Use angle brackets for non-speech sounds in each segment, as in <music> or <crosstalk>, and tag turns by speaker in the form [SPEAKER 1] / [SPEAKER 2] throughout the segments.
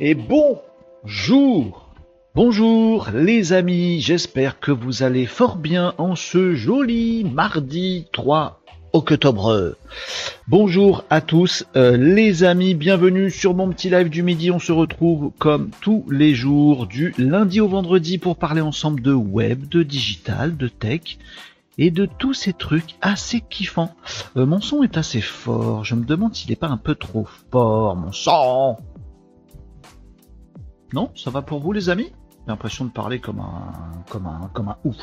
[SPEAKER 1] Et bonjour Bonjour les amis, j'espère que vous allez fort bien en ce joli mardi 3 octobre. Bonjour à tous euh, les amis, bienvenue sur mon petit live du midi. On se retrouve comme tous les jours du lundi au vendredi pour parler ensemble de web, de digital, de tech et de tous ces trucs assez kiffants. Euh, mon son est assez fort, je me demande s'il n'est pas un peu trop fort, mon son. Non, ça va pour vous les amis? J'ai l'impression de parler comme un, comme un, comme un ouf.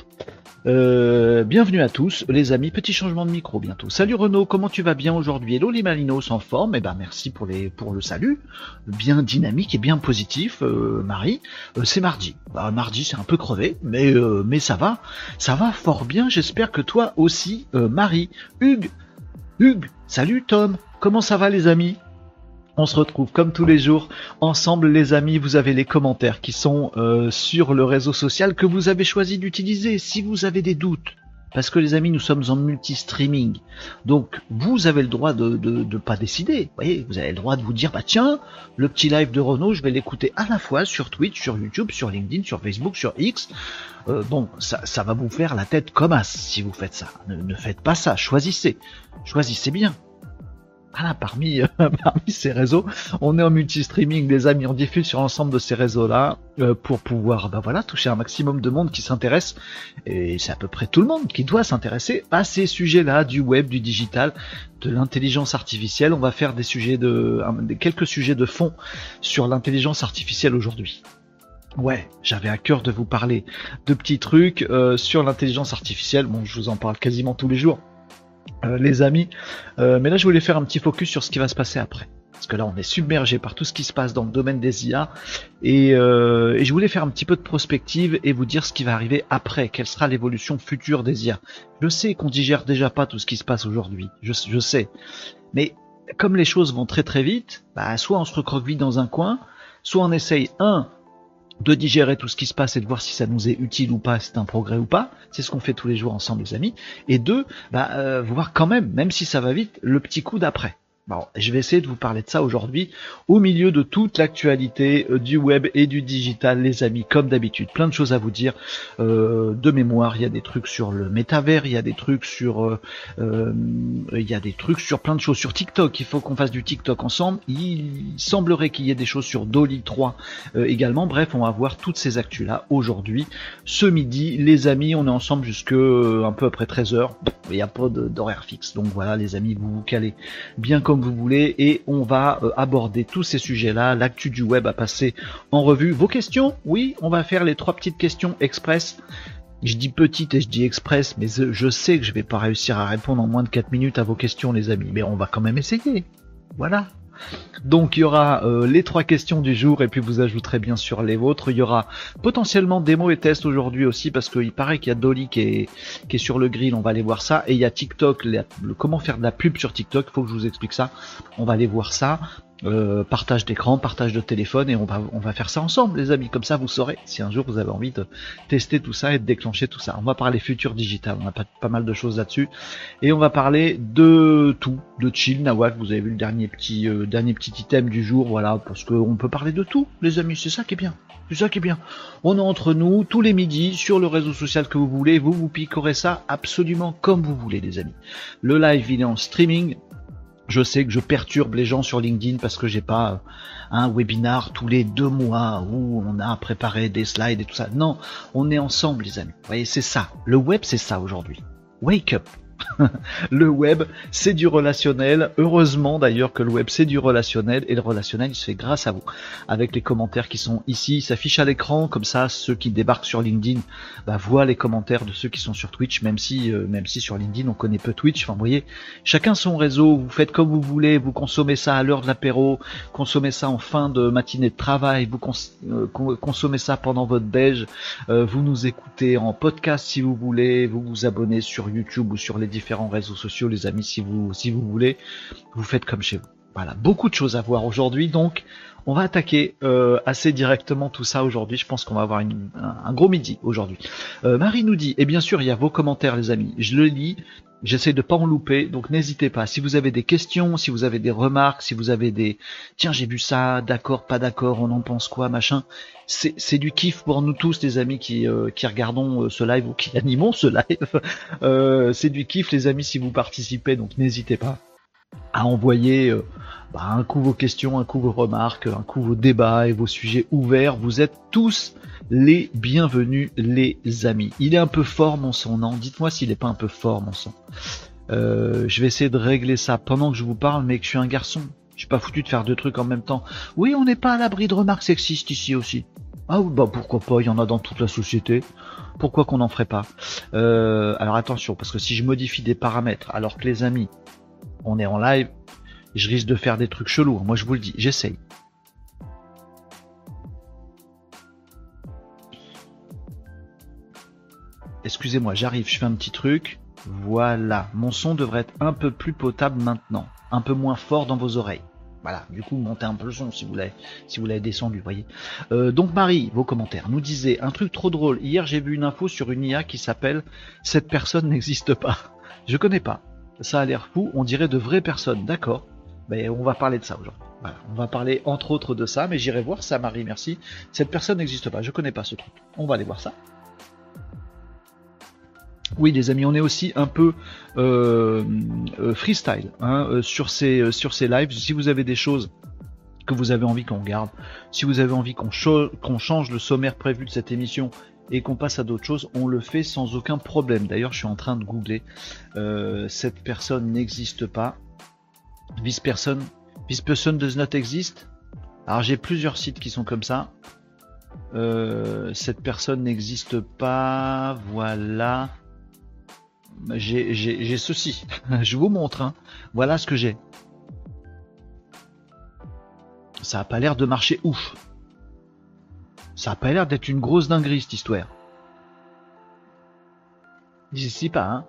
[SPEAKER 1] Euh, bienvenue à tous les amis, petit changement de micro bientôt. Salut Renaud, comment tu vas bien aujourd'hui? Hello les Malinos en forme. Eh ben merci pour, les, pour le salut, bien dynamique et bien positif euh, Marie. Euh, c'est mardi, bah, mardi c'est un peu crevé, mais, mais ça va, ça va fort bien, j'espère que toi aussi Marie. Hugues, Hugues, salut Tom, comment ça va les amis? On se retrouve comme tous les jours ensemble les amis, vous avez les commentaires qui sont euh, sur le réseau social que vous avez choisi d'utiliser si vous avez des doutes. Parce que les amis, nous sommes en multi-streaming. Donc vous avez le droit de ne pas décider. Vous voyez, vous avez le droit de vous dire, bah tiens, le petit live de Renault, je vais l'écouter à la fois sur Twitch, sur YouTube, sur LinkedIn, sur Facebook, sur X. Euh, bon, ça, ça va vous faire la tête comme as si vous faites ça. ne faites pas ça, choisissez. Choisissez bien. Voilà, parmi, euh, <laughs> parmi ces réseaux, on est en multi-streaming, les amis, on diffuse sur l'ensemble de ces réseaux-là euh, pour pouvoir, bah voilà, toucher un maximum de monde qui s'intéresse, et c'est à peu près tout le monde qui doit s'intéresser à ces sujets-là, du web, du digital, de l'intelligence artificielle. On va faire des sujets de, quelques sujets de fond sur l'intelligence artificielle aujourd'hui. Ouais, j'avais à cœur de vous parler de petits trucs euh, sur l'intelligence artificielle. Bon, je vous en parle quasiment tous les jours. Euh, les amis. Euh, mais là, je voulais faire un petit focus sur ce qui va se passer après. Parce que là, on est submergé par tout ce qui se passe dans le domaine des IA. Euh, et, je voulais faire un petit peu de prospective et vous dire ce qui va arriver après. Quelle sera l'évolution future des IA. Je sais qu'on digère déjà pas tout ce qui se passe aujourd'hui. Je, sais. Mais comme les choses vont très très vite, bah, soit on se recroqueville dans un coin, soit on essaye, un, de digérer tout ce qui se passe et de voir si ça nous est utile ou pas, c'est un progrès ou pas. C'est ce qu'on fait tous les jours ensemble, les amis. Et deux, bah, euh, voir quand même, même si ça va vite, le petit coup d'après. Bon, je vais essayer de vous parler de ça aujourd'hui, au milieu de toute l'actualité euh, du web et du digital, les amis, comme d'habitude. Plein de choses à vous dire. Euh, de mémoire, il y a des trucs sur le métavers, il y a des trucs sur, euh, il y a des trucs sur plein de choses sur TikTok. Il faut qu'on fasse du TikTok ensemble. Il semblerait qu'il y ait des choses sur Dolly 3 également. Bref, on va voir toutes ces actus là aujourd'hui, ce midi, les amis. On est ensemble jusque un peu après 13 h Il n'y a pas d'horaire fixe, donc voilà, les amis, vous vous calez bien comme vous voulez et on va euh, aborder tous ces sujets-là, l'actu du web à passer en revue. Vos questions? Oui, on va faire les trois petites questions express. Je dis petites et je dis express, mais je sais que je vais pas réussir à répondre en moins de 4 minutes à vos questions les amis, mais on va quand même essayer. Voilà. Donc il y aura euh, les trois questions du jour et puis vous ajouterez bien sûr les vôtres. Il y aura potentiellement démo et tests aujourd'hui aussi parce qu'il paraît qu'il y a Dolly qui est, sur le grill, on va aller voir ça. Et il y a TikTok, comment faire de la pub sur TikTok, faut que je vous explique ça. On va aller voir ça. Euh, partage d'écran, partage de téléphone et on va on va faire ça ensemble les amis, comme ça vous saurez si un jour vous avez envie de tester tout ça et de déclencher tout ça. On va parler futur digital, on a pas, mal de choses là-dessus et on va parler de tout, de chill, Nawak, vous avez vu le dernier petit euh, dernier petit item du jour, voilà, parce qu'on peut parler de tout les amis, c'est ça qui est bien. C'est ça qui est bien. On est entre nous tous les midis sur le réseau social que vous voulez. Vous vous piquerez ça absolument comme vous voulez, les amis. Le live il est en streaming. Je sais que je perturbe les gens sur LinkedIn parce que j'ai pas euh, un webinar tous les deux mois où on a préparé des slides et tout ça. Non, on est ensemble les amis. Vous voyez, c'est ça. Le web, c'est ça aujourd'hui. Wake up. <laughs> le web, c'est du relationnel. Heureusement d'ailleurs que le web, c'est du relationnel. Et le relationnel, il se fait grâce à vous. Avec les commentaires qui sont ici, s'affichent à l'écran. Comme ça, ceux qui débarquent sur LinkedIn bah, voient les commentaires de ceux qui sont sur Twitch. Même si, euh, même si sur LinkedIn, on connaît peu Twitch. Enfin, vous voyez, chacun son réseau. Vous faites comme vous voulez. Vous consommez ça à l'heure de l'apéro. Consommez ça en fin de matinée de travail. Vous euh, consommez ça pendant votre déj. Euh, vous nous écoutez en podcast si vous voulez. Vous vous abonnez sur YouTube ou sur les différents réseaux sociaux, les amis, si vous, si vous voulez. Vous faites comme chez vous. Voilà, beaucoup de choses à voir aujourd'hui, donc On va attaquer euh, assez directement tout ça aujourd'hui. Je pense qu'on va avoir un, gros midi aujourd'hui. Euh, Marie nous dit, et bien sûr, il y a vos commentaires, les amis. Je le lis. J'essaie de pas en louper, donc n'hésitez pas. Si vous avez des questions, si vous avez des remarques, si vous avez des tiens j'ai vu ça, d'accord, pas d'accord, on en pense quoi, machin, c'est du kiff pour nous tous, les amis qui, euh, regardons euh, ce live ou qui <laughs> animons ce live. Euh, c'est du kiff, les amis, si vous participez, donc n'hésitez pas à envoyer bah, un coup vos questions, un coup vos remarques, un coup vos débats et vos sujets ouverts. Vous êtes tous les bienvenus, les amis. Il est un peu fort mon son, non? Dites-moi s'il n'est pas un peu fort mon son. je vais essayer de régler ça pendant que je vous parle, mais que je suis un garçon. Je suis pas foutu de faire deux trucs en même temps. Oui, on n'est pas à l'abri de remarques sexistes ici aussi. Ah bah pourquoi pas, il y en a dans toute la société. Pourquoi qu'on n'en ferait pas euh, Alors attention, parce que si je modifie des paramètres alors que les amis, on est en live, je risque de faire des trucs chelous. Moi je vous le dis, j'essaye. Excusez-moi, j'arrive, je fais un petit truc. Voilà, mon son devrait être un peu plus potable maintenant, un peu moins fort dans vos oreilles. Voilà, du coup, montez un peu le son si vous l'avez, si vous l'avez descendu, voyez. Euh, donc Marie, vos commentaires, nous disait un truc trop drôle. Hier, j'ai vu une info sur une IA qui s'appelle Cette personne <laughs> n'existe pas. Je connais pas. Ça a l'air fou. On dirait de vraies personnes. D'accord. Ben, on va parler de ça aujourd'hui. On va parler entre autres de ça, mais j'irai voir ça, Marie. Merci. Cette personne n'existe pas. Je connais pas ce truc. On va aller voir ça. Oui, les amis, on est aussi un peu euh, euh, freestyle hein, euh, sur ces lives. Si vous avez des choses que vous avez envie qu'on garde, si vous avez envie qu'on qu'on change le sommaire prévu de cette émission et qu'on passe à d'autres choses, on le fait sans aucun problème. D'ailleurs, je suis en train de googler. cette personne n'existe pas. This person, this person does not exist. Alors j'ai plusieurs sites qui sont comme ça. cette personne n'existe pas. Voilà j'ai ceci. <laughs> Je vous montre. Hein. Voilà ce que j'ai. Ça a pas l'air de marcher ouf. Ça a pas l'air d'être une grosse dinguerie cette histoire. J'y pas. Hein.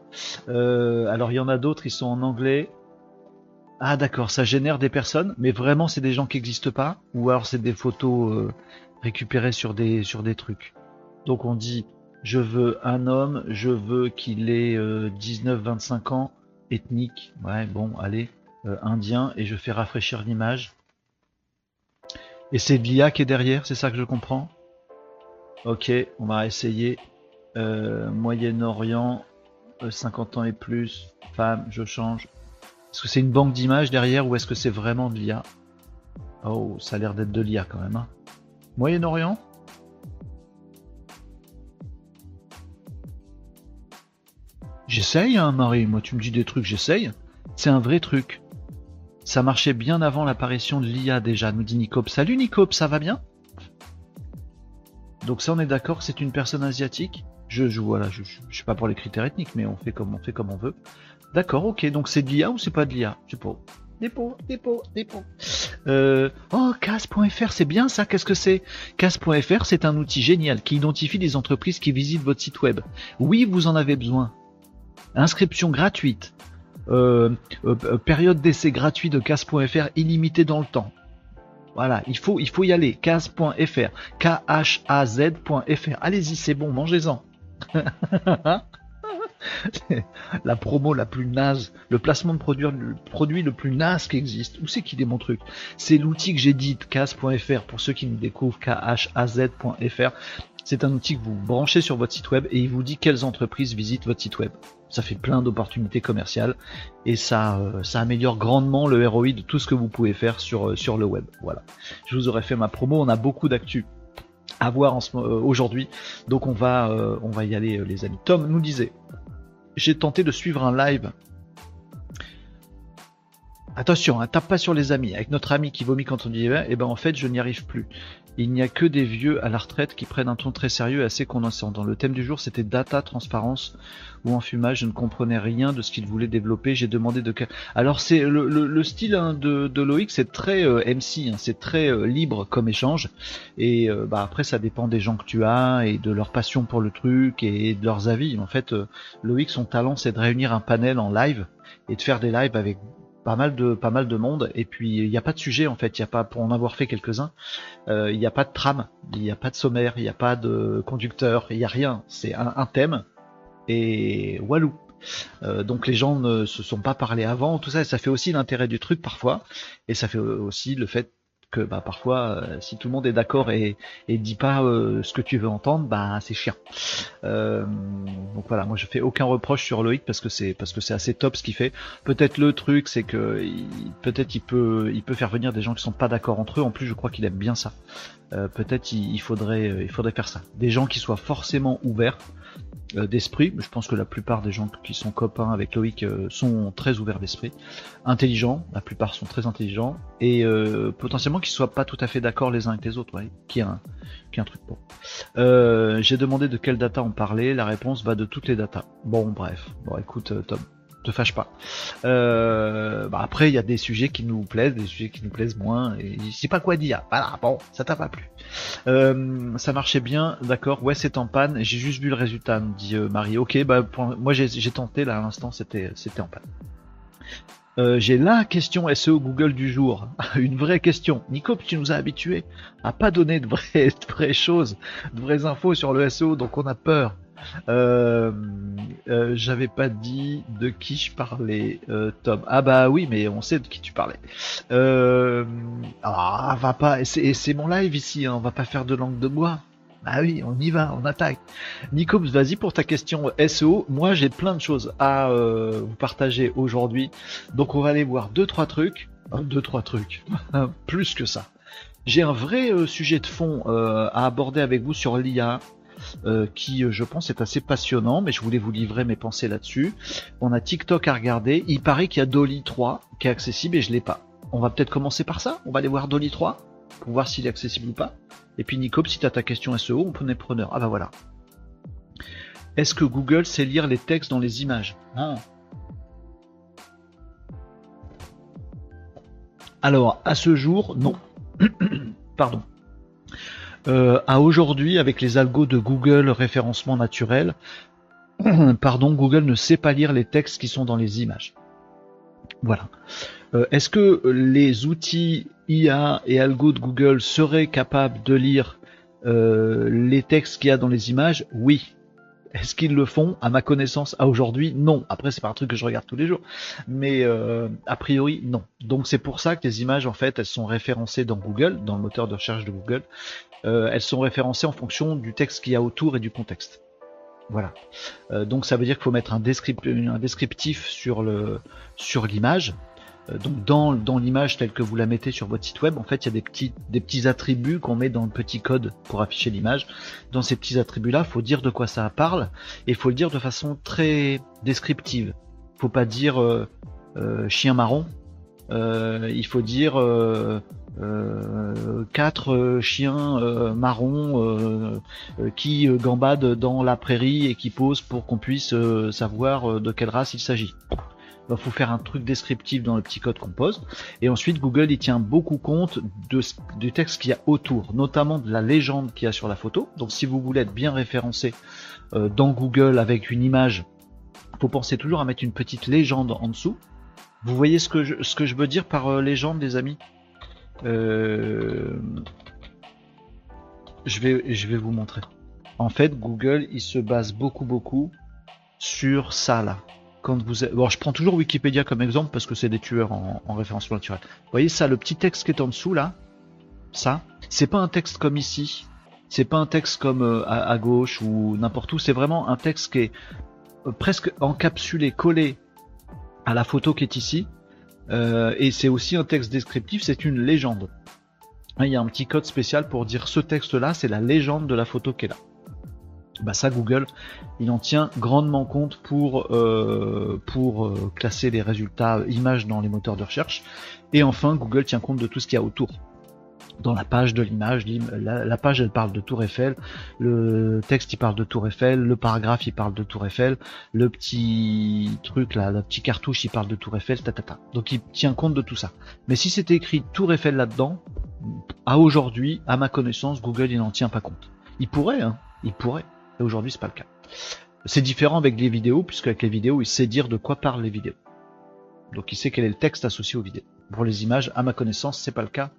[SPEAKER 1] Euh, alors il y en a d'autres, ils sont en anglais. Ah d'accord, ça génère des personnes, mais vraiment c'est des gens qui n'existent pas, ou alors c'est des photos euh, récupérées sur des trucs. Donc on dit je veux un homme, je veux qu'il ait 19-25 euh, ans, ethnique, ouais, bon, allez, euh, indien, et je fais rafraîchir l'image. Et c'est l'IA qui est derrière, c'est ça que je comprends? Ok, on va essayer. Euh, Moyen-Orient, 50 ans et plus, femme, je change. Est-ce que c'est une banque d'images derrière ou est-ce que c'est vraiment de l'IA Oh, ça a l'air d'être de l'IA quand même. Hein. Moyen-Orient? J'essaye, hein, Marie. Moi, tu me dis des trucs, j'essaye. C'est un vrai truc. Ça marchait bien avant l'apparition de l'IA déjà, nous dit Nicop. Salut Nicop, ça va bien? Donc ça, on est d'accord, c'est une personne asiatique? Je, je voilà, je, suis pas pour les critères ethniques, mais on fait comme on veut. D'accord, ok. Donc c'est de l'IA ou c'est pas de l'IA Je sais pas. Dépôt, dépôt, dépôt. Oh, CAS.fr, c'est bien ça? Qu'est-ce que c'est? CAS.fr, c'est un outil génial qui identifie les entreprises qui visitent votre site web. Oui, vous en avez besoin inscription gratuite, euh, euh, période d'essai gratuit de casse.fr illimité dans le temps. Voilà, il faut, y aller. Case.fr, K-H-A-Z.fr. Allez-y, c'est bon, mangez-en. <laughs> la promo la plus naze, le placement de produit, le plus naze qui existe. Où c'est qu'il est mon truc? C'est l'outil que j'ai dit, case.fr, pour ceux qui nous découvrent, K-H-A-Z.fr. C'est un outil que vous branchez sur votre site web et il vous dit quelles entreprises visitent votre site web ça fait plein d'opportunités commerciales et ça, euh, améliore grandement le ROI de tout ce que vous pouvez faire sur, euh, sur le web. Voilà. Je vous aurais fait ma promo, on a beaucoup d'actu à voir euh, aujourd'hui, donc on va, y aller les amis. Tom nous disait, j'ai tenté de suivre un live. Attention, hein, tape pas sur les amis. Avec notre ami qui vomit quand on dit, eh ben en fait je n'y arrive plus. Il n'y a que des vieux à la retraite qui prennent un ton très sérieux et assez condensant. Dans le thème du jour, c'était data, transparence ou enfumage. Je ne comprenais rien de ce qu'il voulait développer. J'ai demandé de. Alors c'est le, style hein, de, Loïc, c'est très euh, MC, hein, c'est très euh, libre comme échange. Et euh, bah après, ça dépend des gens que tu as et de leur passion pour le truc et de leurs avis. En fait, Loïc, son talent, c'est de réunir un panel en live et de faire des lives avec pas mal de pas mal de monde. Et puis il n'y a pas de sujet en fait. Il y a pas pour en avoir fait quelques-uns euh, il n'y a pas de trame il n'y a pas de sommaire il n'y a pas de conducteur il n'y a rien. C'est un, un, thème. Et walou. Euh, donc les gens ne se sont pas parlé avant. Tout ça et ça fait aussi l'intérêt du truc parfois. Et ça fait aussi le fait bah, parfois, euh, si tout le monde est d'accord et, dit pas euh, ce que tu veux entendre, bah c'est chiant. Euh, donc voilà, moi je fais aucun reproche sur Loïc parce que c'est parce que c'est assez top ce qu'il fait. Peut-être le truc, c'est que peut-être il peut il peut faire venir des gens qui sont pas d'accord entre eux. En plus, je crois qu'il aime bien ça. peut-être il, faudrait il faudrait faire ça. Des gens qui soient forcément ouverts d'esprit. Je pense que la plupart des gens qui sont copains avec Loïc euh, sont très ouverts d'esprit, intelligents. La plupart sont très intelligents et euh, potentiellement qu'ils soient pas tout à fait d'accord les uns avec les autres. Qui a un, truc bon. J'ai demandé de quelle data on parlait. La réponse va de toutes les datas. Bon, bref. Bon, écoute, Tom te fâche pas. Euh, bah après, il y a des sujets qui nous plaisent, des sujets qui nous plaisent moins, et je sais pas quoi dire. Voilà, bon, ça t'a pas plu. Euh, ça marchait bien, d'accord. Ouais, c'est en panne. J'ai juste vu le résultat, me dit euh, Marie. Ok, bah moi j'ai tenté là à l'instant, c'était en panne. J'ai la question SEO Google du jour, <laughs> une vraie question. Nico, tu nous as habitués à pas donner de vraies, de vraies choses, de vraies infos sur le SEO, donc on a peur. Euh, euh, j'avais pas dit de qui je parlais, euh, Tom. Ah bah oui, mais on sait de qui tu parlais. ah, va pas. C'est mon live ici. Hein, on va pas faire de langue de bois. Ah oui, on y va, on attaque. Nico, vas-y pour ta question SEO. Moi, j'ai plein de choses à vous partager aujourd'hui. Donc, on va aller voir deux trois trucs, deux trois trucs, <laughs> plus que ça. J'ai un vrai sujet de fond à aborder avec vous sur l'IA, euh, qui euh, je pense est assez passionnant, mais je voulais vous livrer mes pensées là-dessus. On a TikTok à regarder, il paraît qu'il y a Dolly 3 qui est accessible et je l'ai pas. On va peut-être commencer par ça, on va aller voir Dolly 3 pour voir s'il est accessible ou pas. Et puis Nico, si tu as ta question SEO, on prenait preneur. Ah bah voilà. Est-ce que Google sait lire les textes dans les images? Ah. Alors, à ce jour, non. <coughs> Pardon. Euh, à aujourd'hui, avec les algos de Google référencement naturel, <clears throat> pardon, Google ne sait pas lire les textes qui sont dans les images. Voilà. Euh, est-ce que les outils IA et algo de Google seraient capables de lire euh, les textes qu'il y a dans les images? Oui. Est-ce qu'ils le font? À ma connaissance, à aujourd'hui, non. Après, c'est pas un truc que je regarde tous les jours, mais a priori, non. Donc c'est pour ça que les images, en fait, elles sont référencées dans Google, dans le moteur de recherche de Google, euh, elles sont référencées en fonction du texte qu'il y a autour et du contexte. Voilà. Euh, donc ça veut dire qu'il faut mettre un, descriptif sur le sur l'image. Euh, donc dans, dans l'image telle que vous la mettez sur votre site web, en fait, il y a des petits, des petits attributs qu'on met dans le petit code pour afficher l'image. Dans ces petits attributs-là, il faut dire de quoi ça parle et il faut le dire de façon très descriptive. Faut pas dire chien marron. il faut dire euh, quatre euh, chiens euh, marrons qui gambadent dans la prairie et qui posent pour qu'on puisse savoir de quelle race il s'agit. Il faut faire un truc descriptif dans le petit code qu'on pose. Et ensuite, Google, il tient beaucoup compte de, du texte qu'il y a autour, notamment de la légende qu'il y a sur la photo. Donc, si vous voulez être bien référencé dans Google avec une image, faut penser toujours à mettre une petite légende en dessous. Vous voyez ce que je, ce que je veux dire par légende, les amis? Euh, je, vais, je vais vous montrer. En fait, Google, il se base beaucoup, beaucoup sur ça là. Quand vous, bon, je prends toujours Wikipédia comme exemple parce que c'est des tueurs en, référencement naturel. Vous voyez ça, le petit texte qui est en dessous là, ça, c'est pas un texte comme ici. C'est pas un texte comme euh, à, gauche ou n'importe où. C'est vraiment un texte qui est euh, presque encapsulé, collé à la photo qui est ici. Euh, et c'est aussi un texte descriptif, c'est une légende. Il y a un petit code spécial pour dire ce texte-là, c'est la légende de la photo est là. Bah ça, Google, il en tient grandement compte pour euh, pour euh, classer les résultats images dans les moteurs de recherche. Et enfin, Google tient compte de tout ce qu'il y a autour dans la page de l'image. La, page elle parle de Tour Eiffel, le texte il parle de Tour Eiffel, le paragraphe il parle de Tour Eiffel, le petit truc là, la petite cartouche il parle de Tour Eiffel, ta, Donc il tient compte de tout ça. Mais si c'était écrit Tour Eiffel là-dedans, à aujourd'hui, à ma connaissance, Google il n'en tient pas compte. Il pourrait, hein, il pourrait. Et aujourd'hui c'est pas le cas. C'est différent avec les vidéos, puisque avec les vidéos, il sait dire de quoi parlent les vidéos. Donc il sait quel est le texte associé aux vidéos. Pour les images, à ma connaissance, c'est pas le cas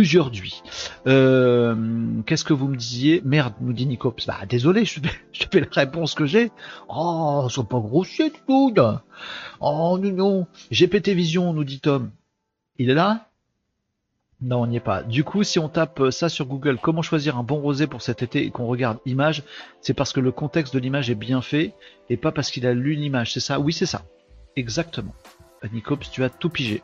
[SPEAKER 1] aujourd'hui. Euh, Qu'est-ce que vous me disiez? Merde, nous dit Nicops. Bah désolé, je, je fais la réponse que j'ai. Oh, sois pas grossier tout. Oh non non. GPT Vision, nous dit Tom. Il est là? Non, on n'y est pas. Du coup, si on tape ça sur Google, comment choisir un bon rosé pour cet été et qu'on regarde image, c'est parce que le contexte de l'image est bien fait et pas parce qu'il a lu l'image. C'est ça? Oui, c'est ça. Exactement. Nicops, tu as tout pigé.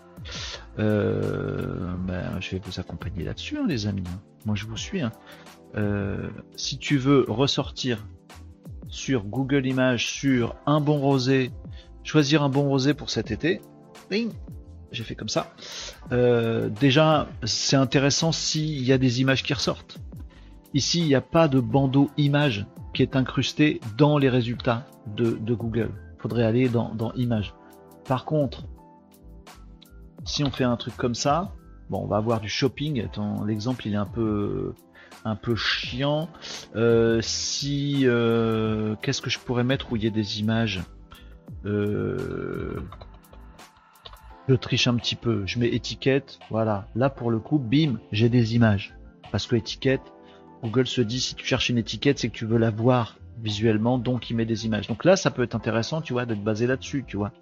[SPEAKER 1] Euh, ben, je vais vous accompagner là-dessus, hein, les amis. Moi, je vous suis. Hein. Euh, si tu veux ressortir sur Google Images sur un bon rosé, choisir un bon rosé pour cet été, j'ai fait comme ça. Euh, déjà, c'est intéressant s'il y a des images qui ressortent. Ici, il n'y a pas de bandeau image qui est incrusté dans les résultats de, Google. Il faudrait aller dans, dans Images. Par contre, si on fait un truc comme ça, bon, on va avoir du shopping. L'exemple, il est un peu, un chiant. Euh, si, euh, qu'est-ce que je pourrais mettre où il y a des images euh, Je triche un petit peu. Je mets étiquette. Voilà. Là, pour le coup, bim, j'ai des images. Parce que étiquette, Google se dit si tu cherches une étiquette, c'est que tu veux la voir visuellement, donc il met des images. Donc là, ça peut être intéressant, tu vois, d'être basé là-dessus, tu vois.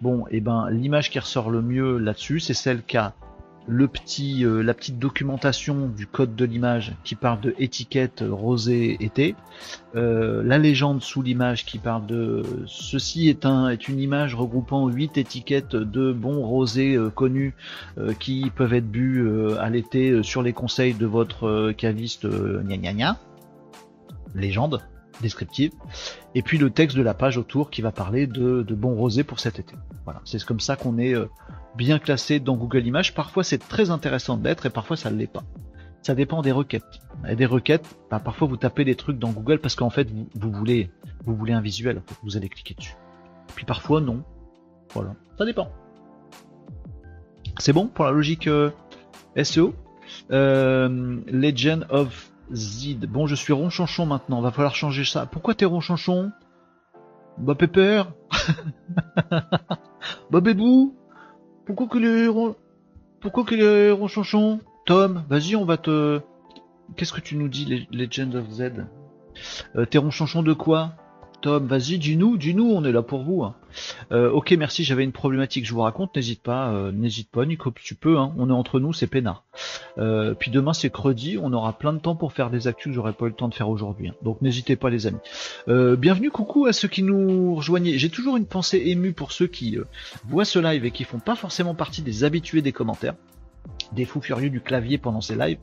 [SPEAKER 1] Bon, eh ben l'image qui ressort le mieux là-dessus, c'est celle qui a le petit, euh, la petite documentation du code de l'image qui parle de étiquette rosée été, euh, la légende sous l'image qui parle de ceci est un est une image regroupant huit étiquettes de bons rosés euh, connus qui peuvent être bu à l'été sur les conseils de votre caviste gna gna gna. Légende descriptive, et puis le texte de la page autour qui va parler de, de bons rosés pour cet été. Voilà, c'est comme ça qu'on est euh, bien classé dans Google Images. Parfois c'est très intéressant d'être et parfois ça ne l'est pas. Ça dépend des requêtes. Et des requêtes, bah, parfois vous tapez des trucs dans Google parce qu'en fait vous, voulez vous voulez un visuel, vous allez cliquer dessus. Puis parfois non. Voilà, ça dépend. C'est bon pour la logique euh, SEO. Euh, Legend of Zid. Bon, je suis ronchonchon maintenant. Va falloir changer ça. Pourquoi t'es ronchonchon? Bah, pépère. bah, bébou. Pourquoi que les ron... Pourquoi que les ronchonchon Tom, vas-y, on va te. Qu'est-ce que tu nous dis, Legend of Z? Euh, T'es ronchonchon de quoi? Tom, vas-y, dis-nous, dis-nous, on est là pour vous. Hein. Euh, ok, merci, j'avais une problématique, je vous raconte, n'hésite pas, euh, n'hésite pas, Nico, tu peux, hein, on est entre nous, c'est peinard. Euh, puis demain c'est credi, on aura plein de temps pour faire des actus que j'aurais pas eu le temps de faire aujourd'hui. Hein. Donc n'hésitez pas les amis. bienvenue, coucou à ceux qui nous rejoignent. J'ai toujours une pensée émue pour ceux qui voient ce live et qui font pas forcément partie des habitués des commentaires des fous furieux du clavier pendant ces lives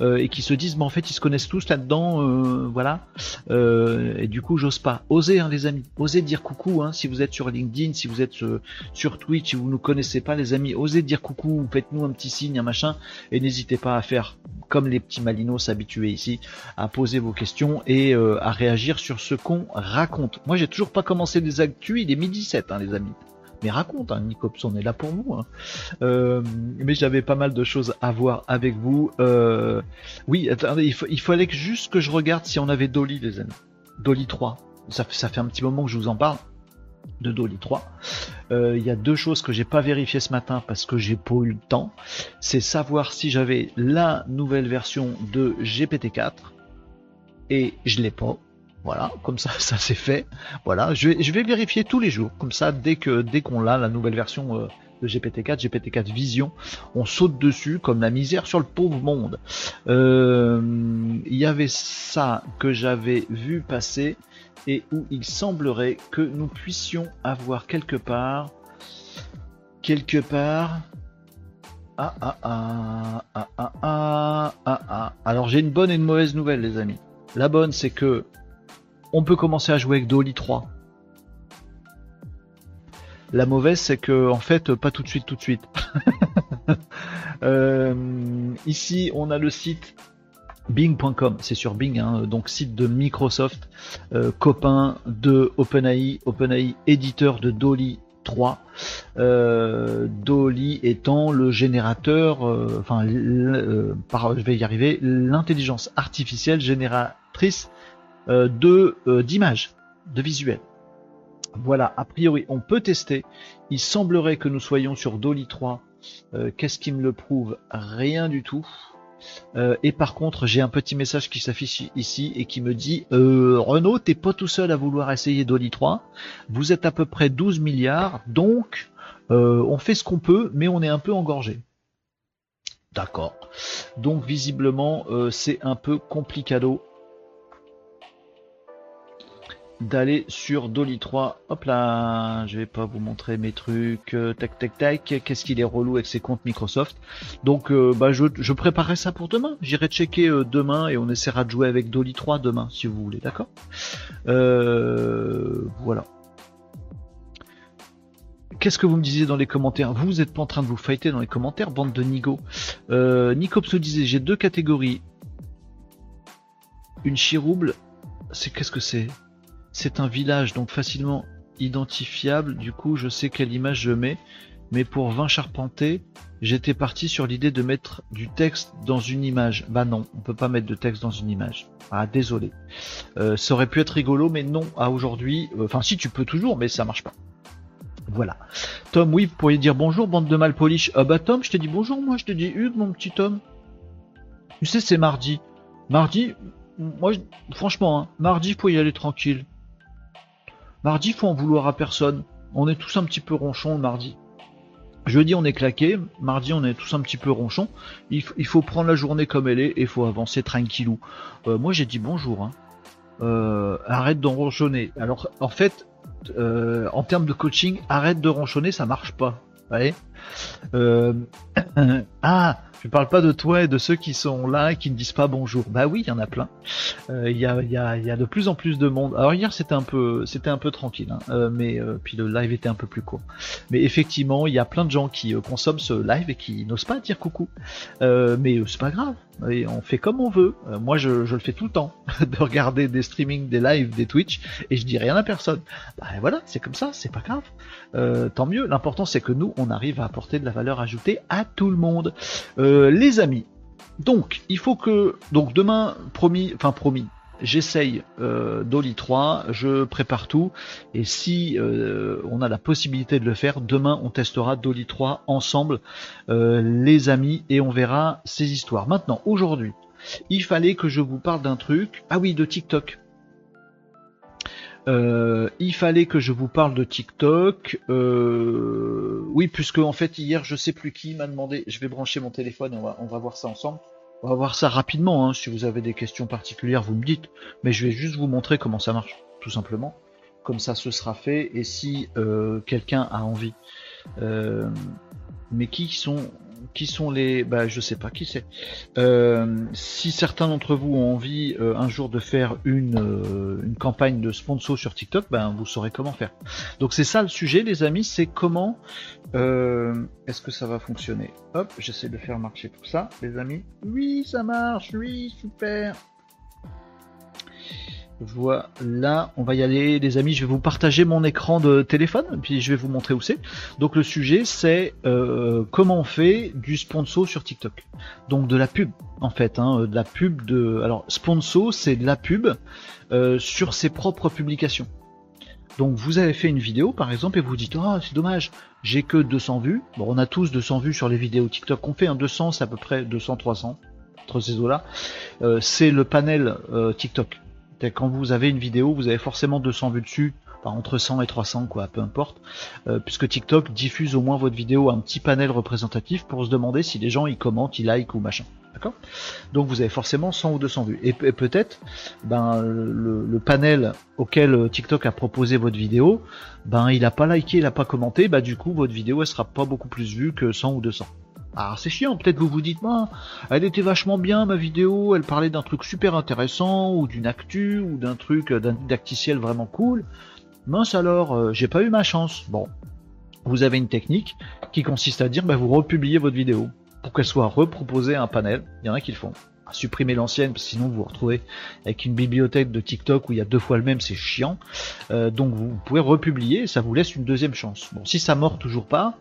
[SPEAKER 1] euh, et qui se disent mais en fait ils se connaissent tous là-dedans euh, voilà. Euh, et du coup j'ose pas. Osez hein, les amis. Osez dire coucou hein, si vous êtes sur LinkedIn si vous êtes sur Twitch si vous nous connaissez pas les amis. Osez dire coucou faites-nous un petit signe un machin. Et n'hésitez pas à faire comme les petits malinos habitués ici à poser vos questions et à réagir sur ce qu'on raconte. Moi j'ai toujours pas commencé des actus il est midi 7 hein, les amis mais raconte, hein, Nicops, est là pour nous. Hein. Euh, mais j'avais pas mal de choses à voir avec vous. Euh, oui, attendez, il, fallait que juste que je regarde si on avait Dolly, les amis. Dolly 3. Ça, ça fait un petit moment que je vous en parle de Dolly 3. Euh, il y a deux choses que j'ai pas vérifié ce matin parce que j'ai pas eu le temps. C'est savoir si j'avais la nouvelle version de GPT-4 et je l'ai pas. Voilà, comme ça, ça c'est fait. Voilà, je vais, vérifier tous les jours. Comme ça, dès que dès qu'on l'a, la nouvelle version euh, de GPT-4, GPT-4 Vision, on saute dessus comme la misère sur le pauvre monde. Euh, il y avait ça que j'avais vu passer et où il semblerait que nous puissions avoir quelque part, quelque part, ah ah ah ah ah ah ah. ah. Alors j'ai une bonne et une mauvaise nouvelle les amis. La bonne c'est que on peut commencer à jouer avec Dolly 3. La mauvaise, c'est que en fait, pas tout de suite, tout de suite. <laughs> Euh, ici, on a le site Bing.com, c'est sur Bing, hein, donc site de Microsoft, euh, copain de OpenAI, OpenAI éditeur de Dolly 3. Euh, Dolly étant le générateur, enfin, je vais y arriver, l'intelligence artificielle génératrice de euh, d'images, de visuels. Voilà, a priori, on peut tester. Il semblerait que nous soyons sur Dolly 3. Euh, qu'est-ce qui me le prouve Rien du tout. Euh, et par contre, j'ai un petit message qui s'affiche ici et qui me dit euh, Renault, t'es pas tout seul à vouloir essayer Dolly 3. Vous êtes à peu près 12 milliards, donc on fait ce qu'on peut, mais on est un peu engorgé. D'accord. Donc visiblement, c'est un peu complicado d'aller sur Dolly 3. Hop là, je vais pas vous montrer mes trucs. Euh, tac tac tac. Qu'est-ce qu'il est relou avec ses comptes Microsoft. Donc euh, bah je, je préparerai ça pour demain. J'irai checker euh, demain et on essaiera de jouer avec Dolly 3 demain si vous voulez, d'accord? Voilà. Qu'est-ce que vous me disiez dans les commentaires? Vous n'êtes pas en train de vous fighter dans les commentaires, bande de Nigo. Euh, Nicops disait j'ai deux catégories. Une chirouble, c'est qu'est-ce que c'est? C'est un village donc facilement identifiable, du coup je sais quelle image je mets. Mais pour 20 charpentés, j'étais parti sur l'idée de mettre du texte dans une image. Bah non, on peut pas mettre de texte dans une image. Ah désolé. Euh, ça aurait pu être rigolo, mais non, à aujourd'hui. Euh, enfin si tu peux toujours, mais ça marche pas. Voilà. Tom, oui, vous pourriez dire bonjour, bande de malpolish. Ah bah Tom, je te dis bonjour, moi je te dis Hugues, mon petit Tom. Tu sais, c'est mardi. Mardi, moi, franchement, hein, mardi, faut y aller tranquille. Mardi, faut en vouloir à personne. On est tous un petit peu ronchons mardi. Jeudi, on est claqué. Mardi, on est tous un petit peu ronchons. Il, faut prendre la journée comme elle est et il faut avancer tranquillou. Euh, moi, j'ai dit bonjour. Hein. Euh, arrête de ronchonner. Alors, en fait, euh, en termes de coaching, arrête de ronchonner, ça marche pas. Vous <clears throat> ah, je parle pas de toi et de ceux qui sont là et qui ne disent pas bonjour. Bah oui, il y en a plein. Euh, il y, a, de plus en plus de monde. Alors hier c'était un peu tranquille, hein. euh, mais euh, puis le live était un peu plus court. Mais effectivement, il y a plein de gens qui consomment ce live et qui n'osent pas dire coucou. mais c'est pas grave. On fait comme on veut. moi je, je, le fais tout le temps <laughs> de regarder des streamings, des lives, des Twitch et je dis rien à personne. Bah voilà, c'est comme ça, c'est pas grave. tant mieux. L'important c'est que nous on arrive à de la valeur ajoutée à tout le monde. Euh, les amis, donc il faut que donc demain promis, enfin promis, j'essaye euh, Dolly 3, je prépare tout et si euh, on a la possibilité de le faire, demain on testera Dolly 3 ensemble les amis et on verra ces histoires. Maintenant aujourd'hui, il fallait que je vous parle d'un truc. Ah oui, de TikTok. Euh, il fallait que je vous parle de TikTok. Euh, oui, puisque en fait hier, je sais plus qui m'a demandé. Je vais brancher mon téléphone on va, voir ça ensemble. On va voir ça rapidement. Hein. Si vous avez des questions particulières, vous me dites. Mais je vais juste vous montrer comment ça marche, tout simplement. Comme ça, ce sera fait. Et si euh, quelqu'un a envie, mais qui sont qui sont les bah je sais pas qui c'est. Euh, si certains d'entre vous ont envie euh, un jour de faire une, euh, une campagne de sponsor sur TikTok ben vous saurez comment faire. Donc c'est ça le sujet les amis c'est comment est-ce que ça va fonctionner? Hop j'essaie de faire marcher tout ça les amis. Oui ça marche oui super voilà, on va y aller les amis, je vais vous partager mon écran de téléphone, puis je vais vous montrer où c'est. Donc le sujet c'est euh, comment on fait du sponsor sur TikTok. Donc de la pub en fait, hein, de la pub de... Alors sponsor c'est de la pub euh, sur ses propres publications. Donc vous avez fait une vidéo par exemple et vous dites ah c'est dommage j'ai que 200 vues. Bon on a tous 200 vues sur les vidéos TikTok qu'on fait, un 200 c'est à peu près 200-300 entre ces eaux là. Euh, c'est le panel TikTok quand vous avez une vidéo, vous avez forcément 200 vues dessus, entre 100 et 300 quoi, peu importe, euh, puisque TikTok diffuse au moins votre vidéo à un petit panel représentatif pour se demander si les gens y commentent, y like ou machin. D'accord? Donc vous avez forcément 100 ou 200 vues. Et, peut-être, ben le, panel auquel TikTok a proposé votre vidéo, ben il a pas liké, il a pas commenté, bah du coup votre vidéo elle sera pas beaucoup plus vue que 100 ou 200. Alors c'est chiant, peut-être vous vous dites, elle était vachement bien ma vidéo, elle parlait d'un truc super intéressant, ou d'une actu, ou d'un truc, d'un dacticiel vraiment cool. Mince alors, euh, j'ai pas eu ma chance. Bon, vous avez une technique qui consiste à dire, bah, vous republiez votre vidéo pour qu'elle soit reproposée à un panel. Il y en a qui le font. Supprimer l'ancienne, sinon vous vous retrouvez avec une bibliothèque de TikTok où il y a deux fois le même, c'est chiant. Euh, donc vous pouvez republier, ça vous laisse une deuxième chance. Bon, si ça mord toujours pas,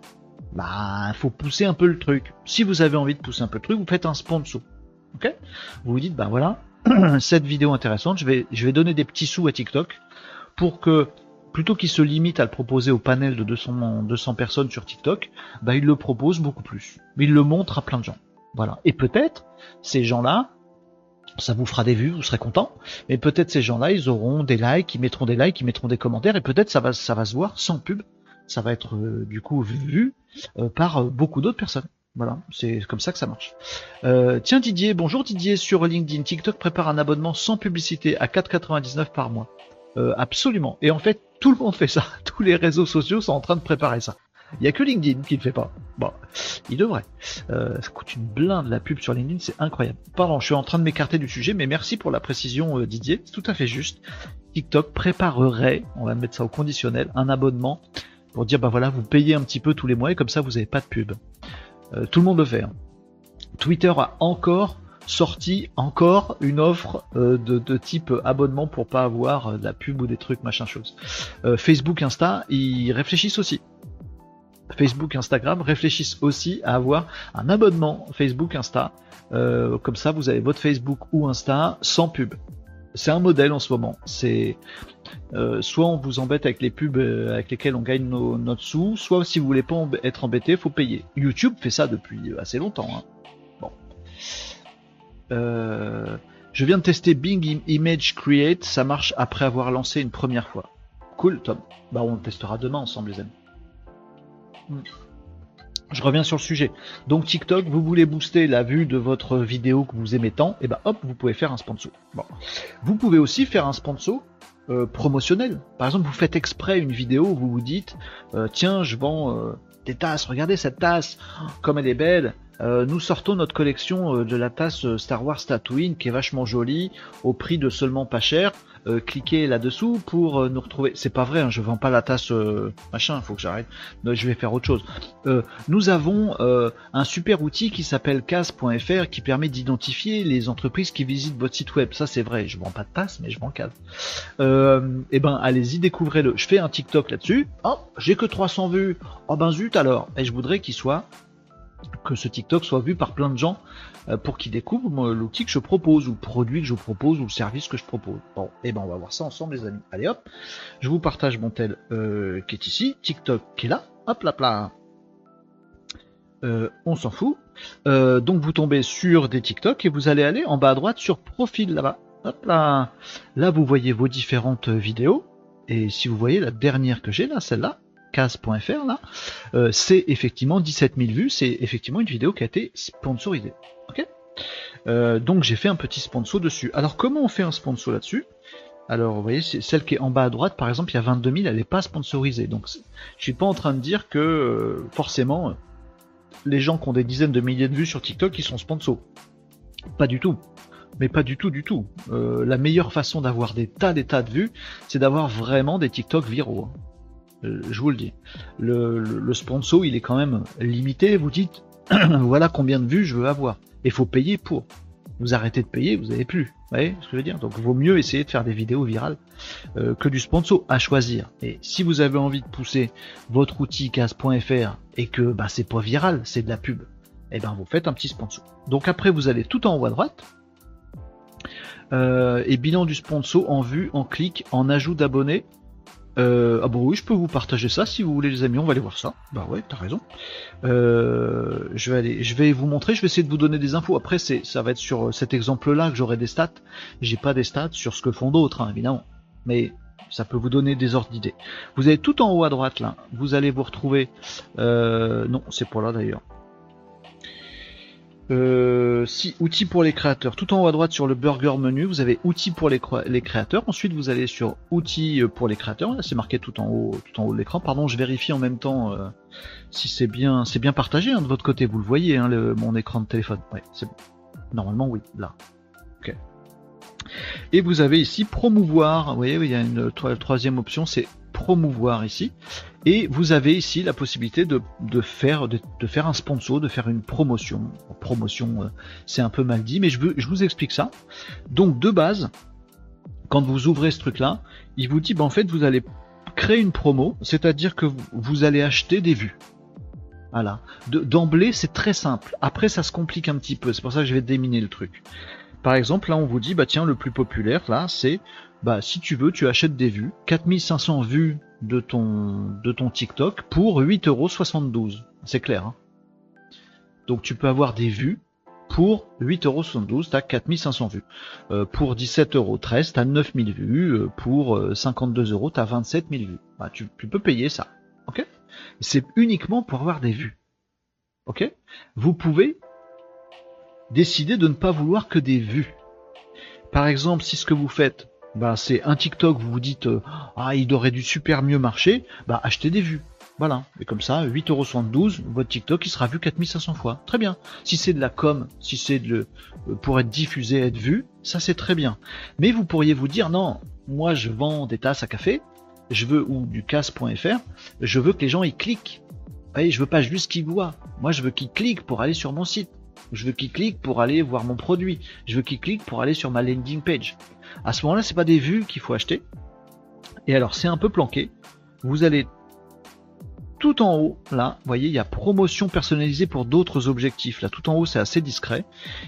[SPEAKER 1] bah faut pousser un peu le truc. Si vous avez envie de pousser un peu le truc, vous faites un sponsor. Ok? Vous vous dites, bah voilà, <clears throat> cette vidéo intéressante, je vais, je vais donner des petits sous à TikTok pour que plutôt qu'il se limite à le proposer au panel de 200, 200 personnes sur TikTok, bah, il le propose beaucoup plus. Mais il le montre à plein de gens. Voilà. Et peut-être, ces gens-là, ça vous fera des vues, vous serez content. Mais peut-être ces gens-là, ils auront des likes, ils mettront des likes, ils mettront des commentaires, et peut-être ça va, ça va se voir sans pub. Ça va être euh, du coup vu par euh, beaucoup d'autres personnes. Voilà, c'est comme ça que ça marche. tiens Didier, bonjour Didier, sur LinkedIn, TikTok prépare un abonnement sans publicité à 4,99 par mois. absolument. Et en fait, tout le monde fait ça. <laughs> Tous les réseaux sociaux sont en train de préparer ça. Il n'y a que LinkedIn qui ne fait pas. Bon, il devrait. Euh, ça coûte une blinde la pub sur LinkedIn, c'est incroyable. Pardon, je suis en train de m'écarter du sujet, mais merci pour la précision euh, Didier, c'est tout à fait juste. TikTok préparerait, on va mettre ça au conditionnel, un abonnement pour dire bah voilà, vous payez un petit peu tous les mois et comme ça vous n'avez pas de pub. Euh, tout le monde le fait. Hein. Twitter a encore sorti encore une offre de, de, type abonnement pour pas avoir de la pub ou des trucs machin chose. Facebook, Insta, ils réfléchissent aussi. Facebook, Instagram réfléchissent aussi à avoir un abonnement Facebook, Insta. Euh, comme ça, vous avez votre Facebook ou Insta sans pub. C'est un modèle en ce moment. Euh, soit on vous embête avec les pubs euh, avec lesquelles on gagne nos, notre sous, soit si vous voulez pas être embêté, faut payer. YouTube fait ça depuis assez longtemps. Hein. Bon. je viens de tester Bing Image Create, ça marche après avoir lancé une première fois. Cool, Tom. Bah on le testera demain ensemble, les amis. Je reviens sur le sujet. Donc TikTok, vous voulez booster la vue de votre vidéo que vous aimez tant, et eh ben hop, vous pouvez faire un sponsor. Bon. Vous pouvez aussi faire un sponsor euh, promotionnel. Par exemple, vous faites exprès une vidéo où vous vous dites, euh, tiens, je vends euh, des tasses, regardez cette tasse, comme elle est belle. Nous sortons notre collection de la tasse Star Wars Tatooine qui est vachement jolie, au prix de seulement pas cher. Euh, cliquez là-dessous pour euh, nous retrouver. C'est pas vrai, hein, je vends pas la tasse euh, machin, faut que j'arrête. je vais faire autre chose. nous avons un super outil qui s'appelle cas.fr qui permet d'identifier les entreprises qui visitent votre site web. Ça c'est vrai, je vends pas de tasse, mais je vends cas. et eh ben allez-y, découvrez-le. Je fais un TikTok là-dessus. Oh, j'ai que 300 vues. Oh ben zut alors. Et je voudrais qu'il soit que ce TikTok soit vu par plein de gens euh, pour qu'ils découvrent l'outil que je propose, ou le produit que je propose, ou le service que je propose. Bon, et eh ben on va voir ça ensemble les amis. Allez hop, je vous partage mon tel euh, qui est ici, TikTok qui est là, hop là là. Euh, on s'en fout. donc vous tombez sur des TikTok et vous allez aller en bas à droite sur profil là-bas. Hop là. Là vous voyez vos différentes vidéos. Et si vous voyez la dernière que j'ai là, celle-là, euh, c'est effectivement 17 000 vues, c'est effectivement une vidéo qui a été sponsorisée. Euh, donc j'ai fait un petit sponsor dessus. Alors comment on fait un sponsor là-dessus? Alors, vous voyez, celle qui est en bas à droite, par exemple, il y a 22 000, elle n'est pas sponsorisée. Donc, je suis pas en train de dire que euh, forcément, les gens qui ont des dizaines de milliers de vues sur TikTok, ils sont sponsors. Pas du tout. Mais pas du tout, du tout. la meilleure façon d'avoir des tas, des tas de vues, c'est d'avoir vraiment des TikTok viraux. Euh, je vous le dis. Le, sponsor, il est quand même limité. Vous dites, <clears throat> voilà combien de vues je veux avoir. Et il faut payer pour. Vous arrêtez de payer, vous n'avez plus. Vous voyez ce que je veux dire? Donc, il vaut mieux essayer de faire des vidéos virales euh, que du sponsor à choisir. Et si vous avez envie de pousser votre outil casse.fr et que bah, c'est pas viral, c'est de la pub, et eh ben vous faites un petit sponsor. Donc après, vous allez tout en haut à droite. Euh, et bilan du sponsor en vue, en clic, en ajout d'abonnés euh, ah bon oui, je peux vous partager ça si vous voulez les amis, on va aller voir ça. Bah ouais, t'as raison. Euh, je vais aller, je vais vous montrer, je vais essayer de vous donner des infos. Après, c'est, ça va être sur cet exemple-là que j'aurai des stats. J'ai pas des stats sur ce que font d'autres, hein, évidemment. Mais ça peut vous donner des ordres d'idées. Vous avez tout en haut à droite là, vous allez vous retrouver. Euh, non, c'est pour là d'ailleurs. Euh, si outils pour les créateurs, tout en haut à droite sur le burger menu, vous avez outils pour les, créateurs. Ensuite, vous allez sur outils euh, pour les créateurs. Là, c'est marqué tout en haut, tout en haut de l'écran. Pardon, je vérifie en même temps euh, si c'est bien, c'est bien partagé hein, de votre côté. Vous le voyez, hein, mon écran de téléphone. Ouais, c'est. Normalement, oui. Là. Ok. Et vous avez ici promouvoir. Vous voyez, il y a une troisième option, c'est promouvoir ici. Et vous avez ici la possibilité de, faire, de, faire un sponsor, de faire une promotion. Promotion, euh, c'est un peu mal dit, mais je, veux, je vous explique ça. Donc de base, quand vous ouvrez ce truc-là, il vous dit, ben, en fait, vous allez créer une promo, c'est-à-dire que vous allez acheter des vues. Voilà. D'emblée, c'est très simple. Après, ça se complique un petit peu. C'est pour ça que je vais déminer le truc. Par exemple, là, on vous dit, bah tiens, le plus populaire, là, c'est bah si tu veux, tu achètes des vues, 4500 vues de ton, de ton TikTok pour 8,72€. C'est clair. Hein Donc tu peux avoir des vues pour 8,72€, t'as 4500 vues. Euh, pour 17,13€, t'as 9000 vues. Euh, pour 52€, t'as 27000 vues. Bah, tu, tu peux payer ça. Ok? C'est uniquement pour avoir des vues. Ok? Vous pouvez décider de ne pas vouloir que des vues. Par exemple, si ce que vous faites, bah, c'est un TikTok, vous vous dites euh, ah il aurait dû super mieux marcher, bah achetez des vues. Voilà. Et comme ça, 8,72€, votre TikTok il sera vu 4500 fois. Très bien. Si c'est de la com, si c'est de le, euh, pour être diffusé, être vu, ça c'est très bien. Mais vous pourriez vous dire non, moi je vends des tasses à café, je veux ou du casse.fr, je veux que les gens y cliquent. Voyez, je veux pas juste qu'ils voient. Moi je veux qu'ils cliquent pour aller sur mon site. Je veux qu'ils cliquent pour aller voir mon produit. Je veux qu'ils cliquent pour aller sur ma landing page. À ce moment-là, c'est pas des vues qu'il faut acheter. Et alors, c'est un peu planqué. Vous allez tout en haut, là, vous voyez, il y a promotion personnalisée pour d'autres objectifs. Là, tout en haut, c'est assez discret.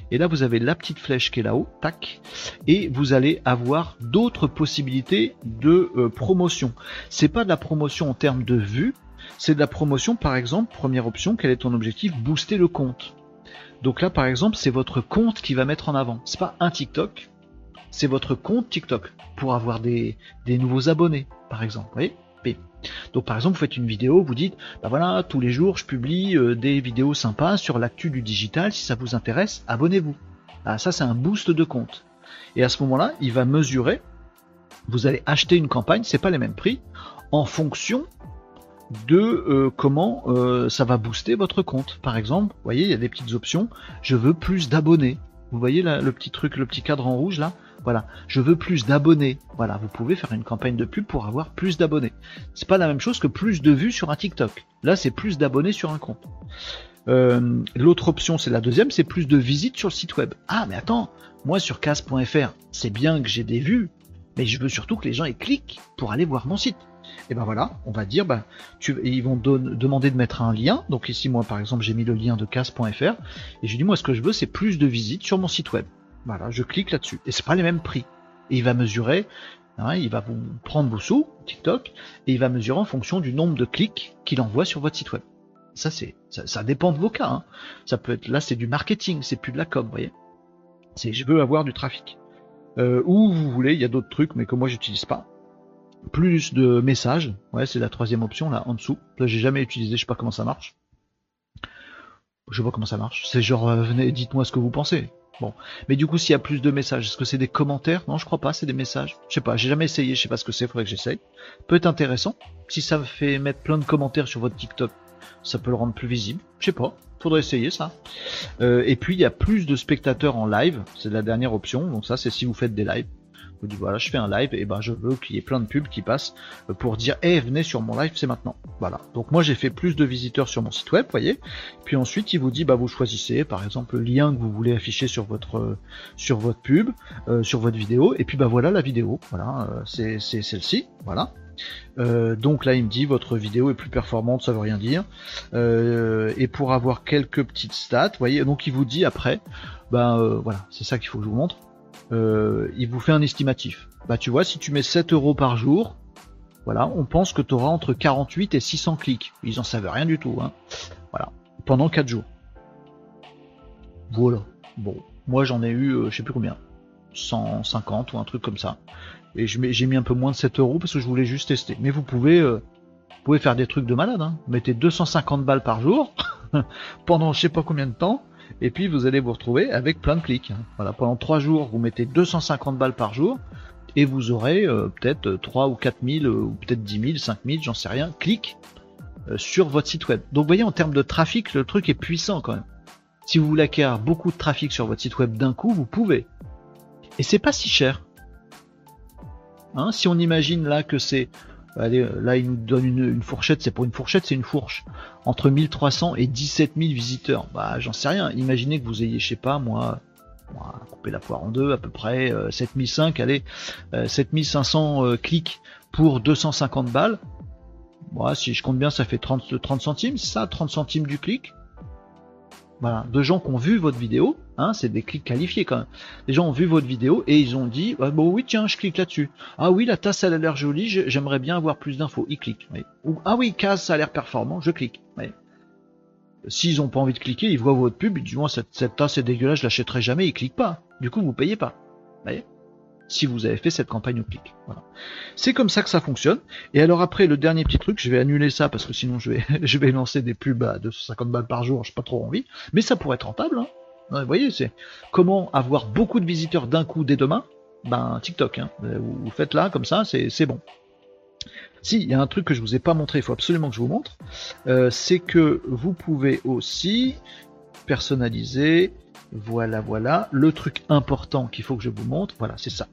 [SPEAKER 1] Et là, vous avez la petite flèche qui est là-haut, tac. Et vous allez avoir d'autres possibilités de euh, promotion. C'est pas de la promotion en termes de vues, c'est de la promotion, par exemple, première option, quel est ton objectif? Booster le compte. Donc là, par exemple, c'est votre compte qui va mettre en avant. C'est pas un TikTok, c'est votre compte TikTok pour avoir des, nouveaux abonnés, par exemple. Vous voyez? Donc par exemple, vous faites une vidéo, vous dites, bah voilà, tous les jours je publie euh, des vidéos sympas sur l'actu du digital, si ça vous intéresse, abonnez-vous. Ah, ça c'est un boost de compte. Et à ce moment-là, il va mesurer, vous allez acheter une campagne, c'est pas les mêmes prix, en fonction de euh, comment euh, ça va booster votre compte. Par exemple, vous voyez, il y a des petites options. Je veux plus d'abonnés. Vous voyez là, le petit truc, le petit cadre en rouge là? Voilà, je veux plus d'abonnés. Voilà, vous pouvez faire une campagne de pub pour avoir plus d'abonnés. C'est pas la même chose que plus de vues sur un TikTok. Là, c'est plus d'abonnés sur un compte. Euh, l'autre option, c'est la deuxième, c'est plus de visites sur le site web. Ah, mais attends, moi sur casse.fr, c'est bien que j'ai des vues, mais je veux surtout que les gens y cliquent pour aller voir mon site et ben voilà, on va dire, tu, ils vont demander de mettre un lien. Donc ici, moi, par exemple, j'ai mis le lien de casse.fr et je dis, moi, ce que je veux, c'est plus de visites sur mon site web. Voilà, je clique là-dessus. Et c'est pas les mêmes prix. Et il va mesurer, hein, il va vous prendre vos sous, TikTok, et il va mesurer en fonction du nombre de clics qu'il envoie sur votre site web. Ça, c'est, ça, dépend de vos cas. Hein. Ça peut être, là, c'est du marketing, c'est plus de la com, vous voyez. C'est, je veux avoir du trafic. Euh, ou vous voulez, il y a d'autres trucs, mais que moi, j'utilise pas plus de messages. Ouais, c'est la troisième option là en dessous. Là, j'ai jamais utilisé, je sais pas comment ça marche. Je vois comment ça marche. C'est genre, euh, venez, dites-moi ce que vous pensez. Bon, mais du coup, s'il y a plus de messages, est-ce que c'est des commentaires? Non, je crois pas, c'est des messages. Je sais pas, j'ai jamais essayé, je sais pas ce que c'est, faudrait que j'essaye. Peut être intéressant. Si ça fait mettre plein de commentaires sur votre TikTok, ça peut le rendre plus visible. Je sais pas, faudrait essayer ça. Euh, et puis il y a plus de spectateurs en live, c'est la dernière option. Donc ça, c'est si vous faites des lives vous dites voilà je fais un live et ben je veux qu'il y ait plein de pubs qui passent euh, pour dire eh venez sur mon live c'est maintenant. Voilà. Donc moi j'ai fait plus de visiteurs sur mon site web voyez. Puis ensuite il vous dit bah vous choisissez par exemple le lien que vous voulez afficher sur votre euh, sur votre pub euh, sur votre vidéo. Et puis bah voilà la vidéo. Voilà c'est celle-ci. Voilà. Donc là, il me dit votre vidéo est plus performante, ça veut rien dire. et pour avoir quelques petites stats, voyez, donc il vous dit après, ben voilà, c'est ça qu'il faut que je vous montre. Euh, il vous fait un estimatif. Bah tu vois, si tu mets 7 euros par jour, voilà, on pense que tu auras entre 48 et 600 clics. Ils en savent rien du tout, hein. Voilà, pendant 4 jours. Voilà. Bon, moi j'en ai eu, euh, je sais plus combien, 150 ou un truc comme ça. Et j'ai mis un peu moins de 7 euros parce que je voulais juste tester. Mais vous pouvez, euh, vous pouvez faire des trucs de malade. Hein. Mettez 250 balles par jour <laughs> pendant je sais pas combien de temps et puis vous allez vous retrouver avec plein de clics. Voilà, pendant 3 jours, vous mettez 250 balles par jour, et vous aurez euh, peut-être 3 ou 4 000, euh, ou peut-être 10 000, 5 000, j'en sais rien, clics euh, sur votre site web. Donc vous voyez, en termes de trafic, le truc est puissant quand même. Si vous voulez acquérir beaucoup de trafic sur votre site web d'un coup, vous pouvez. Et c'est pas si cher. Hein, si on imagine là que c'est Allez, euh, là, il nous donne une, fourchette, c'est pour une fourchette, c'est une fourche. Entre 1300 et 17 000 visiteurs. Bah, j'en sais rien. Imaginez que vous ayez, je sais pas, moi, moi couper la poire en deux, à peu près 7005, euh, allez, 7500 euh, clics pour 250 balles. Moi, si je compte bien, ça fait 30, 30 centimes, ça, 30 centimes du clic. Voilà, de gens qui ont vu votre vidéo, Hein, c'est des clics qualifiés quand même. Les gens ont vu votre vidéo et ils ont dit ah, bon oui tiens je clique là-dessus. Ah oui la tasse elle a l'air jolie, j'aimerais bien avoir plus d'infos. Ils cliquent. Ou ah oui case ça a l'air performant, je clique. S'ils ont pas envie de cliquer, ils voient votre pub, ils disent moi cette, tasse est dégueulasse, je l'achèterai jamais, ils cliquent pas. Du coup vous payez pas. Si vous avez fait cette campagne au clic. Voilà. C'est comme ça que ça fonctionne. Et alors après, le dernier petit truc, je vais annuler ça parce que sinon je vais, <laughs> je vais lancer des pubs à 250 balles par jour, j'ai pas trop envie. Mais ça pourrait être rentable. Hein. Vous voyez, c'est comment avoir beaucoup de visiteurs d'un coup dès demain? Ben TikTok. Hein. Vous faites là comme ça, c'est bon. Si, il y a un truc que je vous ai pas montré, il faut absolument que je vous montre, euh, c'est que vous pouvez aussi personnaliser voilà, voilà. Le truc important qu'il faut que je vous montre, voilà, c'est ça.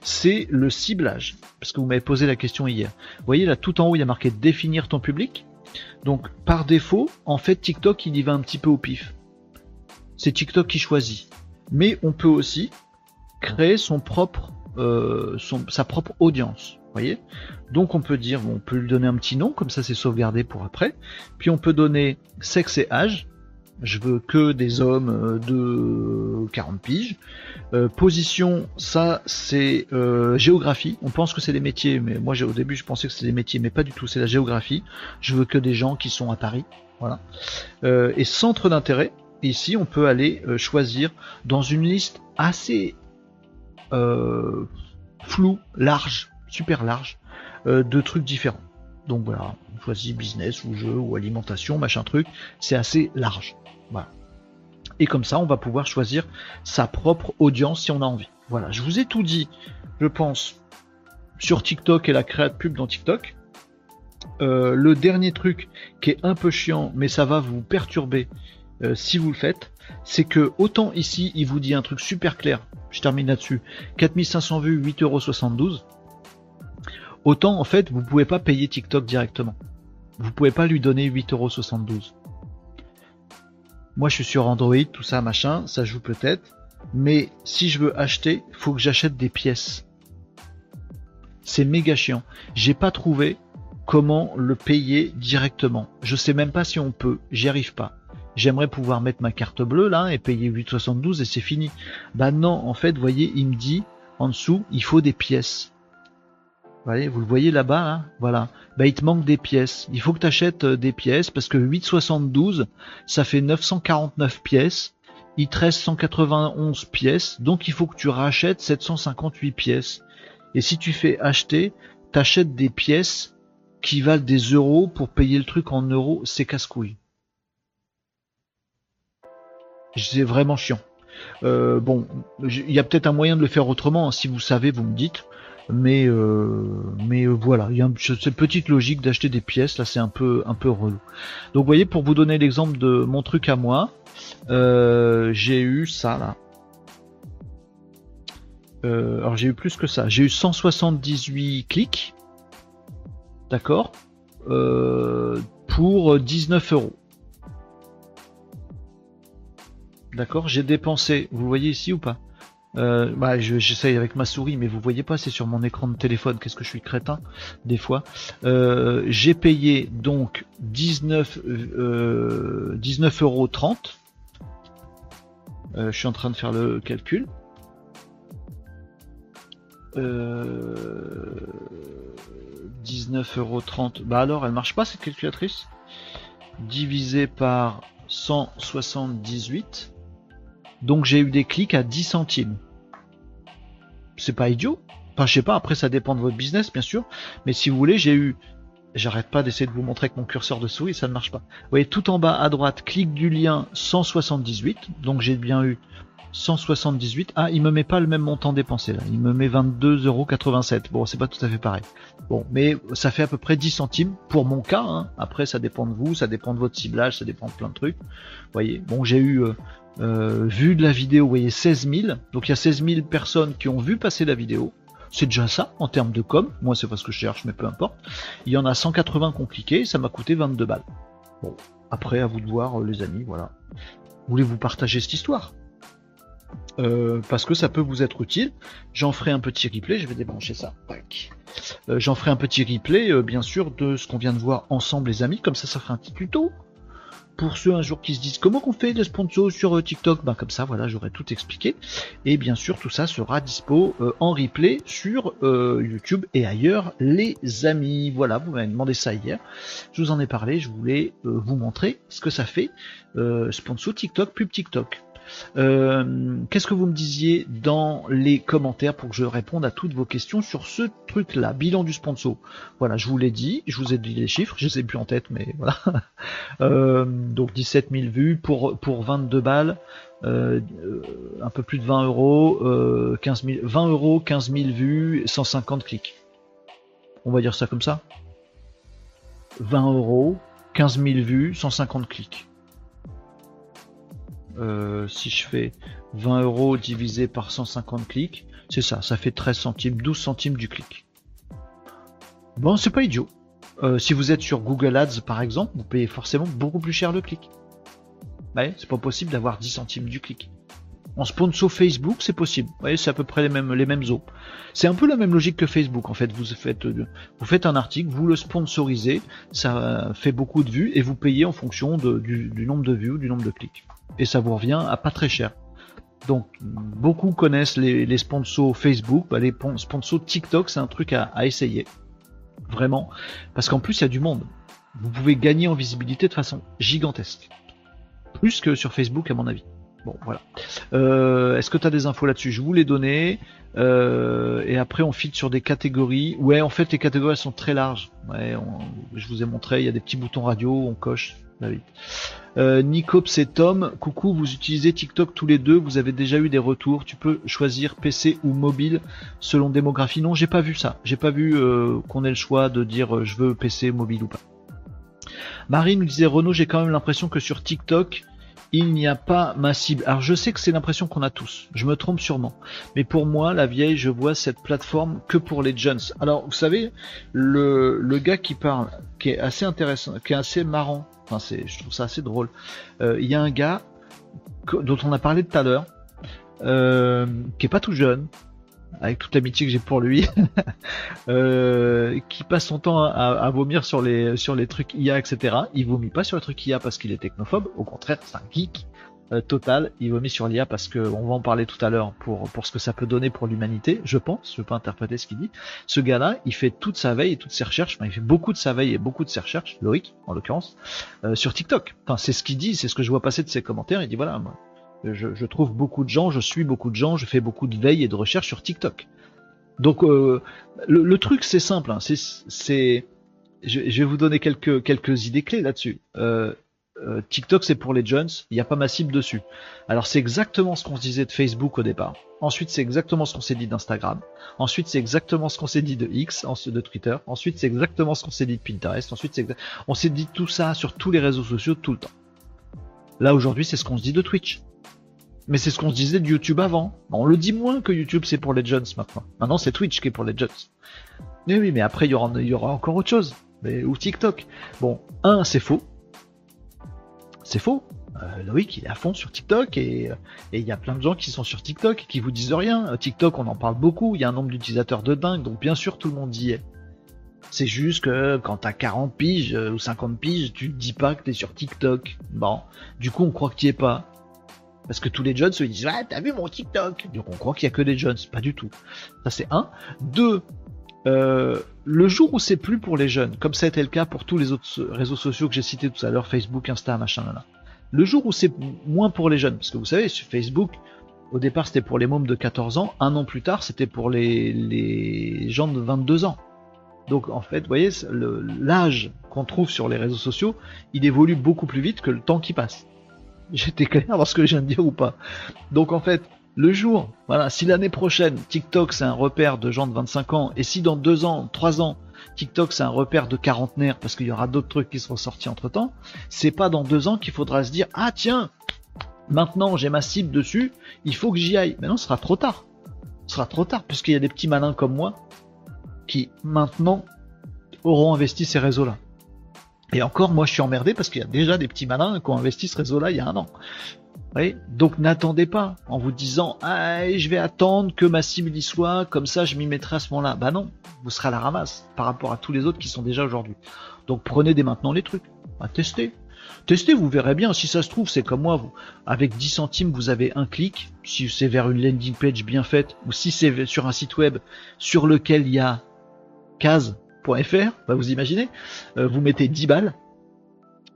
[SPEAKER 1] C'est le ciblage. Parce que vous m'avez posé la question hier. Vous voyez là, tout en haut, il y a marqué définir ton public. Donc, par défaut, en fait, TikTok, il y va un petit peu au pif. C'est TikTok qui choisit. Mais on peut aussi créer son propre, euh, sa propre audience. Voyez Donc on peut dire, on peut lui donner un petit nom, comme ça c'est sauvegardé pour après. Puis on peut donner sexe et âge je veux que des hommes euh, de 40 piges. Euh, position, ça c'est euh, géographie. On pense que c'est des métiers, mais moi au début je pensais que c'était des métiers, mais pas du tout. C'est la géographie. Je veux que des gens qui sont à Paris. Voilà. et centre d'intérêt. Ici, on peut aller choisir dans une liste assez floue, large, super large, de trucs différents. Donc voilà, on choisit business ou jeu ou alimentation, machin truc. C'est assez large. Et comme ça, on va pouvoir choisir sa propre audience si on a envie. Voilà, je vous ai tout dit, je pense, sur TikTok et la création pub dans TikTok. Euh, le dernier truc qui est un peu chiant, mais ça va vous perturber euh, si vous le faites, c'est que autant ici, il vous dit un truc super clair, je termine là-dessus, 4500 vues, 8,72€, autant en fait, vous pouvez pas payer TikTok directement. Vous pouvez pas lui donner 8,72€. Moi, je suis sur Android, tout ça, machin, ça joue peut-être. Mais si je veux acheter, faut que j'achète des pièces. C'est méga chiant. J'ai pas trouvé comment le payer directement. Je sais même pas si on peut. J'y arrive pas. J'aimerais pouvoir mettre ma carte bleue là et payer 8,72 et c'est fini. Bah non, en fait, voyez, il me dit en dessous, il faut des pièces. Vous, le voyez là-bas, hein voilà. Bah, il te manque des pièces. Il faut que tu achètes euh, des pièces parce que 8,72, ça fait 949 pièces. Il te reste 191 pièces, donc il faut que tu rachètes 758 pièces. Et si tu fais acheter, t'achètes des pièces qui valent des euros pour payer le truc en euros, c'est casse-couille. C'est vraiment chiant. Euh, bon, il y a peut-être un moyen de le faire autrement. Hein. Si vous savez, vous me dites mais euh, euh, voilà, il y a cette petite logique d'acheter des pièces là, c'est un peu un peu relou. Donc voyez, pour vous donner l'exemple de mon truc à moi, euh, j'ai eu ça là. alors j'ai eu plus que ça, j'ai eu 178 clics, d'accord, pour 19 euros. D'accord, j'ai dépensé, vous voyez ici ou pas? Euh, bah, j'essaye avec ma souris, mais vous voyez pas, c'est sur mon écran de téléphone. Qu'est-ce que je suis crétin des fois. Euh, j'ai payé donc 19 euh, 19 euros 30. Euh, je suis en train de faire le calcul. Euh, 19 euros 30. Bah alors, elle marche pas cette calculatrice? Divisé par 178. Donc j'ai eu des clics à 10 centimes. C'est pas idiot. Enfin, je sais pas, après ça dépend de votre business, bien sûr. Mais si vous voulez, j'ai eu. J'arrête pas d'essayer de vous montrer avec mon curseur de souris, ça ne marche pas. Vous voyez, tout en bas à droite, clic du lien 178. Donc j'ai bien eu 178. Ah, il me met pas le même montant dépensé là. Il me met 22,87€. Bon, c'est pas tout à fait pareil. Bon, mais ça fait à peu près 10 centimes pour mon cas. Hein. Après, ça dépend de vous, ça dépend de votre ciblage, ça dépend de plein de trucs. Vous voyez, bon, j'ai eu euh, euh, vu de la vidéo, vous voyez 16 000. Donc il y a 16 000 personnes qui ont vu passer la vidéo. C'est déjà ça en termes de com. Moi, c'est pas ce que je cherche, mais peu importe. Il y en a 180 compliqués. Ça m'a coûté 22 balles. Bon, après, à vous de voir, euh, les amis. Voilà. Voulez-vous partager cette histoire? Euh, parce que ça peut vous être utile. J'en ferai un petit replay, je vais débrancher ça. J'en ferai un petit replay, bien sûr, de ce qu'on vient de voir ensemble, les amis. Comme ça, ça fera un petit tuto pour ceux un jour qui se disent comment on fait le sponsor sur euh, TikTok, ben comme ça voilà j'aurais tout expliqué. Et bien sûr tout ça sera dispo euh, en replay sur euh, YouTube et ailleurs les amis. Voilà, vous m'avez demandé ça hier. Je vous en ai parlé, je voulais vous montrer ce que ça fait. sponsor TikTok, pub TikTok. Euh, qu'est-ce que vous me disiez dans les commentaires pour que je réponde à toutes vos questions sur ce truc-là, bilan du sponsor? Voilà, je vous l'ai dit, je vous ai dit les chiffres, je les ai plus en tête, mais voilà. <laughs> Euh, donc 17 000 vues pour, pour 22 balles. Euh, un peu plus de 20 euros, 15 20 euros, 15 000 vues, 150 clics. On va dire ça comme ça 20 euros, 15 000 vues, 150 clics. Euh, si je fais 20 euros divisé par 150 clics, c'est ça, ça fait 13 centimes, 12 centimes du clic. Bon, c'est pas idiot. Euh, si vous êtes sur Google Ads par exemple, vous payez forcément beaucoup plus cher le clic. C'est pas possible d'avoir 10 centimes du clic. En sponsor Facebook, c'est possible. Vous voyez, c'est à peu près les mêmes, les mêmes eaux. C'est un peu la même logique que Facebook. En fait, vous faites, vous faites un article, vous le sponsorisez, ça fait beaucoup de vues et vous payez en fonction du, nombre de vues ou du nombre de clics. Et ça vous revient à pas très cher. Donc, beaucoup connaissent les, sponsors Facebook, bah, les sponsors TikTok, c'est un truc à, à essayer. Vraiment. Parce qu'en plus, il y a du monde. Vous pouvez gagner en visibilité de façon gigantesque. Plus que sur Facebook, à mon avis. Bon, voilà. Euh, est-ce que tu as des infos là-dessus? Je vous les donner. Euh, et après, on fit sur des catégories. Ouais, en fait, les catégories sont très larges. Ouais, je vous ai montré, il y a des petits boutons radio, on coche. Euh, Nicops et Tom, coucou, vous utilisez TikTok tous les deux, vous avez déjà eu des retours, tu peux choisir PC ou mobile selon démographie. Non, j'ai pas vu ça, j'ai pas vu euh, qu'on ait le choix de dire je veux PC, mobile ou pas. Marie nous disait Renault, j'ai quand même l'impression que sur TikTok, il n'y a pas ma cible. Alors je sais que c'est l'impression qu'on a tous, je me trompe sûrement. Mais pour moi, la vieille, je vois cette plateforme que pour les jeunes. Alors vous savez, le, le gars qui parle, qui est assez intéressant, qui est assez marrant, enfin c'est, je trouve ça assez drôle. Euh, il y a un gars dont on a parlé tout à l'heure, euh, qui est pas tout jeune, avec toute l'amitié que j'ai pour lui, <laughs> euh, qui passe son temps à, vomir sur les sur les trucs IA, etc. Il vomit pas sur les trucs IA parce qu'il est technophobe, au contraire, c'est un geek euh, total. Il vomit sur l'IA parce que on va en parler tout à l'heure pour pour ce que ça peut donner pour l'humanité, je pense. Je peux interpréter ce qu'il dit. Ce gars-là, il fait toute sa veille et toutes ses recherches. il fait beaucoup de sa veille et beaucoup de ses recherches, Loïc en l'occurrence, euh, sur TikTok. Enfin, c'est ce qu'il dit, c'est ce que je vois passer de ses commentaires. Il dit voilà, moi, je, trouve beaucoup de gens, je suis beaucoup de gens, je fais beaucoup de veille et de recherche sur TikTok. Donc euh, le, truc c'est simple, hein, c'est, je, vais vous donner quelques quelques idées clés là-dessus. Euh, euh, TikTok c'est pour les jeunes, il n'y a pas ma cible dessus. Alors c'est exactement ce qu'on se disait de Facebook au départ. Ensuite c'est exactement ce qu'on s'est dit d'Instagram. Ensuite c'est exactement ce qu'on s'est dit de X, de Twitter. Ensuite c'est exactement ce qu'on s'est dit de Pinterest. Ensuite c'est on s'est dit tout ça sur tous les réseaux sociaux tout le temps. Là aujourd'hui c'est ce qu'on se dit de Twitch. Mais c'est ce qu'on se disait de YouTube avant. On le dit moins que YouTube c'est pour les jeunes maintenant. Maintenant c'est Twitch qui est pour les jeunes. Mais oui, mais après il y aura, encore autre chose. Mais, ou TikTok. Bon, un, c'est faux. C'est faux. Euh, Loïc, il est à fond sur TikTok et il y a plein de gens qui sont sur TikTok et qui vous disent rien. Euh, TikTok, on en parle beaucoup. Il y a un nombre d'utilisateurs de dingue, donc bien sûr tout le monde y est. C'est juste que quand t'as 40 piges euh, ou 50 piges, tu te dis pas que t'es sur TikTok. Bon, du coup on croit que t'y es pas. Parce que tous les jeunes se disent Ah, t'as vu mon TikTok Donc on croit qu'il y a que des jeunes, pas du tout. Ça c'est un. Deux, euh, le jour où c'est plus pour les jeunes, comme ça a été le cas pour tous les autres réseaux sociaux que j'ai cités tout à l'heure, Facebook, Insta, machin, là, là. Le jour où c'est moins pour les jeunes, parce que vous savez, sur Facebook, au départ c'était pour les mômes de 14 ans, un an plus tard c'était pour les, les gens de 22 ans. Donc en fait, vous voyez, l'âge qu'on trouve sur les réseaux sociaux, il évolue beaucoup plus vite que le temps qui passe. <laughs> J'étais clair dans ce que je viens de dire ou pas. Donc en fait, le jour, voilà, si l'année prochaine TikTok c'est un repère de gens de 25 ans, et si dans 2 ans, 3 ans, TikTok c'est un repère de quarantenaires parce qu'il y aura d'autres trucs qui seront sortis entre temps, c'est pas dans 2 ans qu'il faudra se dire ah tiens, maintenant j'ai ma cible dessus, il faut que j'y aille. Maintenant ce sera trop tard. Ce sera trop tard puisqu'il y a des petits malins comme moi qui maintenant auront investi ces réseaux-là. Et encore, moi, je suis emmerdé parce qu'il y a déjà des petits malins qui ont investi ce réseau-là il y a un an. Oui, donc n'attendez pas en vous disant ah, je vais attendre que ma cible y soit, comme ça je m'y mettrai à ce moment-là. Bah non, vous serez à la ramasse par rapport à tous les autres qui sont déjà aujourd'hui. Donc prenez dès maintenant les trucs, à tester. Testez, vous verrez bien. Si ça se trouve, c'est comme moi. Vous, avec 10 centimes, vous avez un clic. Si c'est vers une landing page bien faite, ou si c'est sur un site web sur lequel il y a case.fr, bah vous imaginez, euh, vous mettez 10 balles.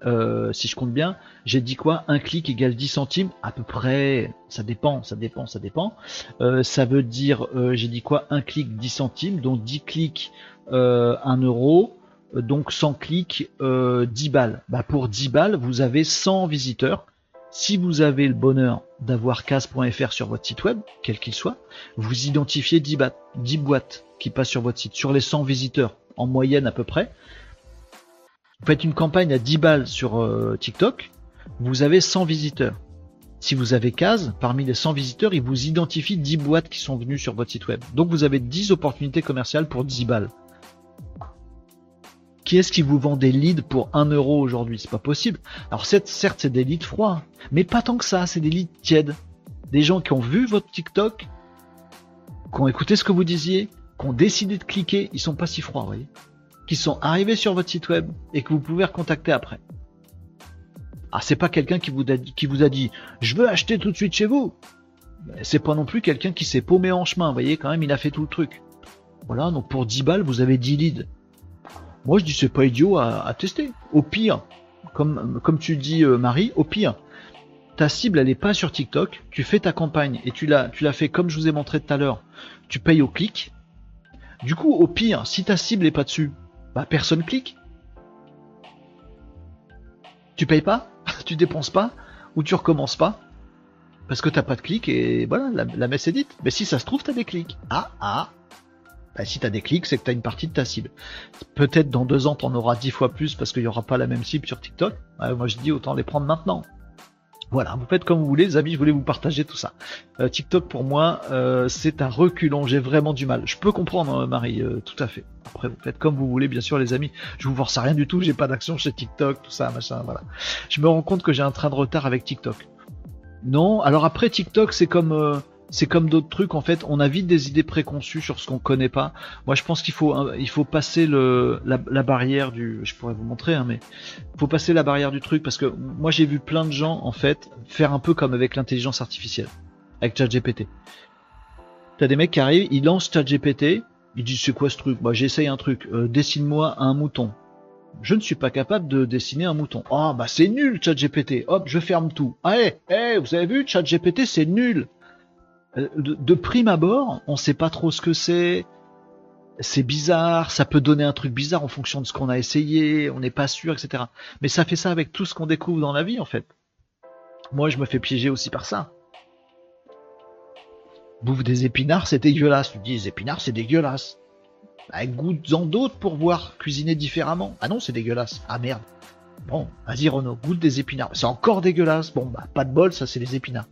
[SPEAKER 1] Euh, si je compte bien, j'ai dit quoi? Un clic égale 10 centimes À peu près, ça dépend, ça dépend, ça dépend. Euh, ça veut dire, j'ai dit quoi? Un clic 10 centimes, donc 10 clics 1 euro, donc 100 clics 10 balles. Bah pour 10 balles, vous avez 100 visiteurs. Si vous avez le bonheur d'avoir case.fr sur votre site web, quel qu'il soit, vous identifiez 10, 10 boîtes qui passent sur votre site, sur les 100 visiteurs, en moyenne à peu près. Vous faites une campagne à 10 balles sur euh, TikTok, vous avez 100 visiteurs. Si vous avez case, parmi les 100 visiteurs, il vous identifie 10 boîtes qui sont venues sur votre site web. Donc vous avez 10 opportunités commerciales pour 10 balles. Qui est-ce qui vous vend des leads pour 1 euro aujourd'hui? C'est pas possible. Alors certes, c'est des leads froids, mais pas tant que ça, c'est des leads tièdes. Des gens qui ont vu votre TikTok, qui ont écouté ce que vous disiez, qui ont décidé de cliquer, ils sont pas si froids, vous voyez. Qui sont arrivés sur votre site web et que vous pouvez recontacter après. Ah, c'est pas quelqu'un qui vous, a, dit je veux acheter tout de suite chez vous. C'est pas non plus quelqu'un qui s'est paumé en chemin, vous voyez, quand même, il a fait tout le truc. Voilà, donc pour 10 balles, vous avez 10 leads. Moi, je dis c'est pas idiot à, tester. Au pire, comme, comme tu dis euh, Marie, au pire, ta cible elle est pas sur TikTok, tu fais ta campagne et tu l'as tu l'as fait comme je vous ai montré tout à l'heure, tu payes au clic. Du coup, au pire, si ta cible est pas dessus, bah personne clique. Tu payes pas, <laughs> tu dépenses pas, ou tu recommences pas, parce que t'as pas de clic et voilà, la, la messe est dite. Mais si ça se trouve, t'as des clics. Ah ah, bah, si tu as des clics, c'est que tu as une partie de ta cible. Peut-être dans deux ans, tu en auras dix fois plus parce qu'il n'y aura pas la même cible sur TikTok. moi, je dis autant les prendre maintenant. Voilà, vous faites comme vous voulez, les amis, je voulais vous partager tout ça. Euh, TikTok pour moi, euh, c'est un reculon, j'ai vraiment du mal. Je peux comprendre, hein, Marie, euh, tout à fait. Après, vous faites comme vous voulez, bien sûr, les amis. Je vous force à rien du tout, j'ai pas d'action chez TikTok, tout ça, machin, voilà. Je me rends compte que j'ai un train de retard avec TikTok. Non, alors après TikTok, c'est comme c'est comme d'autres trucs en fait, on a vite des idées préconçues sur ce qu'on connaît pas. Moi, je pense qu'il faut il faut passer le la, barrière du, je pourrais vous montrer, hein, mais faut passer la barrière du truc parce que moi j'ai vu plein de gens en fait faire un peu comme avec l'intelligence artificielle, avec ChatGPT. T'as des mecs qui arrivent, ils lancent ChatGPT, ils disent c'est quoi ce truc? Moi j'essaye un truc, euh, dessine-moi un mouton. Je ne suis pas capable de dessiner un mouton. Ah oh, bah c'est nul ChatGPT. Hop, je ferme tout. Ah hey, hey, vous avez vu ChatGPT c'est nul. Euh, de, prime abord, on sait pas trop ce que c'est. C'est bizarre, ça peut donner un truc bizarre en fonction de ce qu'on a essayé, on n'est pas sûr, etc. Mais ça fait ça avec tout ce qu'on découvre dans la vie, en fait. Moi, je me fais piéger aussi par ça. Bouffe des épinards, c'est dégueulasse. Tu dis, les épinards, c'est dégueulasse. Bah, goûte-en d'autres pour voir cuisiner différemment. Ah non, c'est dégueulasse. Ah merde. Bon, vas-y Renaud, goûte des épinards. C'est encore dégueulasse. Bon, bah, pas de bol, ça c'est les épinards.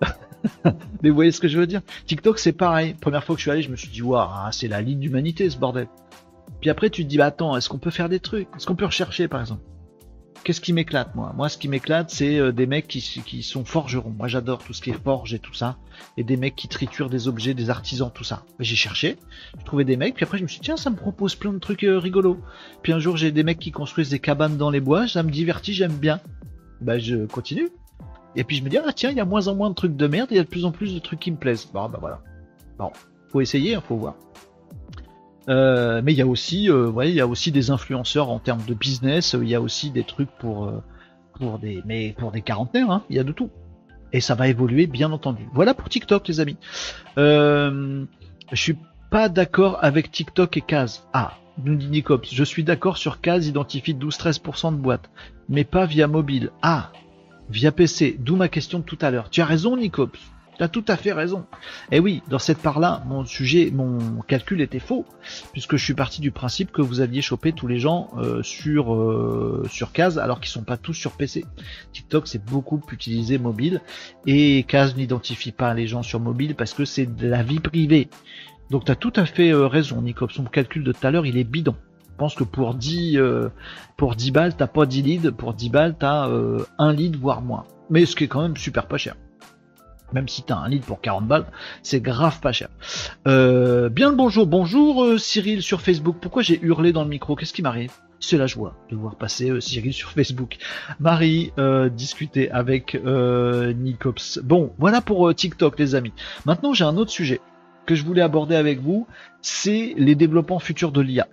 [SPEAKER 1] <laughs> <laughs> Mais vous voyez ce que je veux dire? TikTok, c'est pareil. Première fois que je suis allé, je me suis dit, waouh, hein, c'est la ligne d'humanité ce bordel. Puis après, tu te dis, bah attends, est-ce qu'on peut faire des trucs? Est-ce qu'on peut rechercher, par exemple? Qu'est-ce qui m'éclate, moi? Moi, ce qui m'éclate, c'est euh, des mecs qui, qui, sont forgerons. Moi, j'adore tout ce qui est forge et tout ça. Et des mecs qui triturent des objets, des artisans, tout ça. J'ai cherché, j'ai trouvé des mecs, puis après, je me suis dit, tiens, ça me propose plein de trucs euh, rigolos. Puis un jour, j'ai des mecs qui construisent des cabanes dans les bois, ça me divertit, j'aime bien. Bah, je continue. Et puis je me dis, ah tiens, il y a moins en moins de trucs de merde, il y a de plus en plus de trucs qui me plaisent. Bon, bah voilà. Bon, faut essayer, hein, faut voir. Euh, mais il y a aussi, euh, il y a aussi des influenceurs en termes de business. Il y a aussi des trucs pour euh, pour des, mais pour des quarantenaires. Hein, il y a de tout. Et ça va évoluer, bien entendu. Voilà pour TikTok, les amis. Euh, je suis pas d'accord avec TikTok et Kaz. Ah, nous dit. Je suis d'accord sur Kaz identifie 12-13% de boîtes, mais pas via mobile. Ah, via PC, d'où ma question de tout à l'heure. Tu as raison, Nicops. Tu as tout à fait raison. Et eh oui, dans cette part-là, mon sujet, mon calcul était faux, puisque je suis parti du principe que vous aviez chopé tous les gens euh, sur euh, sur Case, alors qu'ils sont pas tous sur PC. TikTok, c'est beaucoup utilisé mobile, et Case n'identifie pas les gens sur mobile parce que c'est de la vie privée. Donc tu as tout à fait euh, raison, Nicops. Mon calcul de tout à l'heure, il est bidon. Je pense que pour 10, euh, pour 10 balles, t'as pas 10 leads, pour 10 balles, t'as euh, un lead, voire moins. Mais ce qui est quand même super pas cher. Même si t'as un lead pour 40 balles, c'est grave pas cher. Euh, bien le bonjour, bonjour Cyril sur Facebook. Pourquoi j'ai hurlé dans le micro? Qu'est-ce qui m'arrive? C'est la joie de voir passer euh, Cyril sur Facebook. Marie euh, discuter avec euh, Nicops. Bon, voilà pour euh, TikTok, les amis. Maintenant, j'ai un autre sujet que je voulais aborder avec vous, c'est les développements futurs de l'IA.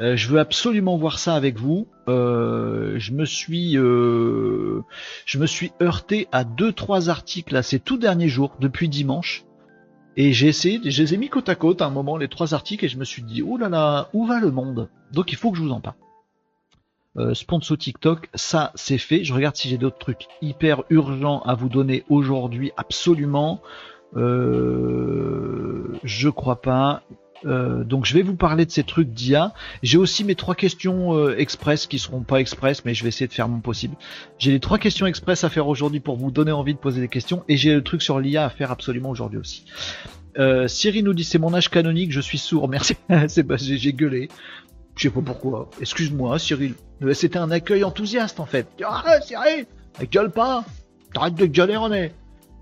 [SPEAKER 1] Euh, je veux absolument voir ça avec vous. Euh, je me suis, euh, je me suis heurté à deux trois articles là ces tout derniers jours depuis dimanche, et j'ai essayé, je les ai mis côte à côte à un moment les trois articles et je me suis dit oh là là où va le monde? Donc il faut que je vous en parle. Euh, sponsor TikTok, ça c'est fait. Je regarde si j'ai d'autres trucs hyper urgents à vous donner aujourd'hui absolument. Euh, je crois pas. Euh, donc je vais vous parler de ces trucs d'IA. J'ai aussi mes trois questions euh, express qui seront pas express, mais je vais essayer de faire mon possible. J'ai les trois questions express à faire aujourd'hui pour vous donner envie de poser des questions, et j'ai le truc sur l'IA à faire absolument aujourd'hui aussi. Euh, nous dit c'est mon âge canonique, je suis sourd. Merci. <laughs> c'est bah, j'ai gueulé. Je sais pas pourquoi. Excuse-moi, Cyril. C'était un accueil enthousiaste en fait. Arrête, Cyril, gueule pas. T'arrêtes de gueuler, René.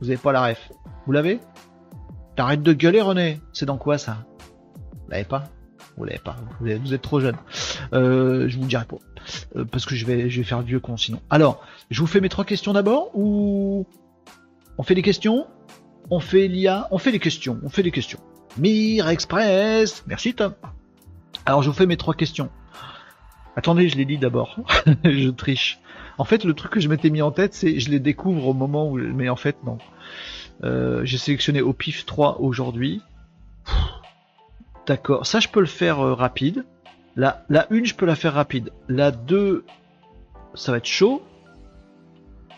[SPEAKER 1] Vous avez pas la ref. Vous l'avez? T'arrêtes de gueuler, René. C'est dans quoi ça? L'avez pas Vous l'avez pas. Vous êtes, vous êtes, trop jeune. Euh, je vous dirai pas. Euh, parce que je vais, je vais faire vieux con sinon. Alors, je vous fais mes trois questions d'abord ou on fait les questions? On fait l'IA On fait les questions. On fait les questions. Mire Express. Merci Tom. Alors, je vous fais mes trois questions. Attendez, je les lis d'abord. <laughs> je triche. En fait, le truc que je m'étais mis en tête, c'est je les découvre au moment où. Mais en fait, non. Euh, j'ai sélectionné au pif 3 aujourd'hui. D'accord, ça je peux le faire euh, rapide. La, la 1, je peux la faire rapide. La 2, ça va être chaud.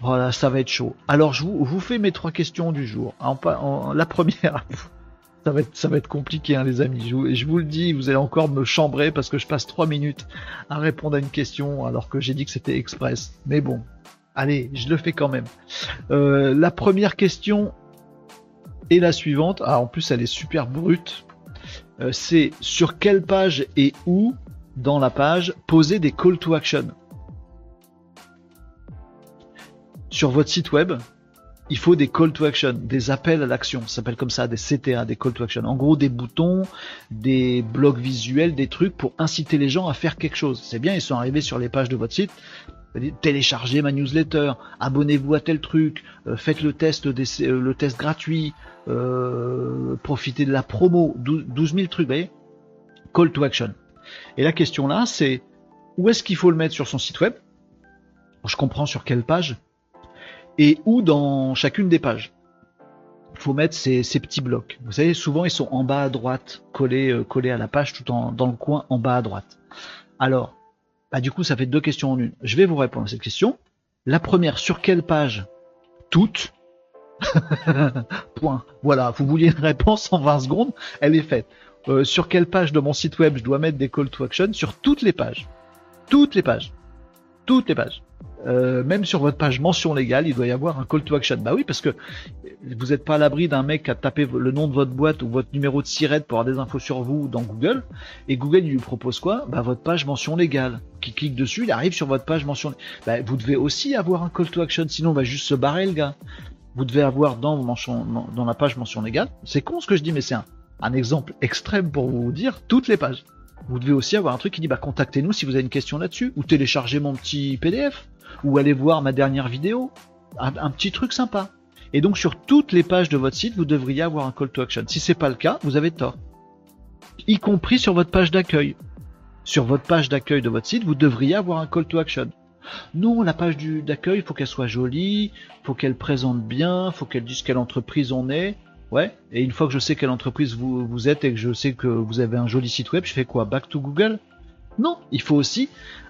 [SPEAKER 1] Voilà, ça va être chaud. Alors je vous, vous fais mes trois questions du jour. La première, <laughs> ça va être, compliqué, hein, les amis. Je vous, je vous, le dis, vous allez encore me chambrer parce que je passe trois minutes à répondre à une question alors que j'ai dit que c'était express. Mais bon, allez, je le fais quand même. Euh, la première question et la suivante, ah, en plus elle est super brute, c'est sur quelle page et où dans la page poser des call to action. Sur votre site web, il faut des call to action, des appels à l'action, ça s'appelle comme ça, des CTA, des call to action. En gros, des boutons, des blocs visuels, des trucs pour inciter les gens à faire quelque chose. C'est bien, ils sont arrivés sur les pages de votre site, téléchargez ma newsletter, abonnez-vous à tel truc, euh, faites le test, des, euh, le test gratuit, euh, profitez de la promo, 12 000 trucs, vous voyez? Call to action. Et la question là, c'est où est-ce qu'il faut le mettre sur son site web? Je comprends sur quelle page et où dans chacune des pages? Il faut mettre ces, ces, petits blocs. Vous savez, souvent ils sont en bas à droite, collés, collés à la page, tout en dans le coin en bas à droite. Alors, bah, du coup, ça fait deux questions en une. Je vais vous répondre à cette question. La première, sur quelle page Toutes. <laughs> Point. Voilà, vous vouliez une réponse en 20 secondes, elle est faite. Euh, sur quelle page de mon site web je dois mettre des call to action Sur toutes les pages. Toutes les pages. Toutes les pages. Euh, même sur votre page mention légale, il doit y avoir un call to action. Bah oui, parce que vous n'êtes pas à l'abri d'un mec a tapé le nom de votre boîte ou votre numéro de SIRET pour avoir des infos sur vous dans Google, et Google lui propose quoi? Bah votre page mention légale. Qui clique dessus, il arrive sur votre page mention. Bah, vous devez aussi avoir un call to action, sinon on va juste se barrer le gars. Vous devez avoir dans, mention, dans la page mention légale. C'est con ce que je dis, mais c'est un, un exemple extrême pour vous dire toutes les pages. Vous devez aussi avoir un truc qui dit bah contactez-nous si vous avez une question là-dessus, ou téléchargez mon petit PDF ou allez voir ma dernière vidéo. Un, petit truc sympa. Et donc sur toutes les pages de votre site, vous devriez avoir un call to action. Si c'est pas le cas, vous avez tort. Y compris sur votre page d'accueil. Sur votre page d'accueil de votre site, vous devriez avoir un call to action. Non, la page d'accueil, il faut qu'elle soit jolie, faut qu'elle présente bien, faut qu'elle dise quelle entreprise on est. Ouais. Et une fois que je sais quelle entreprise vous, vous êtes et que je sais que vous avez un joli site web, je fais quoi? Back to Google? Non, il faut aussi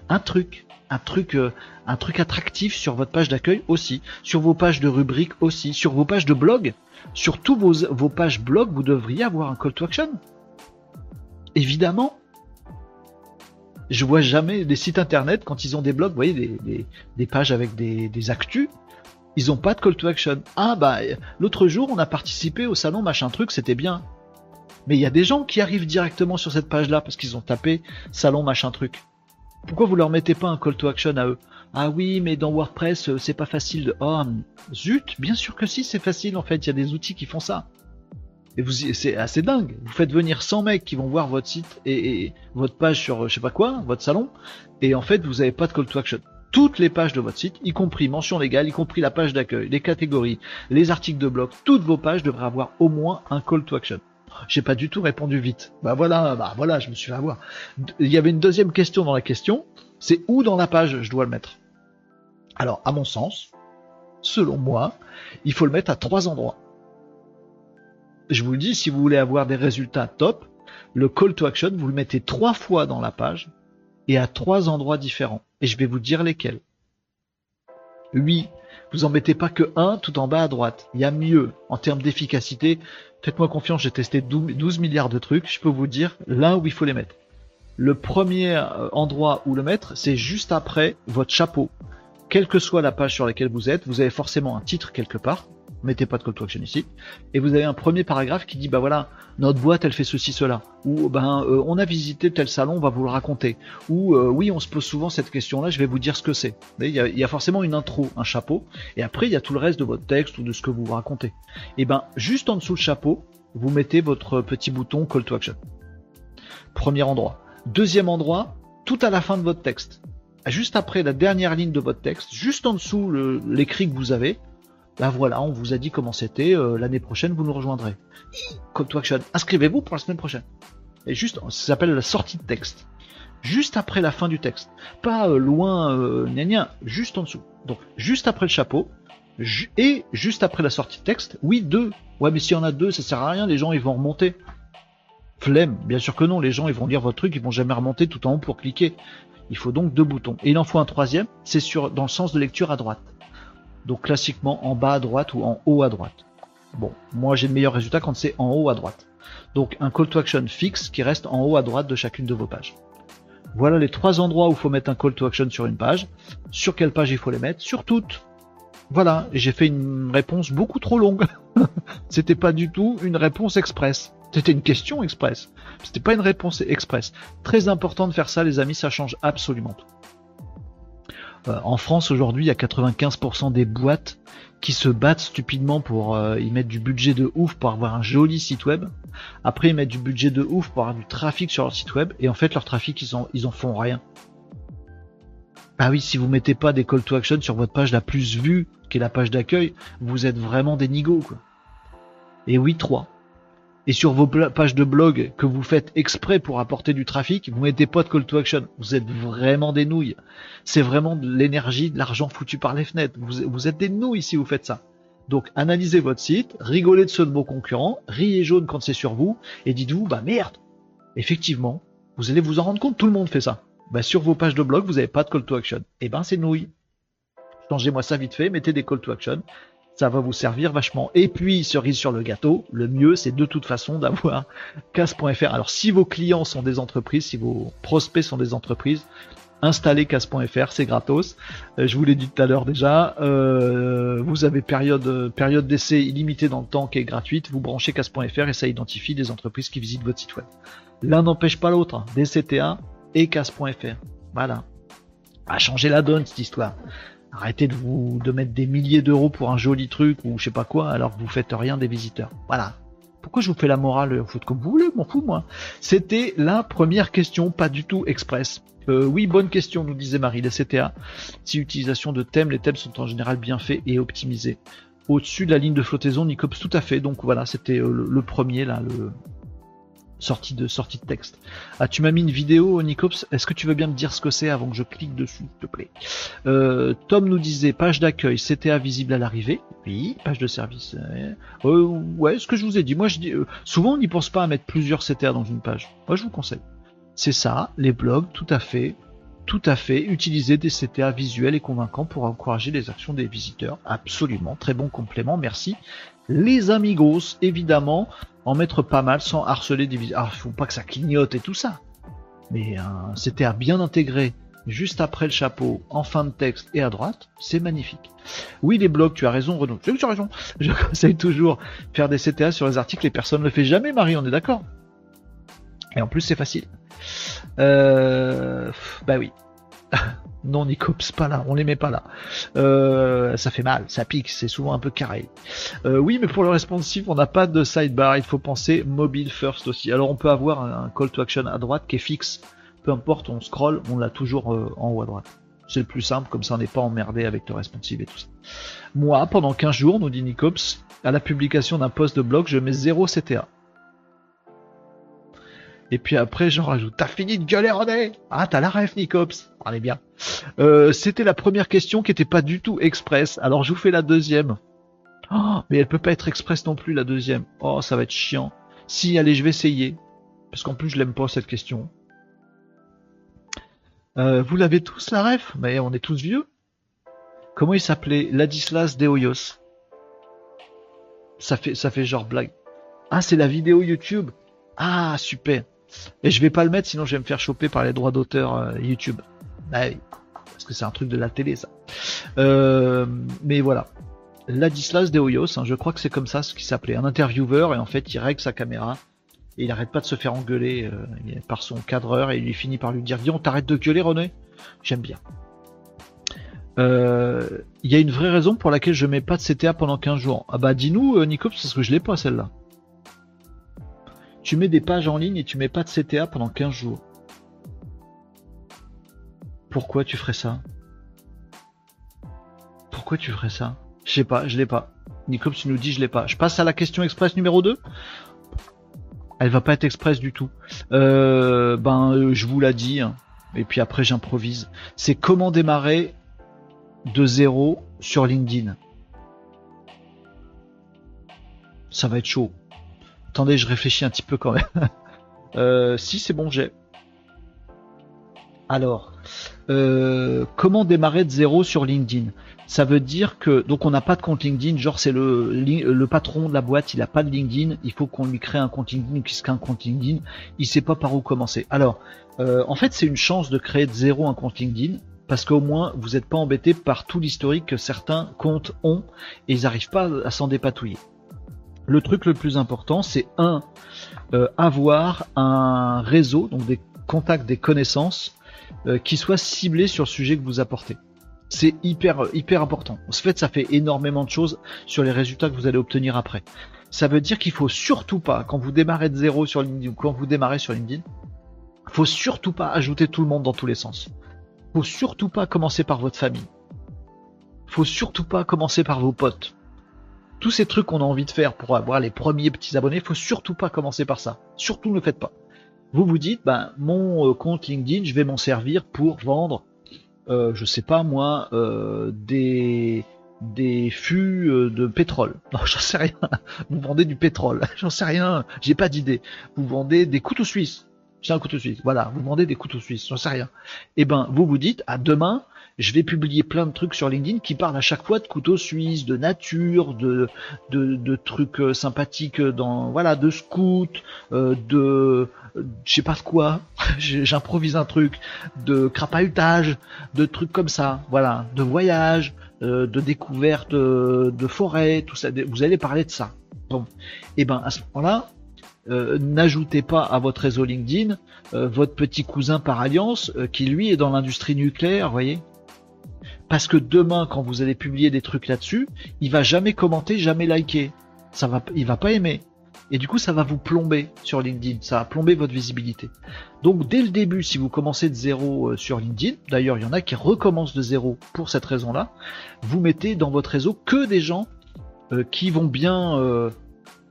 [SPEAKER 1] un truc un truc, euh, un truc attractif sur votre page d'accueil aussi, sur vos pages de rubrique aussi, sur vos pages de blog, sur tous vos, vos pages blog, vous devriez avoir un call to action. Évidemment. Je vois jamais des sites internet quand ils ont des blogs, vous voyez, des, des, pages avec des, des actus, ils ont pas de call to action. Ah bah l'autre jour on a participé au salon machin truc, c'était bien. Mais il y a des gens qui arrivent directement sur cette page là parce qu'ils ont tapé salon machin truc. Pourquoi vous leur mettez pas un call to action à eux? Ah oui, mais dans WordPress, euh, c'est pas facile de. Oh, zut, bien sûr que si, c'est facile en fait, il y a des outils qui font ça. Et vous, c'est assez dingue. Vous faites venir 100 mecs qui vont voir votre site et, votre page sur je sais pas quoi, votre salon, et en fait vous avez pas de call to action. Toutes les pages de votre site, y compris mention légale, y compris la page d'accueil, les catégories, les articles de blog, toutes vos pages devraient avoir au moins un call to action. J'ai pas du tout répondu vite. Bah voilà, bah voilà, je me suis fait avoir. Il y avait une deuxième question dans la question, c'est où dans la page je dois le mettre? Alors, à mon sens, selon moi, il faut le mettre à trois endroits. Je vous le dis, si vous voulez avoir des résultats top, le call to action, vous le mettez trois fois dans la page et à trois endroits différents. Et je vais vous dire lesquels. Oui, vous en mettez pas que un tout en bas à droite. Il y a mieux en termes d'efficacité. Faites-moi confiance, j'ai testé 12 milliards de trucs. Je peux vous dire là où il faut les mettre. Le premier euh, endroit où le mettre, c'est juste après votre chapeau quelle que soit la page sur laquelle vous êtes, vous avez forcément un titre quelque part. Mettez pas de call to action ici. Et vous avez un premier paragraphe qui dit bah voilà, notre boîte elle fait ceci cela. Ou ben euh, on a visité tel salon, on va vous le raconter. Ou euh, oui, on se pose souvent cette question-là, je vais vous dire ce que c'est. Il y, a, y a forcément une intro, un chapeau, et après il y a tout le reste de votre texte ou de ce que vous racontez. Et ben juste en dessous le chapeau, vous mettez votre petit bouton call to action. Premier endroit. Deuxième endroit, tout à la fin de votre texte juste après la dernière ligne de votre texte, juste en dessous l'écrit que vous avez, là voilà, on vous a dit comment c'était, euh, l'année prochaine vous nous rejoindrez. Call to action, inscrivez-vous pour la semaine prochaine. Et juste, ça s'appelle la sortie de texte. Juste après la fin du texte. Pas euh, loin, euh, gna juste en dessous. Donc, juste après le chapeau, et juste après la sortie de texte, oui, deux. Ouais, mais s'il y en a deux, ça sert à rien, les gens ils vont remonter. Flemme, bien sûr que non, les gens ils vont lire votre truc, ils vont jamais remonter tout en haut pour cliquer. Il faut donc deux boutons. Et il en faut un troisième, c'est sur dans le sens de lecture à droite. Donc classiquement en bas à droite ou en haut à droite. Bon, moi j'ai le meilleur résultat quand c'est en haut à droite. Donc un call to action fixe qui reste en haut à droite de chacune de vos pages. Voilà les trois endroits où il faut mettre un call to action sur une page. Sur quelle page il faut les mettre? Sur toutes. Voilà, j'ai fait une réponse beaucoup trop longue. <laughs> C'était pas du tout une réponse express. C'était une question express. C'était pas une réponse express. Très important de faire ça, les amis, ça change absolument tout. Euh, en France aujourd'hui, il y a 95% des boîtes qui se battent stupidement pour euh, y mettre du budget de ouf pour avoir un joli site web. Après, ils mettent du budget de ouf pour avoir du trafic sur leur site web. Et en fait, leur trafic, ils en, font rien. Ah oui, si vous mettez pas des call to action sur votre page la plus vue, qui est la page d'accueil, vous êtes vraiment des nigauds, quoi. Et oui, 3 et sur vos pages de blog que vous faites exprès pour apporter du trafic, vous mettez pas de call to action. Vous êtes vraiment des nouilles. C'est vraiment de l'énergie, de l'argent foutu par les fenêtres. Vous, êtes des nouilles si vous faites ça. Donc analysez votre site, rigolez de ceux de vos concurrents, riez jaune quand c'est sur vous, et dites-vous, bah merde, effectivement, vous allez vous en rendre compte, tout le monde fait ça. Bah sur vos pages de blog, vous n'avez pas de call to action. Eh ben c'est nouilles. Changez-moi ça vite fait, mettez des call to action, ça va vous servir vachement. Et puis, cerise sur le gâteau, le mieux, c'est de toute façon d'avoir <laughs> casse.fr. Alors, si vos clients sont des entreprises, si vos prospects sont des entreprises, installez casse.fr, c'est gratos. Euh, je vous l'ai dit tout à l'heure déjà. Euh, vous avez période, période d'essai illimitée dans le temps qui est gratuite. Vous branchez casse.fr et ça identifie des entreprises qui visitent votre site web. L'un n'empêche pas l'autre. Hein. DCTA et casse.fr. Voilà. À changer la donne cette histoire. Arrêtez de vous mettre des milliers d'euros pour un joli truc ou je sais pas quoi alors que vous faites rien des visiteurs. Voilà. Pourquoi je vous fais la morale Vous faites comme vous voulez, m'en fous moi. C'était la première question, pas du tout express. Euh, oui, bonne question, nous disait Marie. La CTA, si utilisation de thèmes, les thèmes sont en général bien faits et optimisés. Au-dessus de la ligne de flottaison, Nicops, tout à fait. Donc voilà, c'était euh, le, le, premier là, le, sortie de sortie de texte. Ah, tu m'as mis une vidéo, Nicops. Est-ce que tu veux bien me dire ce que c'est avant que je clique dessus, s'il te plaît euh, Tom nous disait page d'accueil, CTA visible à l'arrivée. Oui, page de service. Euh, ouais, ce que je vous ai dit. Moi, je dis euh, souvent on n'y pense pas à mettre plusieurs CTA dans une page. Moi, je vous conseille. C'est ça, les blogs, tout à fait. Tout à fait, utiliser des CTA visuels et convaincants pour encourager les actions des visiteurs. Absolument, très bon complément, merci. Les amigos, évidemment, en mettre pas mal sans harceler des il faut pas que ça clignote et tout ça. Mais un CTA bien intégré, juste après le chapeau, en fin de texte et à droite, c'est magnifique. Oui, les blogs, tu as raison, Renaud. Tu as raison. Je <laughs> conseille toujours faire des CTA sur les articles et personne ne le fait jamais, Marie, on est d'accord? Et en plus, c'est facile. Euh, bah oui. <laughs> non, Nicops, pas là, on les met pas là. Euh, ça fait mal, ça pique, c'est souvent un peu carré. Euh, oui, mais pour le responsive, on n'a pas de sidebar, il faut penser mobile first aussi. Alors on peut avoir un call to action à droite qui est fixe, peu importe, on scroll, on l'a toujours euh, en haut à droite. C'est le plus simple, comme ça on n'est pas emmerdé avec le responsive et tout ça. Moi, pendant 15 jours, nous dit Nicops, à la publication d'un post de blog, je mets 0 CTA. Et puis après, j'en rajoute. T'as fini de gueuler, René Ah, t'as la ref, Nicops. Allez bien. Euh, C'était la première question qui était pas du tout express. Alors, je vous fais la deuxième. Oh, mais elle peut pas être express non plus, la deuxième. Oh, ça va être chiant. Si, allez, je vais essayer. Parce qu'en plus, je l'aime pas, cette question. Euh, vous l'avez tous, la ref? Mais on est tous vieux. Comment il s'appelait? Ladislas Deoyos. Ça fait, ça fait genre blague. Ah, c'est la vidéo YouTube. Ah, super. Et je vais pas le mettre, sinon je vais me faire choper par les droits d'auteur euh, YouTube. Bah parce que c'est un truc de la télé, ça. Euh, mais voilà. Ladislas de Hoyos, hein, je crois que c'est comme ça ce qui s'appelait. Un intervieweur, et en fait, il règle sa caméra. Et il arrête pas de se faire engueuler euh, par son cadreur, et il finit par lui dire Dis, on t'arrête de gueuler, René J'aime bien. Il y a une vraie raison pour laquelle je mets pas de CTA pendant 15 jours. Ah bah dis-nous, Nico, parce que je l'ai pas celle-là. Tu mets des pages en ligne et tu mets pas de CTA pendant 15 jours. Pourquoi tu ferais ça? Pourquoi tu ferais ça? Je sais pas, je l'ai pas. Nicops tu nous dit je l'ai pas. Je passe à la question express numéro 2 Elle va pas être express du tout. Euh, ben je vous l'ai dit. Hein. Et puis après j'improvise. C'est comment démarrer de zéro sur LinkedIn? Ça va être chaud. Attendez, je réfléchis un petit peu quand même. <laughs> euh, si c'est bon, j'ai. Alors, euh, comment démarrer de zéro sur LinkedIn? Ça veut dire que donc on n'a pas de compte LinkedIn, genre c'est le, le patron de la boîte, il n'a pas de LinkedIn, il faut qu'on lui crée un compte LinkedIn, qu'est-ce qu'un compte LinkedIn Il sait pas par où commencer. Alors, euh, en fait, c'est une chance de créer de zéro un compte LinkedIn parce qu'au moins vous n'êtes pas embêté par tout l'historique que certains comptes ont et ils n'arrivent pas à s'en dépatouiller le truc le plus important, c'est un, euh, avoir un réseau, donc des contacts, des connaissances, euh, qui soient ciblés sur le sujet que vous apportez. C'est hyper, hyper important. En fait, ça fait énormément de choses sur les résultats que vous allez obtenir après. Ça veut dire qu'il faut surtout pas, quand vous démarrez de zéro sur LinkedIn ou quand vous démarrez sur LinkedIn, faut surtout pas ajouter tout le monde dans tous les sens. Faut surtout pas commencer par votre famille. Faut surtout pas commencer par vos potes tous ces trucs qu'on a envie de faire pour avoir les premiers petits abonnés, faut surtout pas commencer par ça. Surtout ne le faites pas. Vous vous dites, ben, mon euh, compte LinkedIn, je vais m'en servir pour vendre, euh, je sais pas moi, euh, des des fûts de pétrole. <laughs> Non, j'en sais rien. Vous vendez du pétrole. <laughs> J'en sais rien. J'ai pas d'idée. Vous vendez des couteaux suisses. J'ai un couteau suisse. Voilà. Vous vendez des couteaux suisses. J'en sais rien. Eh ben, vous vous dites, à demain, je vais publier plein de trucs sur LinkedIn qui parlent à chaque fois de couteaux suisses, de nature, de, trucs euh, sympathiques dans, voilà, de scouts, euh, de, je sais pas de quoi, <laughs> j'improvise un truc, de crapahutage, de trucs comme ça, voilà, de voyage, euh, de découverte de forêt, tout ça. Vous allez parler de ça. Bon, et eh ben à ce moment-là, n'ajoutez pas à votre réseau LinkedIn votre petit cousin par alliance qui lui est dans l'industrie nucléaire, voyez. Parce que demain, quand vous allez publier des trucs là-dessus, il va jamais commenter, jamais liker. Ça va, va pas aimer. Et du coup, ça va vous plomber sur LinkedIn. Ça va plomber votre visibilité. Donc, dès le début, si vous commencez de zéro euh, sur LinkedIn, d'ailleurs, il y en a qui recommencent de zéro pour cette raison-là, vous mettez dans votre réseau que des gens euh, qui vont bien euh,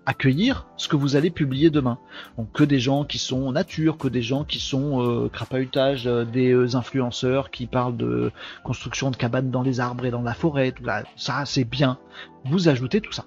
[SPEAKER 1] accueillir ce que vous allez publier demain. Donc que des gens qui sont nature, que des gens qui sont euh, crapahutage, euh, des euh, influenceurs qui parlent de construction de cabanes dans les arbres et dans la forêt, tout ça c'est bien. Vous ajoutez tout ça.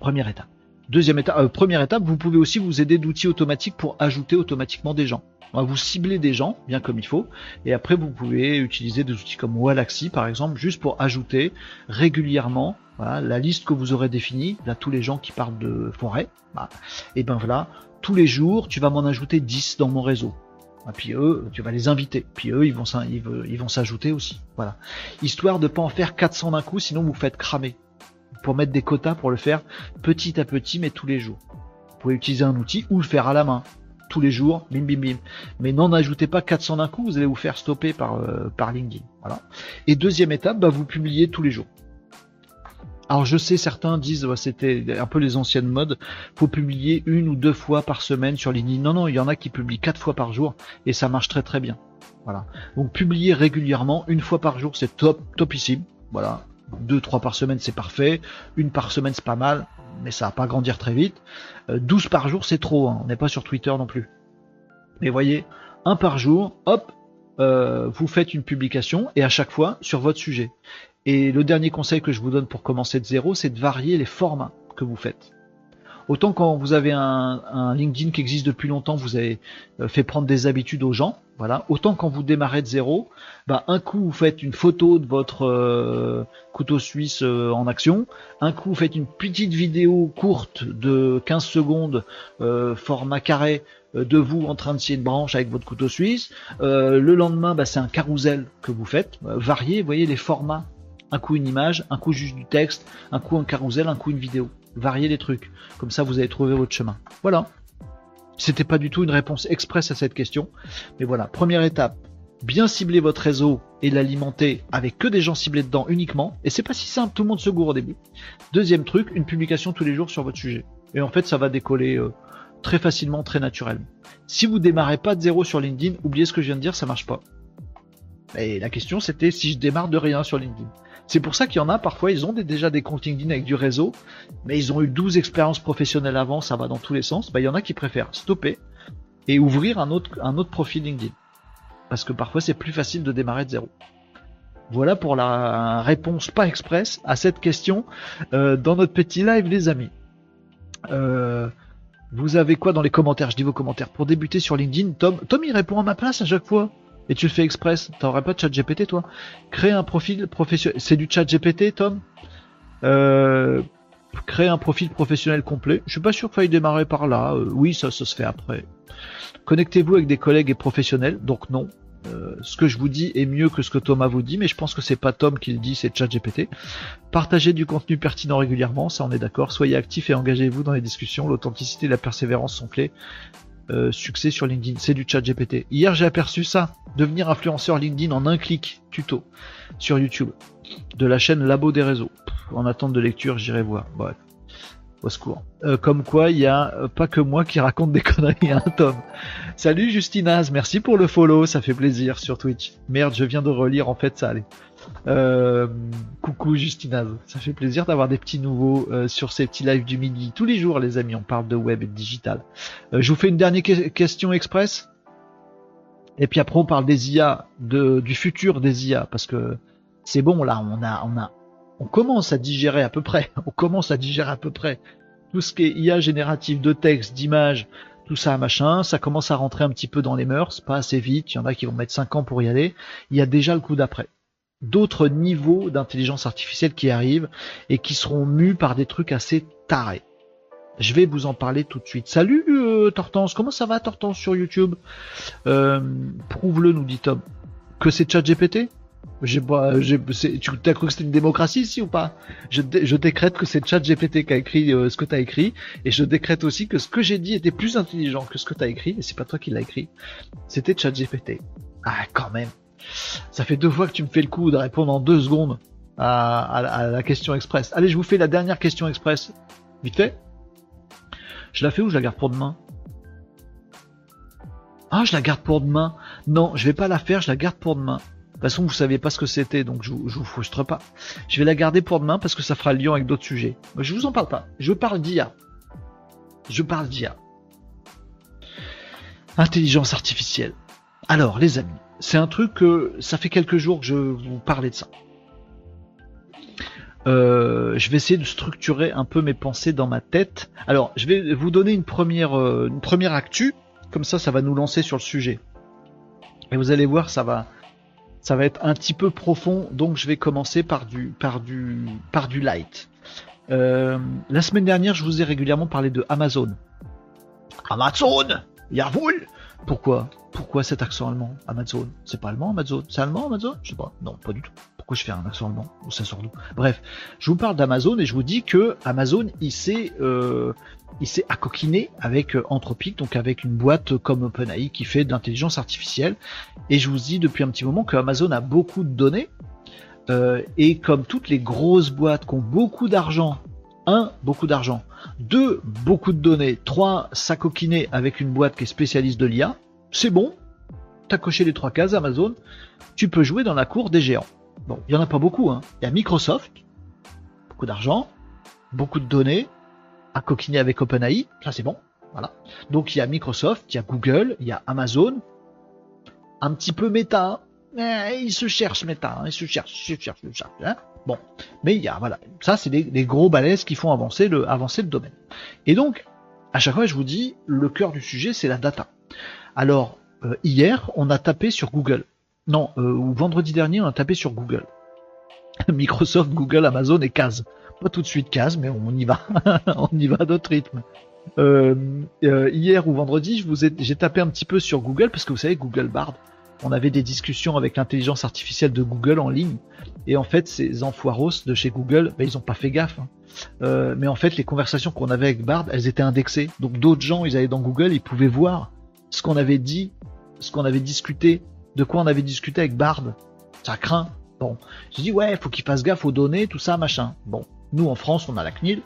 [SPEAKER 1] Première étape. Deuxième étape, euh, première étape, vous pouvez aussi vous aider d'outils automatiques pour ajouter automatiquement des gens. Vous ciblez des gens bien comme il faut, et après vous pouvez utiliser des outils comme Walaxy par exemple, juste pour ajouter régulièrement la liste que vous aurez définie, là tous les gens qui parlent de forêt, bah, et ben voilà, tous les jours tu vas m'en ajouter 10 dans mon réseau. Et puis eux, tu vas les inviter. Puis eux, ils vont ils vont s'ajouter aussi. Voilà. Histoire de pas en faire 400 d'un coup, sinon vous faites cramer. Pour mettre des quotas pour le faire petit à petit, mais tous les jours. Vous pouvez utiliser un outil ou le faire à la main tous les jours, bim bim bim. Mais n'en ajoutez pas 400 d'un coup, vous allez vous faire stopper par, euh, par LinkedIn. Voilà. Et deuxième étape, bah, vous publiez tous les jours. Alors je sais, certains disent, c'était un peu les anciennes modes, faut publier une ou deux fois par semaine sur LinkedIn. Non, non, il y en a qui publient quatre fois par jour et ça marche très très bien. Voilà. Donc publier régulièrement, une fois par jour, c'est top, topissime. Voilà. Deux, trois par semaine, c'est parfait. Une par semaine, c'est pas mal, mais ça va pas grandir très vite. 12 euh, par jour, c'est trop. Hein. On n'est pas sur Twitter non plus. Mais voyez, un par jour, hop, euh, vous faites une publication et à chaque fois sur votre sujet. Et le dernier conseil que je vous donne pour commencer de zéro, c'est de varier les formats que vous faites. Autant quand vous avez un, LinkedIn qui existe depuis longtemps, vous avez euh, fait prendre des habitudes aux gens, voilà. Autant quand vous démarrez de zéro, bah un coup vous faites une photo de votre euh, couteau suisse euh, en action, un coup vous faites une petite vidéo courte de 15 secondes, format carré, de vous en train de scier une branche avec votre couteau suisse. le lendemain, bah, c'est un carrousel que vous faites. variez, voyez les formats. Un coup une image, un coup juste du texte, un coup un carrousel, un coup une vidéo varier les trucs. Comme ça, vous allez trouver votre chemin. Voilà. C'était pas du tout une réponse express à cette question. Mais voilà, première étape, bien cibler votre réseau et l'alimenter avec que des gens ciblés dedans uniquement. Et c'est pas si simple, tout le monde se gourre au début. Deuxième truc, une publication tous les jours sur votre sujet. Et en fait, ça va décoller euh, très facilement, très naturellement. Si vous démarrez pas de zéro sur LinkedIn, oubliez ce que je viens de dire, ça marche pas. Et la question c'était si je démarre de rien sur LinkedIn. C'est pour ça qu'il y en a parfois, ils ont déjà des comptes LinkedIn avec du réseau, mais ils ont eu 12 expériences professionnelles avant, ça va dans tous les sens. Bah, il y en a qui préfèrent stopper et ouvrir un autre, profil LinkedIn. Parce que parfois c'est plus facile de démarrer de zéro. Voilà pour la réponse pas express à cette question euh, dans notre petit live les amis. Euh, vous avez quoi dans les commentaires? Je dis vos commentaires. Pour débuter sur LinkedIn, Tom, Tom il répond à ma place à chaque fois. Et tu le fais express. T'aurais pas de chat GPT toi? Créer un profil professionnel. C'est du chat GPT, Tom? Euh, Créer un profil professionnel complet. Je suis pas sûr qu'il faille démarrer par là. Euh, oui, ça, se fait après. Connectez-vous avec des collègues et professionnels. Donc non. Euh, ce que je vous dis est mieux que ce que Thomas vous dit, mais je pense que c'est pas Tom qui le dit, c'est ChatGPT. Partagez du contenu pertinent régulièrement, ça on est d'accord. Soyez actifs et engagez-vous dans les discussions. L'authenticité et la persévérance sont clés. Euh, succès sur LinkedIn, c'est du chat GPT. Hier j'ai aperçu ça, devenir influenceur LinkedIn en un clic, tuto, sur YouTube, de la chaîne Labo des réseaux. En attente de lecture, j'irai voir. Bref, au secours. Euh, comme quoi, il y a euh, pas que moi qui raconte des <laughs> conneries, hein, Tom. Salut Justinaz, merci pour le follow, ça fait plaisir sur Twitch. Merde, je viens de relire, en fait ça allait. Euh, coucou Justinaz, ça fait plaisir d'avoir des petits nouveaux euh, sur ces petits lives du midi. Tous les jours, les amis, on parle de web et de digital. Euh, je vous fais une dernière question express. Et puis après, on parle des IA, de, du futur des IA, parce que c'est bon, là, on a, on a, on commence à digérer à peu près, <laughs> on commence à digérer à peu près tout ce qui est IA génératif de texte, d'image, tout ça, machin, ça commence à rentrer un petit peu dans les mœurs, pas assez vite, il y en a qui vont mettre 5 ans pour y aller, il y a déjà le coup d'après d'autres niveaux d'intelligence artificielle qui arrivent et qui seront mus par des trucs assez tarés. Je vais vous en parler tout de suite. Salut euh, Tortance, comment ça va Tortance sur YouTube? Euh, Prouve-le, nous dit Tom. Que c'est ChatGPT? Tu as cru que c'était une démocratie ici ou pas? Je, je, décrète que c'est ChatGPT qui a écrit euh, ce que tu as écrit, et je décrète aussi que ce que j'ai dit était plus intelligent que ce que tu as écrit, et c'est pas toi qui l'as écrit, c'était ChatGPT. Ah, quand même. Ça fait deux fois que tu me fais le coup de répondre en deux secondes à, la question express. Allez, je vous fais la dernière question express. Vite fait. Je la fais ou je la garde pour demain? Ah, je la garde pour demain. Non, je vais pas la faire, je la garde pour demain. De toute façon, vous saviez pas ce que c'était, donc je, vous frustre pas. Je vais la garder pour demain parce que ça fera lien avec d'autres sujets. Mais je vous en parle pas. Je parle d'IA. Je parle d'IA. Intelligence artificielle. Alors, les amis, c'est un truc que ça fait quelques jours que je vous parlais de ça. Euh, je vais essayer de structurer un peu mes pensées dans ma tête. Alors, je vais vous donner une première, euh, actu, comme ça, ça va nous lancer sur le sujet. Et vous allez voir, ça va, être un petit peu profond, donc je vais commencer par du, par du, par du light. Euh, la semaine dernière, je vous ai régulièrement parlé de Amazon. Amazon, Yahoo Pourquoi? Pourquoi cet accent allemand? Amazon C'est pas allemand Amazon C'est allemand Amazon? Je sais pas. Non, pas du tout. Pourquoi je fais un accent allemand? Ça sort d'où? Bref, je vous parle d'Amazon et je vous dis que Amazon, il s'est, euh, accoquiné avec euh, Anthropic, donc avec une boîte comme OpenAI qui fait de l'intelligence artificielle. Et je vous dis depuis un petit moment que Amazon a beaucoup de données. Euh, et comme toutes les grosses boîtes qui ont beaucoup d'argent, un, beaucoup d'argent, deux, beaucoup de données, trois, s'acoquiner avec une boîte qui est spécialiste de l'IA, c'est bon, t'as coché les trois cases Amazon, tu peux jouer dans la cour des géants. Bon, il y en a pas beaucoup, hein. Il y a Microsoft, beaucoup d'argent, beaucoup de données, à coquiner avec OpenAI, ça c'est bon, voilà. Donc il y a Microsoft, il y a Google, il y a Amazon, un petit peu Meta, eh, il se cherche Meta, hein, il se cherche, il se cherche, il se cherche, hein. Bon, mais il y a voilà, ça c'est des, gros balaises qui font avancer le avancer le domaine. Et donc à chaque fois je vous dis le cœur du sujet c'est la data. Alors euh, hier on a tapé sur Google, non euh, ou vendredi dernier on a tapé sur Google. <laughs> Microsoft, Google, Amazon et Case. Pas tout de suite Case, mais on y va, <laughs> on y va d'autres rythme. Euh, hier ou vendredi, j'ai tapé un petit peu sur Google parce que vous savez Google Bard, on avait des discussions avec l'intelligence artificielle de Google en ligne. Et en fait, ces enfoiros de chez Google, ben, ils ont pas fait gaffe. Hein. Euh, mais en fait, les conversations qu'on avait avec Bard, elles étaient indexées. Donc d'autres gens, ils allaient dans Google, ils pouvaient voir ce qu'on avait dit, ce qu'on avait discuté, de quoi on avait discuté avec Bard. Ça craint. Bon, j'ai dit ouais, faut qu'ils fassent gaffe aux données, tout ça, machin. Bon, nous en France, on a la CNIL.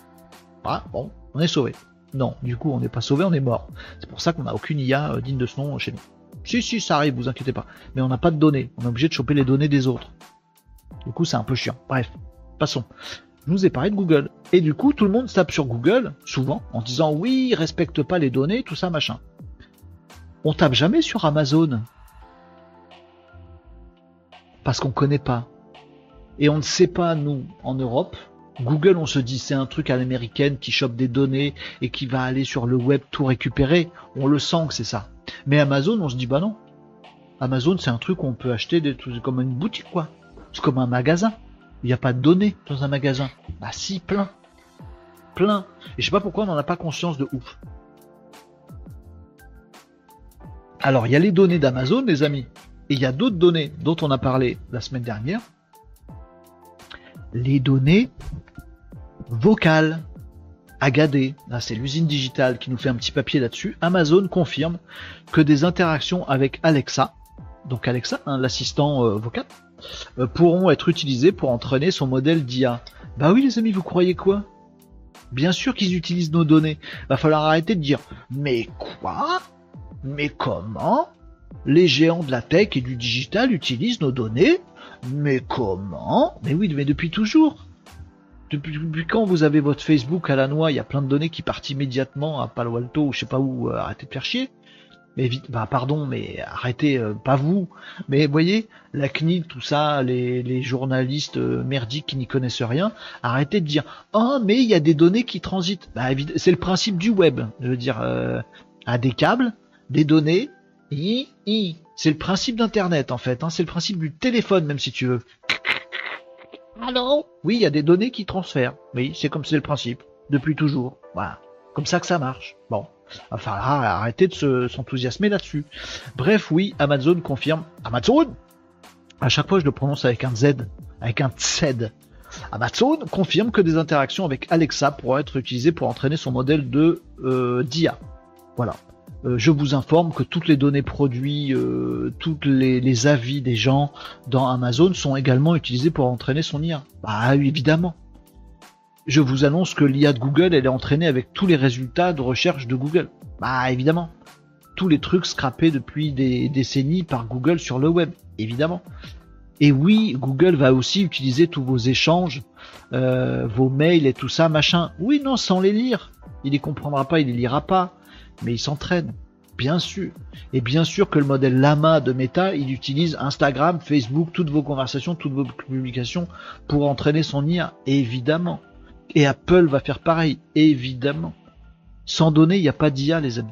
[SPEAKER 1] Ah, bon, on est sauvé. Non, du coup, on n'est pas sauvé, on est mort. C'est pour ça qu'on n'a aucune IA euh, digne de ce nom chez nous. Si, si, ça arrive, vous inquiétez pas. Mais on n'a pas de données. On est obligé de choper les données des autres. Du coup, c'est un peu chiant. Bref, passons. Je vous ai parlé de Google. Et du coup, tout le monde tape sur Google, souvent, en disant oui, respecte pas les données, tout ça, machin. On tape jamais sur Amazon. Parce qu'on connaît pas. Et on ne sait pas, nous, en Europe, Google, on se dit c'est un truc à l'américaine qui chope des données et qui va aller sur le web tout récupérer. On le sent que c'est ça. Mais Amazon, on se dit bah non. Amazon, c'est un truc qu'on peut acheter des, comme une boutique, quoi. C'est comme un magasin. Il n'y a pas de données dans un magasin. Bah si, plein. Plein. Et je sais pas pourquoi on n'en a pas conscience de ouf. Alors, il y a les données d'Amazon, les amis. Et il y a d'autres données dont on a parlé la semaine dernière. Les données vocales. Agadé, c'est l'usine digitale qui nous fait un petit papier là-dessus. Amazon confirme que des interactions avec Alexa, donc Alexa, hein, l'assistant euh, vocal, euh, pourront être utilisées pour entraîner son modèle d'IA. Bah oui les amis, vous croyez quoi? Bien sûr qu'ils utilisent nos données. Va falloir arrêter de dire mais quoi? Mais comment Les géants de la tech et du digital utilisent nos données? Mais comment? Mais oui, mais depuis toujours. Depuis, quand vous avez votre Facebook à la noix, il y a plein de données qui partent immédiatement à Palo Alto ou je sais pas où, euh, arrêtez de faire chier. Mais vite, bah pardon, mais arrêtez, euh, pas vous. Mais voyez, la CNIL, tout ça, les, journalistes euh, merdiques qui n'y connaissent rien, arrêtez de dire oh mais il y a des données qui transitent. Bah, c'est le principe du web. Je veux dire, à des câbles, des données, c'est le principe d'Internet en fait. Hein, c'est le principe du téléphone même si tu veux. Oui, il y a des données qui transfèrent. Oui, c'est comme c'est le principe. Depuis toujours. Voilà. Comme ça que ça marche. Bon. Enfin, arrêtez de s'enthousiasmer là-dessus. Bref, oui, Amazon confirme. Amazon À chaque fois, je le prononce avec un Z. Avec un Z. Amazon confirme que des interactions avec Alexa pourront être utilisées pour entraîner son modèle de euh, DIA. Voilà. Euh, je vous informe que toutes les données produits, euh, tous les, avis des gens dans Amazon sont également utilisés pour entraîner son IA. Bah évidemment. Je vous annonce que l'IA de Google, elle est entraînée avec tous les résultats de recherche de Google. Bah évidemment. Tous les trucs scrappés depuis des décennies par Google sur le web, évidemment. Et oui, Google va aussi utiliser tous vos échanges, euh, vos mails et tout ça, machin. Oui, non, sans les lire. Il les comprendra pas, il les lira pas mais il s'entraîne, bien sûr. Et bien sûr que le modèle Lama de Meta, il utilise Instagram, Facebook, toutes vos conversations, toutes vos publications pour entraîner son IA, évidemment. Et Apple va faire pareil, évidemment. Sans données, il n'y a pas d'IA, les amis.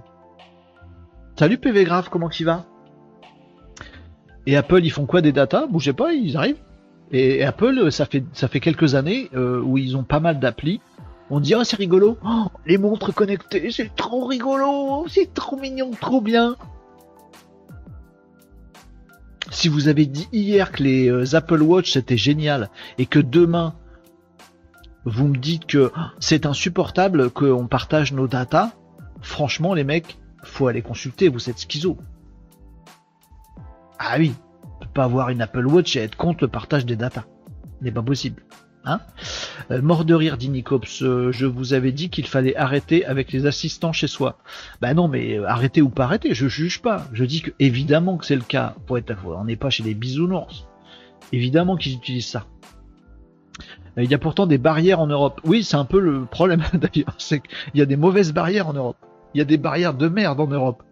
[SPEAKER 1] Salut PV Grave, comment tu vas? Et Apple, ils font quoi des datas? Bougez pas, ils arrivent. Et Apple, ça fait, ça fait quelques années euh, où ils ont pas mal d'applis on dit oh c'est rigolo, oh, les montres connectées, c'est trop rigolo, c'est trop mignon, trop bien. Si vous avez dit hier que les euh, Apple Watch c'était génial et que demain vous me dites que c'est insupportable qu'on partage nos datas, franchement les mecs, faut aller consulter, vous êtes schizo. Ah oui, on peut pas avoir une Apple Watch et être contre le partage des datas. n'est pas possible. Hein euh, mort de rire, dit Nicops. Euh, je vous avais dit qu'il fallait arrêter avec les assistants chez soi. Bah non, mais euh, arrêter ou pas arrêter, je juge pas. Je dis que évidemment que c'est le cas. Pour être, on n'est pas chez les bisounours. Évidemment qu'ils utilisent ça. Il y a pourtant des barrières en Europe. Oui, c'est un peu le problème <laughs> d'ailleurs. C'est qu'il y a des mauvaises barrières en Europe. Il y a des barrières de merde en Europe.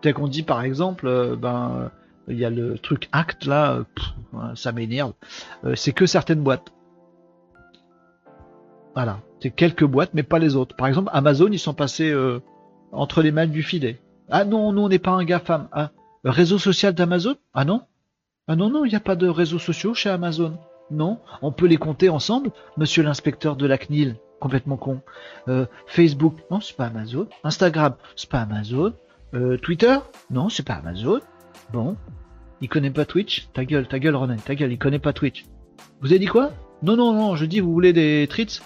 [SPEAKER 1] Tel qu'on dit par exemple, ben il y a le truc Act là, ça m'énerve. c'est que certaines boîtes. Voilà, c'est quelques boîtes, mais pas les autres. Par exemple, Amazon, ils sont passés euh, entre les mains du filet. Ah non, nous on n'est pas un GAFAM. Ah, réseau social d'Amazon? Ah non? Ah non, non, il n'y a pas de réseaux sociaux chez Amazon. Non, on peut les compter ensemble, monsieur l'inspecteur de la CNIL, complètement con. Euh, Facebook, non, c'est pas Amazon. Instagram, c'est pas Amazon. Euh, Twitter, non, c'est pas Amazon. Bon, il connaît pas Twitch Ta gueule, ta gueule, René, ta gueule, il connaît pas Twitch. Vous avez dit quoi? Non, non, non, je dis, vous voulez des treats?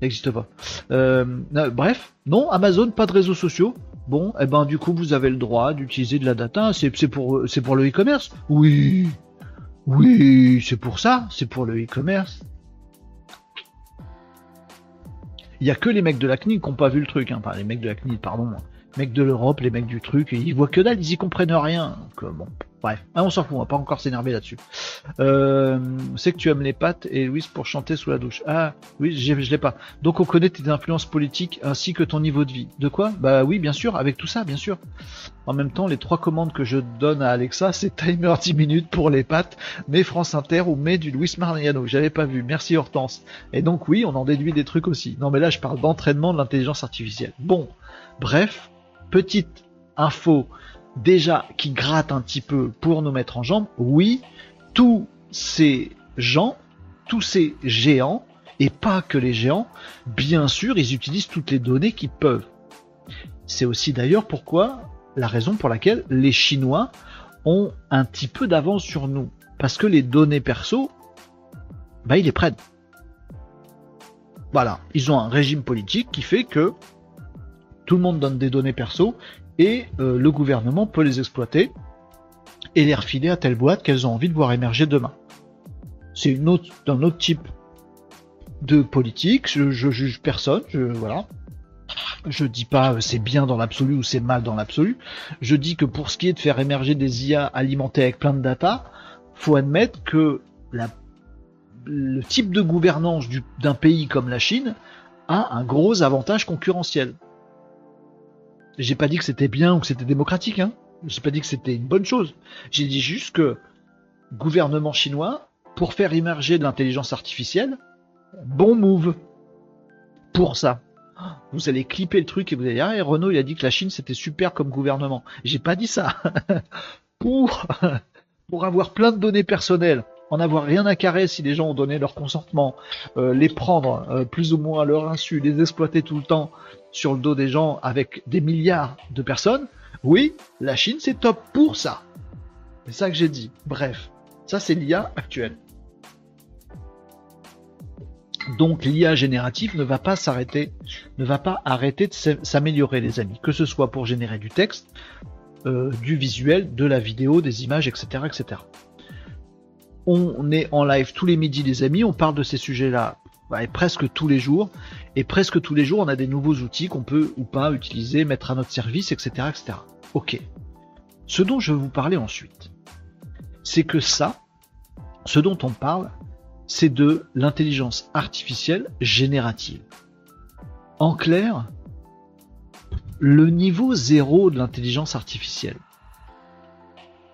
[SPEAKER 1] N'existe pas. Euh, bref, non, Amazon, pas de réseaux sociaux. Bon, et eh ben du coup, vous avez le droit d'utiliser de la data. C'est pour, le e-commerce? Oui, oui, c'est pour ça. C'est pour le e-commerce. Il y a que les mecs de la CNIL qui n'ont pas vu le truc. Hein. les mecs de la CNIL, pardon. Mecs de l'Europe, les mecs du truc, ils voient que dalle, ils y comprennent rien. Donc, bon. Bref, ah, on s'en fout, on va pas encore s'énerver là-dessus. Euh, c'est que tu aimes les pattes et Louise pour chanter sous la douche. Ah oui, je l'ai pas. Donc on connaît tes influences politiques ainsi que ton niveau de vie. De quoi? Bah oui, bien sûr, avec tout ça, bien sûr. En même temps, les trois commandes que je donne à Alexa, c'est timer 10 minutes pour les pattes, mais France Inter ou mais du Louis Mariano. J'avais pas vu. Merci Hortense. Et donc oui, on en déduit des trucs aussi. Non mais là, je parle d'entraînement de l'intelligence artificielle. Bon, bref, petite info déjà qui gratte un petit peu pour nous mettre en jambe, oui, tous ces gens, tous ces géants, et pas que les géants, bien sûr, ils utilisent toutes les données qu'ils peuvent. C'est aussi d'ailleurs pourquoi la raison pour laquelle les Chinois ont un petit peu d'avance sur nous. Parce que les données perso, bah, ils les prennent. Voilà, ils ont un régime politique qui fait que tout le monde donne des données perso et euh, le gouvernement peut les exploiter et les refiler à telle boîte qu'elles ont envie de voir émerger demain. C'est une autre, un autre type de politique. Je, juge personne. Je, voilà. Je dis pas euh, c'est bien dans l'absolu ou c'est mal dans l'absolu. Je dis que pour ce qui est de faire émerger des IA alimentées avec plein de data, faut admettre que le type de gouvernance d'un pays comme la Chine a un gros avantage concurrentiel. J'ai pas dit que c'était bien ou que c'était démocratique, hein. J'ai pas dit que c'était une bonne chose. J'ai dit juste que gouvernement chinois, pour faire émerger de l'intelligence artificielle, bon move. Pour ça. Vous allez clipper le truc et vous allez dire, ah, Renault, il a dit que la Chine c'était super comme gouvernement. J'ai pas dit ça. <laughs> pour, <laughs> pour avoir plein de données personnelles, en avoir rien à carrer si les gens ont donné leur consentement, euh, les prendre euh, plus ou moins à leur insu, les exploiter tout le temps, sur le dos des gens avec des milliards de personnes, oui, la Chine c'est top pour ça. C'est ça que j'ai dit. Bref, ça c'est l'IA actuelle. Donc l'IA générative ne va pas s'arrêter, ne va pas arrêter de s'améliorer les amis, que ce soit pour générer du texte, euh, du visuel, de la vidéo, des images, etc., etc. On est en live tous les midis les amis, on parle de ces sujets-là presque tous les jours. Et presque tous les jours, on a des nouveaux outils qu'on peut ou pas utiliser, mettre à notre service, etc., etc. Ok. Ce dont je vais vous parler ensuite, c'est que ça, ce dont on parle, c'est de l'intelligence artificielle générative. En clair, le niveau zéro de l'intelligence artificielle.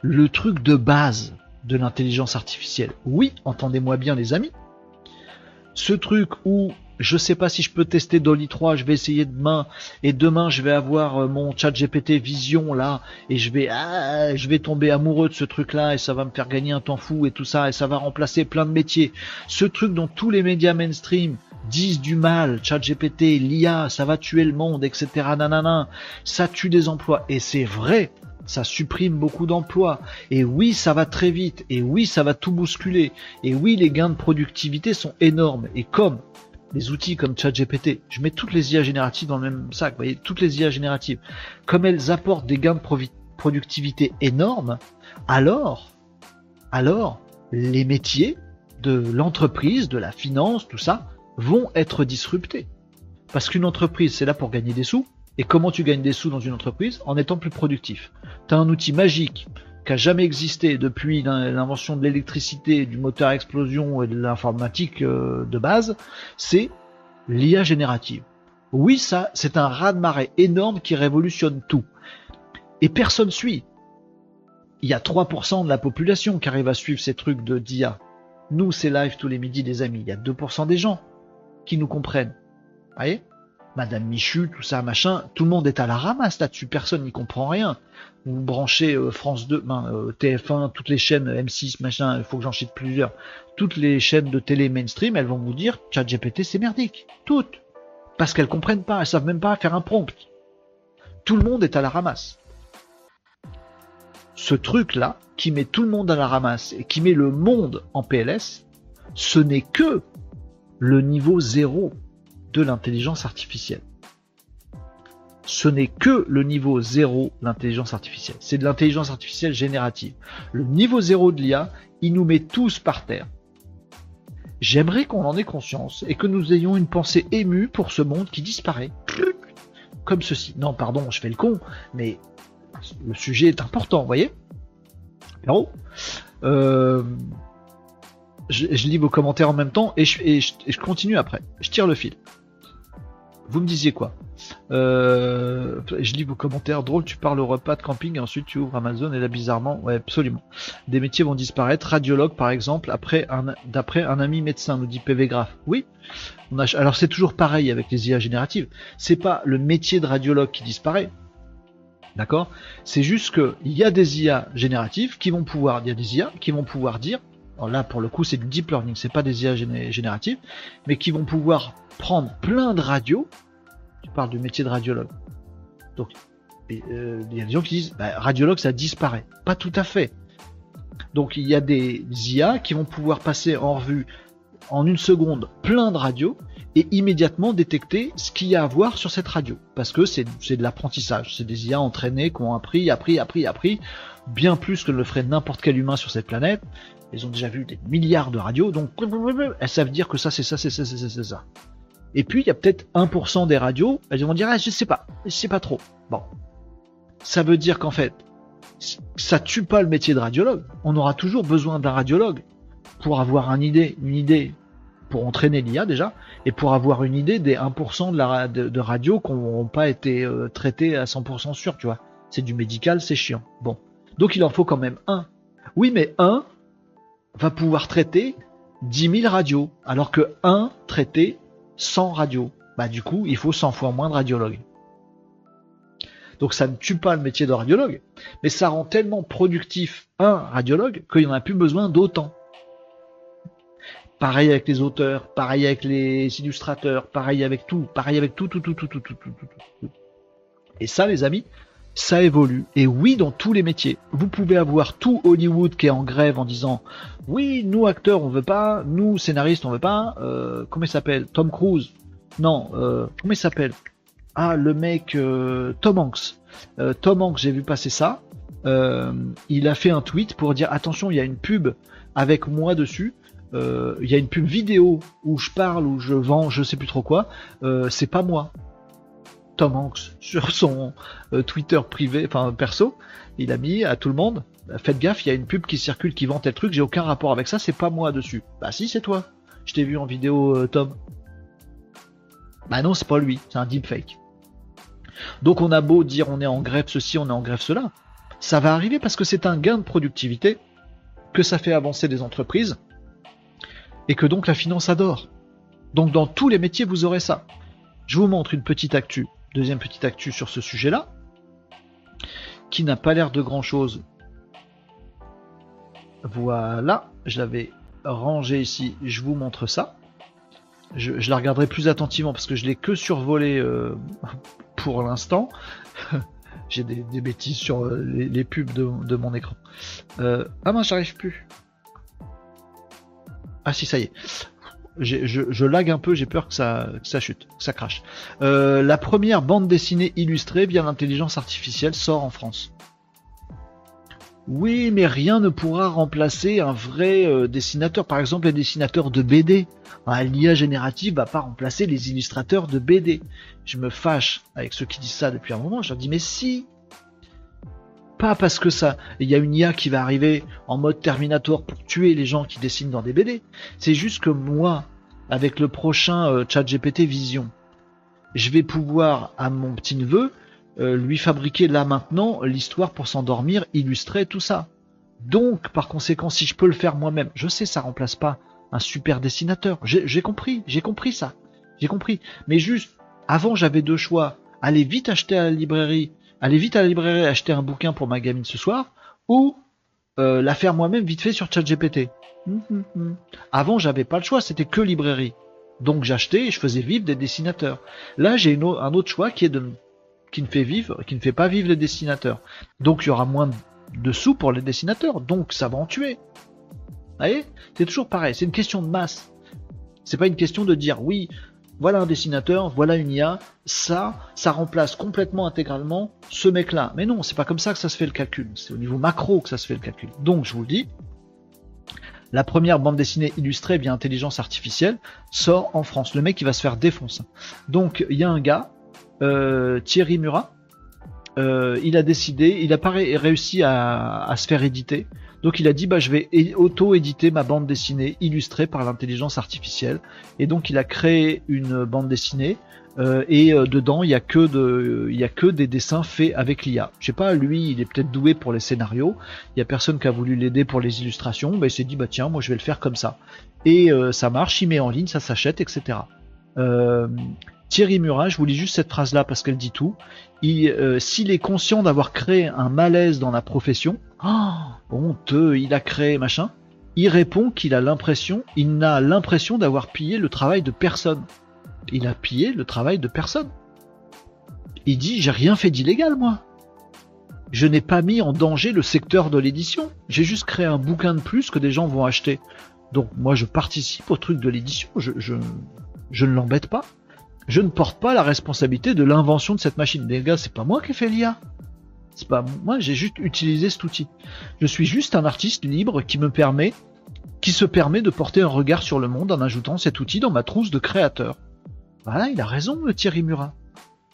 [SPEAKER 1] Le truc de base de l'intelligence artificielle. Oui, entendez-moi bien les amis, ce truc où je sais pas si je peux tester Dolly 3, je vais essayer demain et demain je vais avoir euh, mon chat GPT Vision là et je vais ah, je vais tomber amoureux de ce truc là et ça va me faire gagner un temps fou et tout ça et ça va remplacer plein de métiers. Ce truc dont tous les médias mainstream disent du mal, chat GPT, l'IA, ça va tuer le monde, etc. Nanana, ça tue des emplois et c'est vrai, ça supprime beaucoup d'emplois. Et oui, ça va très vite. Et oui, ça va tout bousculer. Et oui, les gains de productivité sont énormes. Et comme des outils comme ChatGPT, je mets toutes les IA génératives dans le même sac, vous voyez, toutes les IA génératives, comme elles apportent des gains de productivité énormes, alors, alors, les métiers de l'entreprise, de la finance, tout ça, vont être disruptés. Parce qu'une entreprise, c'est là pour gagner des sous. Et comment tu gagnes des sous dans une entreprise? En étant plus productif. Tu as un outil magique qui jamais existé depuis l'invention de l'électricité, du moteur à explosion et de l'informatique euh, de base, c'est l'IA générative. Oui, ça, c'est un raz-de-marée énorme qui révolutionne tout. Et personne suit. Il y a 3% de la population qui arrive à suivre ces trucs de d'IA. Nous, c'est live tous les midis, des amis. Il y a 2% des gens qui nous comprennent. Vous Madame Michu, tout ça, machin, tout le monde est à la ramasse là-dessus, personne n'y comprend rien. Vous branchez euh, France 2, ben, euh, TF1, toutes les chaînes M6, machin, il faut que j'en cite plusieurs. Toutes les chaînes de télé mainstream, elles vont vous dire ChatGPT c'est merdique. Toutes. Parce qu'elles comprennent pas, elles savent même pas faire un prompt. Tout le monde est à la ramasse. Ce truc-là, qui met tout le monde à la ramasse et qui met le monde en PLS, ce n'est que le niveau zéro de l'intelligence artificielle. Ce n'est que le niveau zéro l'intelligence artificielle. C'est de l'intelligence artificielle générative. Le niveau zéro de l'IA, il nous met tous par terre. J'aimerais qu'on en ait conscience et que nous ayons une pensée émue pour ce monde qui disparaît. Comme ceci. Non, pardon, je fais le con, mais le sujet est important, vous voyez euh, je, lis vos commentaires en même temps et je, continue après. Je tire le fil. Vous me disiez quoi? Euh, Je lis vos commentaires. Drôle, tu parles au repas de camping et ensuite tu ouvres Amazon et là bizarrement, ouais, absolument. Des métiers vont disparaître. Radiologue par exemple, après d'après un ami médecin, nous dit PV Graph. Oui. Alors c'est toujours pareil avec les IA génératives. C'est pas le métier de radiologue qui disparaît. D'accord? C'est juste qu'il y a des IA génératives qui vont pouvoir, il y a des IA qui vont pouvoir dire là pour le coup c'est du deep learning, c'est pas des IA génératives, mais qui vont pouvoir prendre plein de radios. Tu parles du métier de radiologue. Donc euh, il y a des gens qui disent bah, radiologue ça disparaît. Pas tout à fait. Donc il y a des IA qui vont pouvoir passer en revue en une seconde plein de radios et immédiatement détecter ce qu'il y a à voir sur cette radio. Parce que c'est de l'apprentissage. C'est des IA entraînés qui ont appris, appris, appris, appris, bien plus que le ferait n'importe quel humain sur cette planète. Ils ont déjà vu des milliards de radios, donc elles savent dire que ça, c'est ça, c'est ça, c'est ça, c'est ça. Et puis, il y a peut-être 1% des radios, elles vont dire, ah, je sais pas, je sais pas trop. Bon. Ça veut dire qu'en fait, ça tue pas le métier de radiologue. On aura toujours besoin d'un radiologue pour avoir une idée, une idée pour entraîner l'IA déjà, et pour avoir une idée des 1% de, de, radios qui n'ont pas été euh, traités à 100% sûr, tu vois. C'est du médical, c'est chiant. Bon. Donc il en faut quand même un. Oui, mais un, va pouvoir traiter 10 000 radios, alors que 1 traitait 100 radios. Bah du coup, il faut 100 fois moins de radiologues. Donc ça ne tue pas le métier de radiologue, mais ça rend tellement productif un radiologue qu'il n'y en a plus besoin d'autant. Pareil avec les auteurs, pareil avec les illustrateurs, pareil avec tout, pareil avec tout, tout, tout, tout, tout, tout, tout, tout. Et ça, les amis, ça évolue. Et oui, dans tous les métiers. Vous pouvez avoir tout Hollywood qui est en grève en disant oui, nous acteurs on veut pas, nous scénaristes on veut pas. Euh, comment il s'appelle? Tom Cruise Non, euh, comment il s'appelle? Ah, le mec euh, Tom Hanks. Tom Hanks, j'ai vu passer ça. il a fait un tweet pour dire attention, il y a une pub avec moi dessus. Il y a une pub vidéo où je parle, où je vends, je sais plus trop quoi. c'est pas moi. Tom Hanks sur son euh, Twitter privé, enfin perso, il a mis à tout le monde faites gaffe, il y a une pub qui circule qui vend tel truc, j'ai aucun rapport avec ça, c'est pas moi dessus. Bah si, c'est toi. Je t'ai vu en vidéo, euh, Tom. Bah non, c'est pas lui, c'est un deepfake. Donc on a beau dire on est en grève ceci, on est en grève cela, ça va arriver parce que c'est un gain de productivité, que ça fait avancer des entreprises, et que donc la finance adore. Donc dans tous les métiers, vous aurez ça. Je vous montre une petite actu Deuxième petite actu sur ce sujet-là, qui n'a pas l'air de grand-chose. Voilà, je l'avais rangé ici, je vous montre ça. Je, la regarderai plus attentivement parce que je l'ai que survolé euh, <laughs> pour l'instant. <laughs> j'ai des, bêtises sur euh, les, pubs de, mon écran. Euh, ah mince, j'arrive plus. Ah si, ça y est. Je, je, lag un peu, j'ai peur que ça, chute, que ça crache. Euh, la première bande dessinée illustrée via l'intelligence artificielle sort en France. Oui, mais rien ne pourra remplacer un vrai euh, dessinateur. Par exemple, les dessinateurs de BD. L'IA générative va pas remplacer les illustrateurs de BD. Je me fâche avec ceux qui disent ça depuis un moment. Je leur dis, mais si Pas parce que ça, il y a une IA qui va arriver en mode Terminator pour tuer les gens qui dessinent dans des BD. C'est juste que moi, avec le prochain euh, chat GPT Vision, je vais pouvoir à mon petit neveu euh, lui fabriquer là maintenant l'histoire pour s'endormir, illustrer tout ça. Donc, par conséquent, si je peux le faire moi-même, je sais, ça remplace pas un super dessinateur. J'ai compris, j'ai compris ça, j'ai compris. Mais juste, avant, j'avais deux choix aller vite acheter à la librairie, aller vite à la librairie acheter un bouquin pour ma gamine ce soir, ou euh, la faire moi-même vite fait sur ChatGPT. Hum, hum, hum. Avant, j'avais pas le choix, c'était que librairie. Donc j'achetais et je faisais vivre des dessinateurs. Là, j'ai un autre choix qui ne fait vivre, qui ne fait pas vivre les dessinateurs. Donc il y aura moins de sous pour les dessinateurs, donc ça va en tuer. Vous voyez? C'est toujours pareil, c'est une question de masse. C'est pas une question de dire oui, voilà un dessinateur, voilà une IA, ça, ça remplace complètement intégralement ce mec-là. Mais non, c'est pas comme ça que ça se fait le calcul. C'est au niveau macro que ça se fait le calcul. Donc je vous le dis, la première bande dessinée illustrée via intelligence artificielle sort en France. Le mec il va se faire défoncer. Donc il y a un gars euh, Thierry Murat, euh, il a décidé, il a pas réussi à, se faire éditer. Donc il a dit bah je vais auto-éditer ma bande dessinée illustrée par l'intelligence artificielle. Et donc il a créé une bande dessinée euh, et dedans il y a que y a que des dessins faits avec l'IA. Je sais pas, lui il est peut-être doué pour les scénarios. Il y a personne qui a voulu l'aider pour les illustrations. Bah, il s'est dit bah tiens moi je vais le faire comme ça. Et ça marche, il met en ligne, ça s'achète, etc. Thierry Murat, je vous lis juste cette phrase-là parce qu'elle dit tout. Euh, s'il est conscient d'avoir créé un malaise dans la profession, oh, honteux, il a créé machin, il répond qu'il a l'impression, il n'a l'impression d'avoir pillé le travail de personne. Il a pillé le travail de personne. Il dit j'ai rien fait d'illégal moi. Je n'ai pas mis en danger le secteur de l'édition. J'ai juste créé un bouquin de plus que des gens vont acheter. Donc moi je participe au truc de l'édition. Je, ne l'embête pas je ne porte pas la responsabilité de l'invention de cette machine. Les gars, c'est pas moi qui ai fait l'IA. C'est pas moi, j'ai juste utilisé cet outil. Je suis juste un artiste libre qui me permet, qui se permet de porter un regard sur le monde en ajoutant cet outil dans ma trousse de créateur. Voilà, il a raison, Thierry Murat.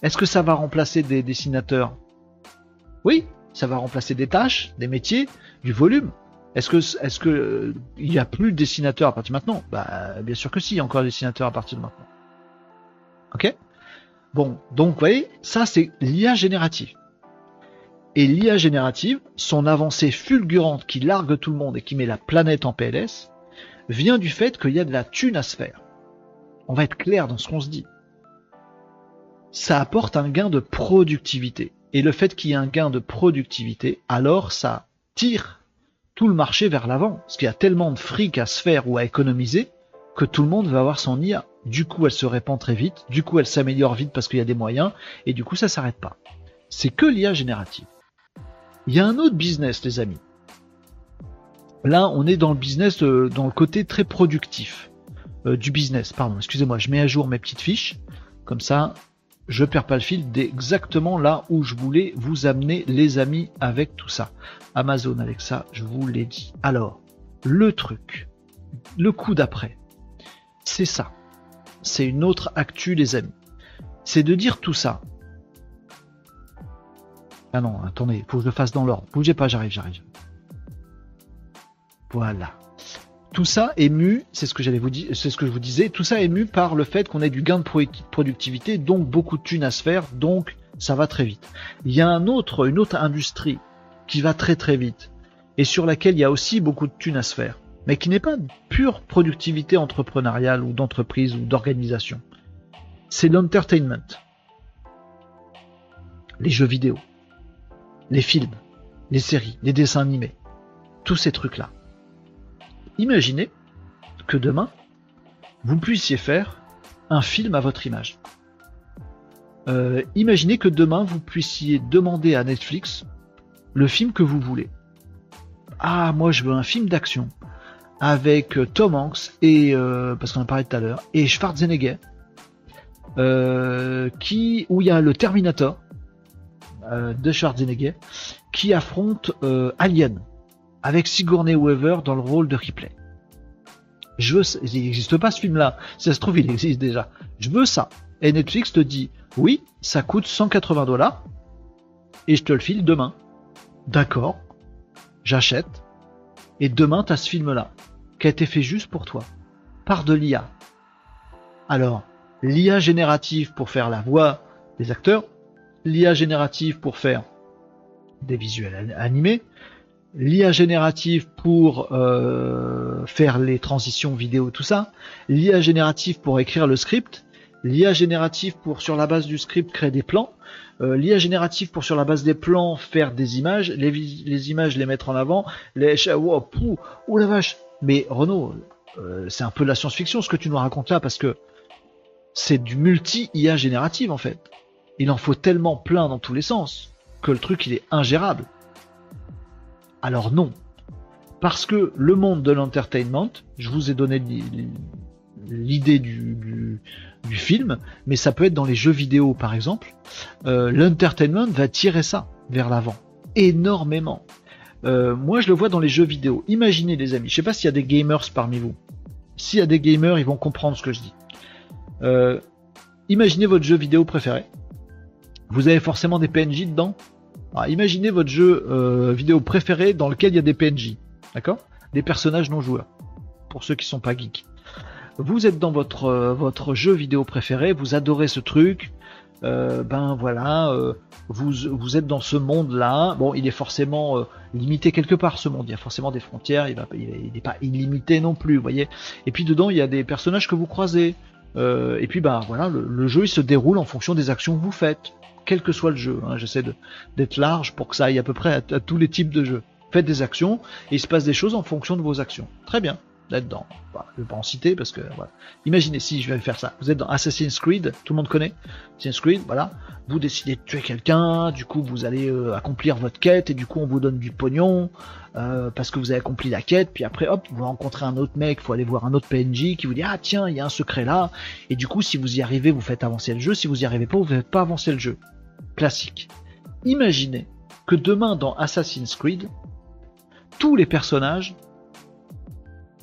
[SPEAKER 1] Est-ce que ça va remplacer des dessinateurs? Oui, ça va remplacer des tâches, des métiers, du volume. Est-ce que, est-ce que il y a plus de dessinateurs à partir de maintenant? Bah, bien sûr que si, il y a encore des dessinateurs à partir de maintenant. Ok? Bon, donc vous voyez, ça c'est l'IA générative. Et l'IA générative, son avancée fulgurante qui largue tout le monde et qui met la planète en PLS, vient du fait qu'il y a de la thune à se faire. On va être clair dans ce qu'on se dit. Ça apporte un gain de productivité. Et le fait qu'il y ait un gain de productivité, alors ça tire tout le marché vers l'avant. Parce qu'il y a tellement de fric à se faire ou à économiser que tout le monde va avoir son IA. Du coup, elle se répand très vite, du coup, elle s'améliore vite parce qu'il y a des moyens, et du coup, ça s'arrête pas. C'est que l'IA générative. Il y a un autre business, les amis. Là, on est dans le business, dans le côté très productif euh, du business. Pardon, excusez-moi, je mets à jour mes petites fiches. Comme ça, je perds pas le fil d'exactement là où je voulais vous amener, les amis, avec tout ça. Amazon, Alexa, je vous l'ai dit. Alors, le truc, le coup d'après, c'est ça. C'est une autre actu, les amis. C'est de dire tout ça. Ah non, attendez, faut que je le fasse dans l'ordre. Bougez pas, j'arrive, j'arrive. Voilà. Tout ça est mu, c'est ce que j'allais vous dire, c'est ce que je vous disais, tout ça est mu par le fait qu'on ait du gain de productivité, donc beaucoup de thunes à se faire, donc ça va très vite. Il y a un autre, une autre industrie qui va très très vite et sur laquelle il y a aussi beaucoup de thunes à se faire mais qui n'est pas pure productivité entrepreneuriale ou d'entreprise ou d'organisation. C'est l'entertainment. Les jeux vidéo, les films, les séries, les dessins animés, tous ces trucs-là. Imaginez que demain, vous puissiez faire un film à votre image. Euh, imaginez que demain vous puissiez demander à Netflix le film que vous voulez. Ah, moi je veux un film d'action avec euh, Tom Hanks et euh, qu'on et Schwarzenegger, qui où il y a le Terminator de Schwarzenegger qui affronte Alien avec Sigourney Weaver dans le rôle de Ripley. Je veux, il n'existe pas ce film-là. Si ça se trouve, il existe déjà. Je veux ça. Et Netflix te dit, oui, ça coûte 180 dollars et je te le file demain. D'accord, j'achète et demain tu as ce film-là qui a été fait juste pour toi par de l'IA. Alors, l'IA générative pour faire la voix des acteurs, l'IA générative pour faire des visuels animés, l'IA générative pour euh, faire les transitions vidéo, tout ça, l'IA générative pour écrire le script, l'IA générative pour sur la base du script créer des plans, euh, l'IA générative pour sur la base des plans faire des images, les, images les mettre en avant, les oh, pou, oh la vache. Mais Renaud, euh, c'est un peu de la science-fiction ce que tu nous racontes là parce que c'est du multi IA générative en fait. Il en faut tellement plein dans tous les sens que le truc il est ingérable. Alors non. Parce que le monde de l'entertainment, je vous ai donné l'idée du, film, mais ça peut être dans les jeux vidéo par exemple. Euh, l'entertainment va tirer ça vers l'avant énormément. Euh, moi je le vois dans les jeux vidéo. Imaginez les amis, je sais pas s'il y a des gamers parmi vous. S'il y a des gamers, ils vont comprendre ce que je dis. Euh, imaginez votre jeu vidéo préféré. Vous avez forcément des PNJ dedans imaginez votre jeu euh, vidéo préféré dans lequel il y a des PNJ, d'accord? Des personnages non joueurs, pour ceux qui sont pas geeks. Vous êtes dans votre, euh, votre jeu vidéo préféré, vous adorez ce truc, euh, ben voilà, vous, vous êtes dans ce monde-là. Bon, il est forcément limité quelque part ce monde. Il y a forcément des frontières. Il n'est pas illimité non plus, voyez. Et puis dedans, il y a des personnages que vous croisez. et puis ben voilà, le, le, jeu il se déroule en fonction des actions que vous faites quel que soit le jeu. Hein. J'essaie d'être large pour que ça aille à peu près à, tous les types de jeux. Faites des actions et il se passe des choses en fonction de vos actions. Très bien, là-dedans. Je vais pas en citer parce que voilà. Imaginez si je vais faire ça. Vous êtes dans Assassin's Creed, tout le monde connaît Assassin's Creed, voilà. Vous décidez de tuer quelqu'un, du coup vous allez euh, accomplir votre quête et du coup on vous donne du pognon euh, parce que vous avez accompli la quête. Puis après hop, vous rencontrez un autre mec, faut aller voir un autre PNJ qui vous dit ah tiens il y a un secret là. Et du coup si vous y arrivez, vous faites avancer le jeu. Si vous y arrivez pas, vous faites pas avancer le jeu classique. Imaginez que demain dans Assassin's Creed, tous les personnages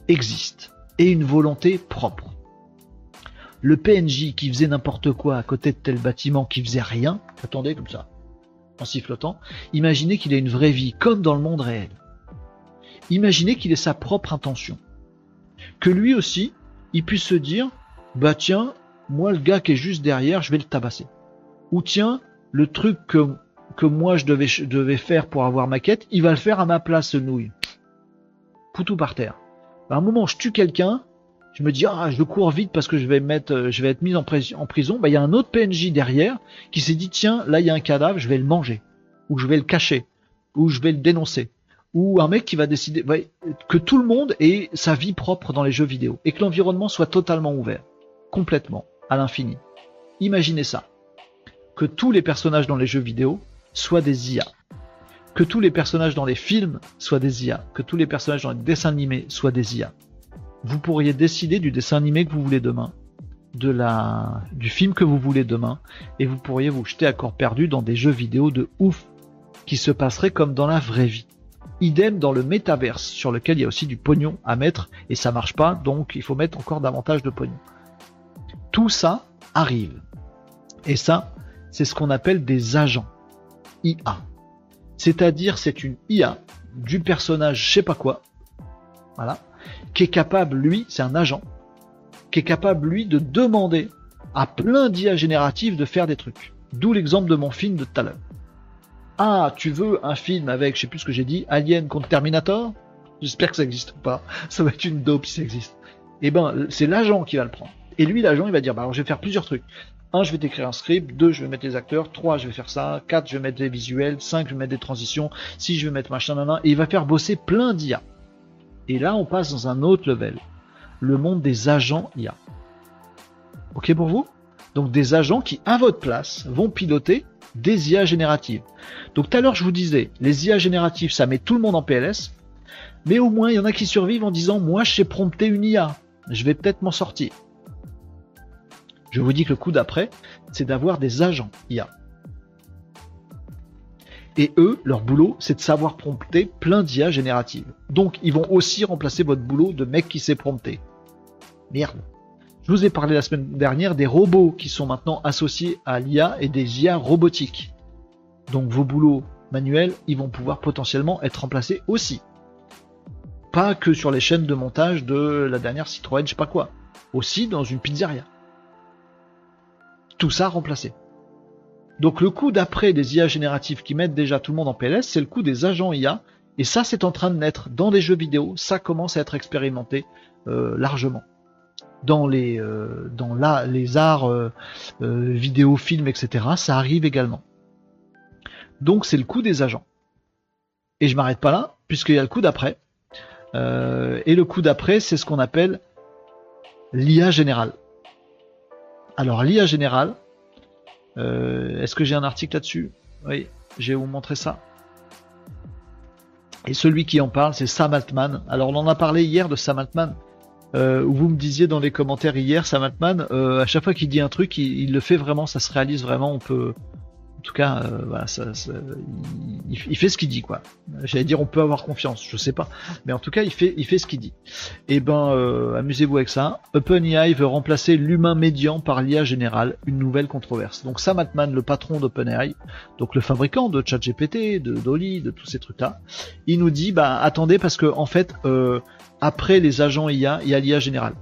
[SPEAKER 1] existent et une volonté propre. Le PNJ qui faisait n'importe quoi à côté de tel bâtiment, qui faisait rien, attendez comme ça, en sifflotant, imaginez qu'il ait une vraie vie comme dans le monde réel. Imaginez qu'il ait sa propre intention. Que lui aussi, il puisse se dire, bah tiens, moi le gars qui est juste derrière, je vais le tabasser. Ou tiens, le truc que, que moi je devais, devais faire pour avoir ma quête, il va le faire à ma place, ce nouille. Poutou par terre. À un moment, je tue quelqu'un, je me dis, ah, je cours vite parce que je vais, mettre, je vais être mis en, en prison. Bah, il y a un autre PNJ derrière qui s'est dit, tiens, là, il y a un cadavre, je vais le manger. Ou je vais le cacher. Ou je vais le dénoncer. Ou un mec qui va décider que tout le monde ait sa vie propre dans les jeux vidéo. Et que l'environnement soit totalement ouvert. Complètement. À l'infini. Imaginez ça que tous les personnages dans les jeux vidéo soient des IA. Que tous les personnages dans les films soient des IA. Que tous les personnages dans les dessins animés soient des IA. Vous pourriez décider du dessin animé que vous voulez demain, de la, du film que vous voulez demain, et vous pourriez vous jeter à corps perdu dans des jeux vidéo de ouf, qui se passeraient comme dans la vraie vie. Idem dans le métaverse, sur lequel il y a aussi du pognon à mettre, et ça marche pas, donc il faut mettre encore davantage de pognon. Tout ça arrive. Et ça, c'est ce qu'on appelle des agents IA. C'est-à-dire c'est une IA du personnage je sais pas quoi, voilà, qui est capable, lui, c'est un agent, qui est capable, lui, de demander à plein d'IA génératives de faire des trucs. D'où l'exemple de mon film de tout à l'heure. Ah, tu veux un film avec, je sais plus ce que j'ai dit, Alien contre Terminator? J'espère que ça existe pas. Ça va être une dope si ça existe. Eh ben, c'est l'agent qui va le prendre. Et lui, l'agent, il va dire, bah alors je vais faire plusieurs trucs. 1, je vais t'écrire un script, 2, je vais mettre les acteurs, 3, je vais faire ça, 4, je vais mettre des visuels, 5, je vais mettre des transitions, 6, je vais mettre machin, nan, et il va faire bosser plein d'IA. Et là, on passe dans un autre level, le monde des agents IA. Ok pour vous? Donc des agents qui, à votre place, vont piloter des IA génératives. Donc tout à l'heure, je vous disais, les IA génératives, ça met tout le monde en PLS, mais au moins, il y en a qui survivent en disant, moi, je sais prompter une IA, je vais peut-être m'en sortir. Je vous dis que le coup d'après, c'est d'avoir des agents IA. Et eux, leur boulot, c'est de savoir prompter plein d'IA génératives. Donc, ils vont aussi remplacer votre boulot de mec qui sait prompter. Merde. Je vous ai parlé la semaine dernière des robots qui sont maintenant associés à l'IA et des IA robotiques. Donc, vos boulots manuels, ils vont pouvoir potentiellement être remplacés aussi. Pas que sur les chaînes de montage de la dernière Citroën, je sais pas quoi. Aussi dans une pizzeria. Tout ça remplacé. Donc le coup d'après des IA génératives qui mettent déjà tout le monde en PLS, c'est le coup des agents IA. Et ça, c'est en train de naître dans des jeux vidéo. Ça commence à être expérimenté euh, largement. Dans les, euh, arts euh, vidéo, films, etc. Ça arrive également. Donc c'est le coup des agents. Et je m'arrête pas là, puisqu'il y a le coup d'après. et le coup d'après, c'est ce qu'on appelle l'IA générale. Alors l'IA générale, euh, est-ce que j'ai un article là-dessus? Oui, je vais vous montrer ça. Et celui qui en parle, c'est Sam Altman. Alors on en a parlé hier de Sam Altman. Euh, où vous me disiez dans les commentaires hier, Sam Altman, euh, à chaque fois qu'il dit un truc, il, le fait vraiment, ça se réalise vraiment. On peut, tout cas, euh, il, fait ce qu'il dit, quoi. J'allais dire, on peut avoir confiance, je sais pas, mais en tout cas, il fait, ce qu'il dit. Et eh ben, euh, amusez-vous avec ça. OpenAI veut remplacer l'humain médian par l'IA générale, une nouvelle controverse. Donc Sam Altman, le patron d'OpenAI, donc le fabricant de ChatGPT, de Dolly, de tous ces trucs-là, il nous dit, bah attendez, parce que en fait, euh, après les agents IA, il y a l'IA générale.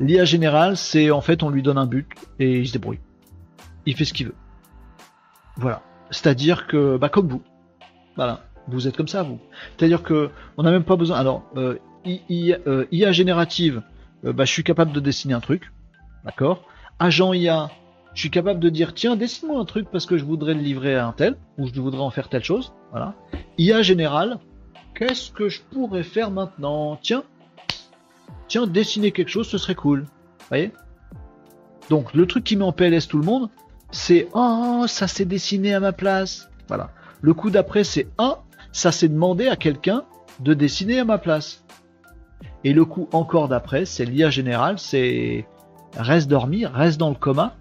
[SPEAKER 1] L'IA générale, c'est en fait, on lui donne un but et il se débrouille il fait ce qu'il veut. Voilà. C'est-à-dire que, bah, comme vous. Voilà. Vous êtes comme ça, vous. C'est-à-dire que, on n'a même pas besoin. Alors, euh, IA, euh, générative, euh, bah, je suis capable de dessiner un truc. D'accord Agent IA, je suis capable de dire, tiens, dessine-moi un truc parce que je voudrais le livrer à un tel, ou je voudrais en faire telle chose. Voilà. IA général, qu'est-ce que je pourrais faire maintenant? Tiens, tiens, dessiner quelque chose, ce serait cool. Vous voyez? Donc, le truc qui met en PLS tout le monde, c'est oh ça s'est dessiné à ma place. Voilà. Le coup d'après c'est oh ça s'est demandé à quelqu'un de dessiner à ma place. Et le coup encore d'après c'est l'IA général, c'est reste dormir, reste dans le coma.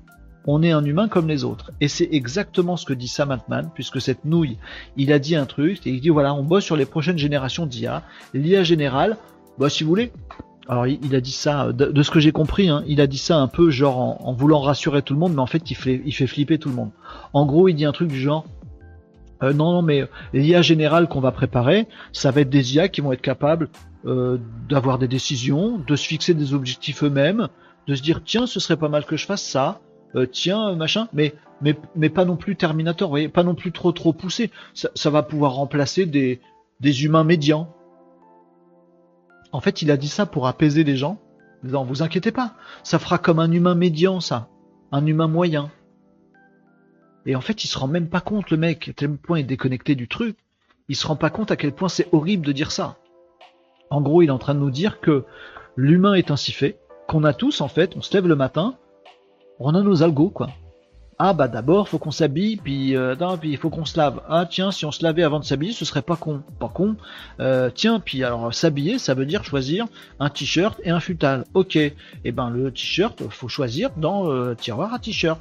[SPEAKER 1] On est un humain comme les autres. Et c'est exactement ce que dit Sam Altman, puisque cette nouille, il a dit un truc, et il dit voilà, on bosse sur les prochaines générations d'IA. L'IA générale, bah si vous voulez, alors il, a dit ça, de, ce que j'ai compris, hein, il a dit ça un peu genre en, voulant rassurer tout le monde, mais en fait il fait, il fait flipper tout le monde. En gros, il dit un truc du genre, euh, non, non, mais l'IA générale qu'on va préparer, ça va être des IA qui vont être capables euh, d'avoir des décisions, de se fixer des objectifs eux-mêmes, de se dire tiens, ce serait pas mal que je fasse ça, euh, tiens, machin, mais, mais, mais pas non plus Terminator, vous voyez, pas non plus trop trop poussé. Ça, ça va pouvoir remplacer des, des humains médians, en fait, il a dit ça pour apaiser les gens. Non, vous inquiétez pas, ça fera comme un humain médian, ça, un humain moyen. Et en fait, il se rend même pas compte, le mec, à tel point il est déconnecté du truc, il se rend pas compte à quel point c'est horrible de dire ça. En gros, il est en train de nous dire que l'humain est ainsi fait, qu'on a tous, en fait, on se lève le matin, on a nos algos, quoi. Ah bah d'abord faut qu'on s'habille, puis, euh, puis il faut qu'on se lave. Ah tiens, si on se lavait avant de s'habiller, ce serait pas con, pas con. Euh, tiens, puis alors s'habiller, ça veut dire choisir un t-shirt et un futal. Ok, eh ben le t-shirt, faut choisir dans euh, tiroir à t-shirt.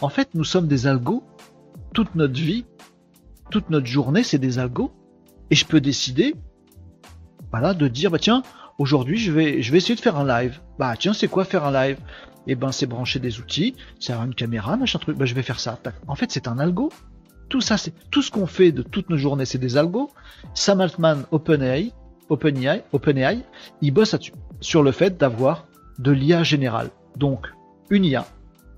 [SPEAKER 1] En fait, nous sommes des algos. Toute notre vie, toute notre journée, c'est des algos. Et je peux décider, voilà, de dire bah tiens, aujourd'hui je vais, je vais essayer de faire un live. Bah tiens, c'est quoi faire un live? Et eh ben c'est brancher des outils, c'est une caméra, machin truc, ben je vais faire ça. En fait, c'est un algo. Tout ça, c'est tout ce qu'on fait de toutes nos journées, c'est des algos. Sam Altman, OpenAI, OpenAI, OpenAI, il bosse sur le fait d'avoir de l'IA générale. Donc, une IA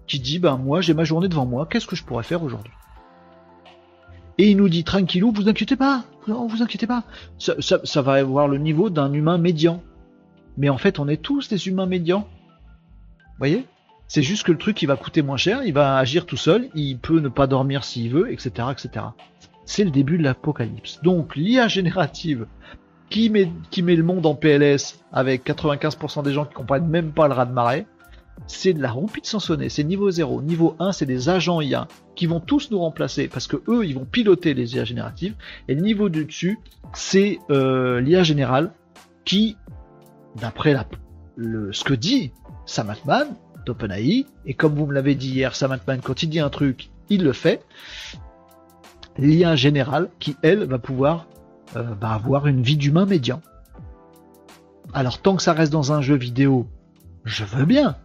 [SPEAKER 1] qui dit, ben moi, j'ai ma journée devant moi, qu'est-ce que je pourrais faire aujourd'hui? Et il nous dit, tranquillou, vous inquiétez pas, non, vous inquiétez pas, ça, ça va avoir le niveau d'un humain médian. Mais en fait, on est tous des humains médians voyez? C'est juste que le truc, il va coûter moins cher, il va agir tout seul, il peut ne pas dormir s'il veut, etc., etc. C'est le début de l'apocalypse. Donc, l'IA générative qui met, le monde en PLS avec 95% des gens qui comprennent même pas le raz de marée, c'est de la roupie de sonner, c'est niveau 0. Niveau 1, c'est des agents IA qui vont tous nous remplacer parce que eux, ils vont piloter les IA génératives. Et niveau du dessus, c'est euh, l'IA générale qui, d'après ce que dit Sam Altman d'OpenAI, et comme vous me l'avez dit hier, Sam Altman, quand il dit un truc, il le fait, l'IA générale qui, elle, va pouvoir euh, bah, avoir une vie d'humain médian. Alors tant que ça reste dans un jeu vidéo, je veux bien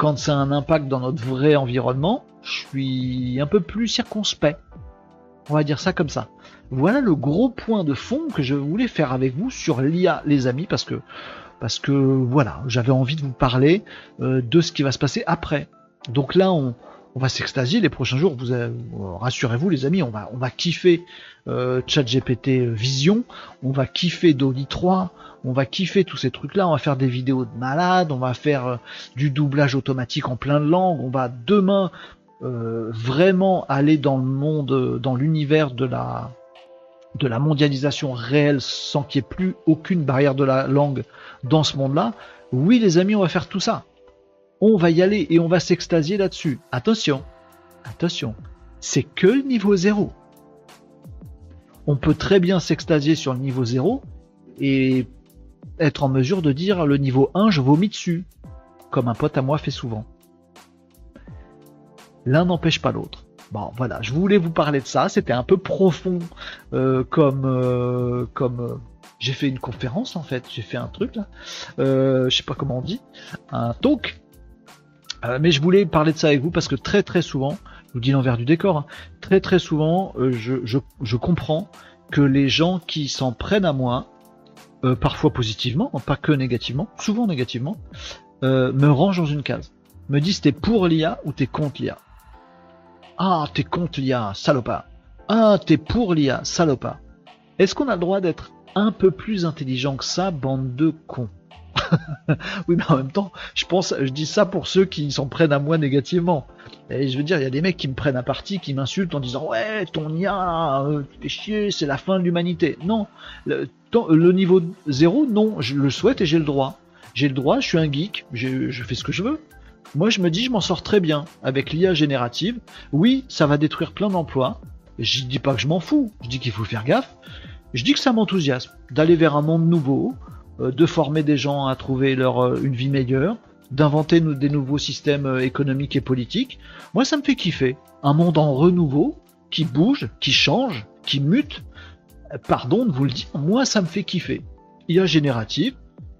[SPEAKER 1] quand ça a un impact dans notre vrai environnement, je suis un peu plus circonspect. On va dire ça comme ça. Voilà le gros point de fond que je voulais faire avec vous sur l'IA, les amis, parce que parce que voilà, j'avais envie de vous parler euh, de ce qui va se passer après. Donc là, on, on va s'extasier. Les prochains jours. Vous euh, rassurez-vous, les amis, on va on va kiffer euh, ChatGPT Vision, on va kiffer Dolly 3, on va kiffer tous ces trucs-là, on va faire des vidéos de malades, on va faire euh, du doublage automatique en plein de langues, on va demain euh, vraiment aller dans le monde, euh, dans l'univers de la de la mondialisation réelle sans qu'il n'y ait plus aucune barrière de la langue dans ce monde-là. Oui les amis, on va faire tout ça. On va y aller et on va s'extasier là-dessus. Attention, attention, c'est que le niveau zéro. On peut très bien s'extasier sur le niveau zéro et être en mesure de dire le niveau 1, je vomis dessus, comme un pote à moi fait souvent. L'un n'empêche pas l'autre. Bon, voilà, je voulais vous parler de ça. C'était un peu profond, euh, comme euh, comme euh, j'ai fait une conférence en fait. J'ai fait un truc là, je sais pas comment on dit, un talk. mais je voulais parler de ça avec vous parce que très très souvent, je vous dis l'envers du décor, hein, très très souvent, je, je, je comprends que les gens qui s'en prennent à moi parfois positivement, pas que négativement, souvent négativement, me range dans une case. Me disent t'es pour l'IA ou t'es contre l'IA. Ah, t'es contre l'IA, salopard. Ah, t'es pour l'IA, salopard. Est-ce qu'on a le droit d'être un peu plus intelligent que ça, bande de cons <laughs> oui, mais en même temps, je pense, je dis ça pour ceux qui s'en prennent à moi négativement. Et je veux dire, il y a des mecs qui me prennent à partie, qui m'insultent en disant ouais, ton IA, euh, fais chier, c'est la fin de l'humanité. Non, le, le, niveau zéro, non, je le souhaite et j'ai le droit. J'ai le droit, je suis un geek, je fais ce que je veux. Moi, je me dis, je m'en sors très bien avec l'IA générative. Oui, ça va détruire plein d'emplois. Je dis pas que je m'en fous. Je dis qu'il faut faire gaffe. Je dis que ça m'enthousiasme d'aller vers un monde nouveau, euh, de former des gens à trouver leur euh, une vie meilleure, d'inventer des nouveaux systèmes euh, économiques et politiques. Moi, ça me fait kiffer. Un monde en renouveau, qui bouge, qui change, qui mute. Pardon de vous le dire, moi, ça me fait kiffer. IA générative,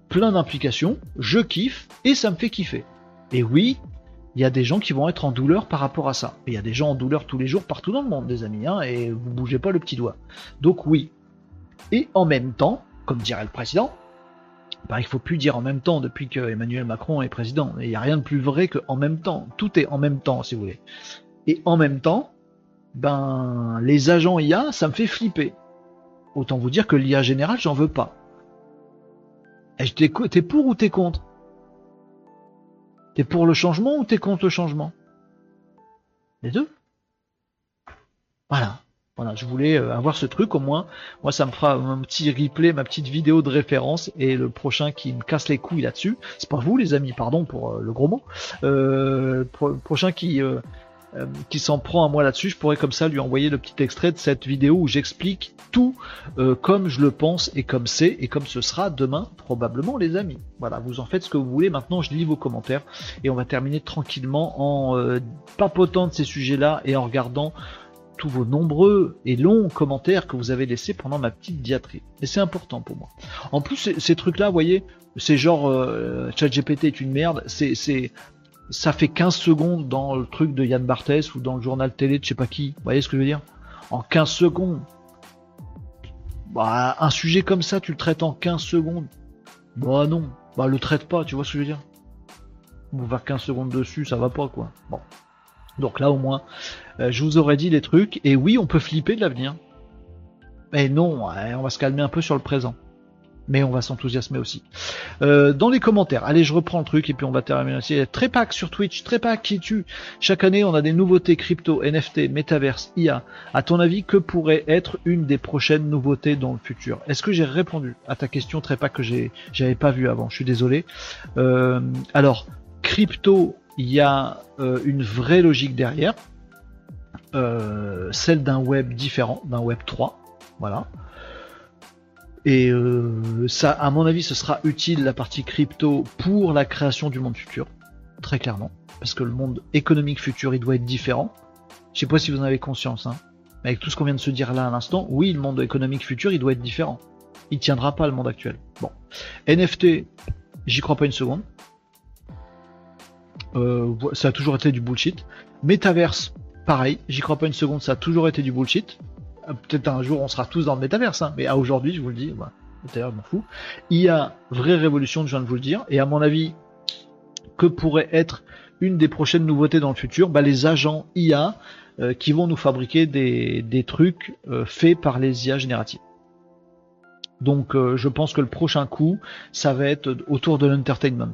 [SPEAKER 1] plein d'implications, je kiffe et ça me fait kiffer. Et oui, il y a des gens qui vont être en douleur par rapport à ça. Il y a des gens en douleur tous les jours partout dans le monde, des amis, hein, et vous bougez pas le petit doigt. Donc oui. Et en même temps, comme dirait le président, bah, il faut plus dire en même temps depuis que Emmanuel Macron est président. Il n'y a rien de plus vrai que en même temps. Tout est en même temps, si vous voulez. Et en même temps, ben les agents IA, ça me fait flipper. Autant vous dire que l'IA générale, j'en veux pas. T'es pour ou t'es contre? T'es pour le changement ou t'es contre le changement? Les deux. Voilà. Voilà, je voulais euh, avoir ce truc au moins. Moi, ça me fera un petit replay, ma petite vidéo de référence et le prochain qui me casse les couilles là-dessus. C'est pas vous, les amis, pardon pour euh, le gros mot. Euh, prochain qui euh, qui s'en prend à moi là-dessus, je pourrais comme ça lui envoyer le petit extrait de cette vidéo où j'explique tout comme je le pense et comme c'est et comme ce sera demain probablement les amis. Voilà, vous en faites ce que vous voulez. Maintenant, je lis vos commentaires et on va terminer tranquillement en papotant de ces sujets-là et en regardant tous vos nombreux et longs commentaires que vous avez laissés pendant ma petite diatribe. Et c'est important pour moi. En plus, ces, trucs-là, vous voyez, c'est genre euh, ChatGPT est une merde, c'est, ça fait 15 secondes dans le truc de Yann Barthès ou dans le journal télé de je sais pas qui. Vous voyez ce que je veux dire? En 15 secondes. Bah, un sujet comme ça, tu le traites en 15 secondes. Bah non, bah le traite pas, tu vois ce que je veux dire? On va 15 secondes dessus, ça va pas quoi. Bon. Donc là au moins, euh, je vous aurais dit des trucs, et oui, on peut flipper de l'avenir. Mais non, on va se calmer un peu sur le présent. Mais on va s'enthousiasmer aussi. Euh, dans les commentaires, allez, je reprends le truc et puis on va terminer. Trépac sur Twitch, Trépac qui tue. Chaque année, on a des nouveautés crypto, NFT, Metaverse, IA. À ton avis, que pourrait être une des prochaines nouveautés dans le futur? Est-ce que j'ai répondu à ta question Trépac que j'avais pas vu avant? Je suis désolé. Euh, alors, crypto, il y a euh, une vraie logique derrière, celle d'un web différent, d'un web 3. Voilà. Et euh, ça, à mon avis, ce sera utile la partie crypto pour la création du monde futur, très clairement, parce que le monde économique futur, il doit être différent. Je sais pas si vous en avez conscience, hein, mais avec tout ce qu'on vient de se dire là à l'instant, oui, le monde économique futur, il doit être différent. Il tiendra pas le monde actuel. Bon, NFT, j'y crois pas une seconde. Euh, ça a toujours été du bullshit. Metaverse, pareil, j'y crois pas une seconde, ça a toujours été du bullshit. Euh, peut-être un jour on sera tous dans le métaverse, hein, mais à aujourd'hui, je vous le dis, bah, d'ailleurs, je m'en fous. Il y a vraie révolution, je viens de vous le dire, et à mon avis, que pourrait être une des prochaines nouveautés dans le futur? Bah, Les agents IA euh, qui vont nous fabriquer des, trucs euh, faits par les IA génératives. Donc je pense que le prochain coup, ça va être autour de l'entertainment.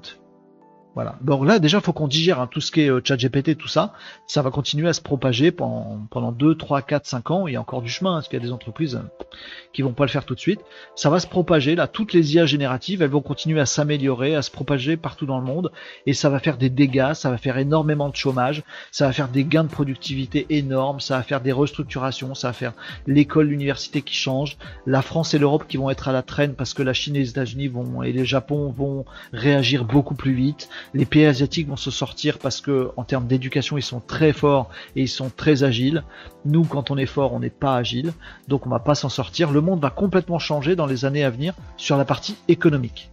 [SPEAKER 1] Voilà. Bon là déjà faut qu'on digère hein, tout ce qui est euh, GPT, tout ça. Ça va continuer à se propager pendant, pendant 2, 3, 4, 5 ans. Il y a encore du chemin, hein, parce qu'il y a des entreprises euh, qui vont pas le faire tout de suite. Ça va se propager, là, toutes les IA génératives, elles vont continuer à s'améliorer, à se propager partout dans le monde, et ça va faire des dégâts, ça va faire énormément de chômage, ça va faire des gains de productivité énormes, ça va faire des restructurations, ça va faire l'école, l'université qui change, la France et l'Europe qui vont être à la traîne parce que la Chine et les États-Unis vont et le Japon vont réagir beaucoup plus vite les pays asiatiques vont se sortir parce que en termes d'éducation ils sont très forts et ils sont très agiles. Nous quand on est fort on n'est pas agile, donc on va pas s'en sortir. Le monde va complètement changer dans les années à venir sur la partie économique.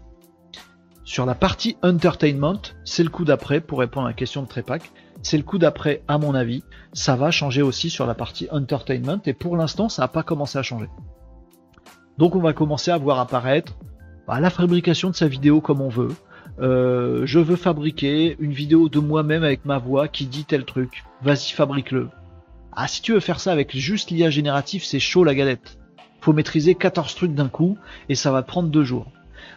[SPEAKER 1] Sur la partie entertainment, c'est le coup d'après pour répondre à la question de Trepak. C'est le coup d'après à mon avis. Ça va changer aussi sur la partie entertainment et pour l'instant ça n'a pas commencé à changer. Donc on va commencer à voir apparaître bah, la fabrication de sa vidéo comme on veut, euh, je veux fabriquer une vidéo de moi-même avec ma voix qui dit tel truc. Vas-y, fabrique-le. Ah, si tu veux faire ça avec juste l'IA génératif, c'est chaud la galette. Faut maîtriser 14 trucs d'un coup et ça va te prendre deux jours.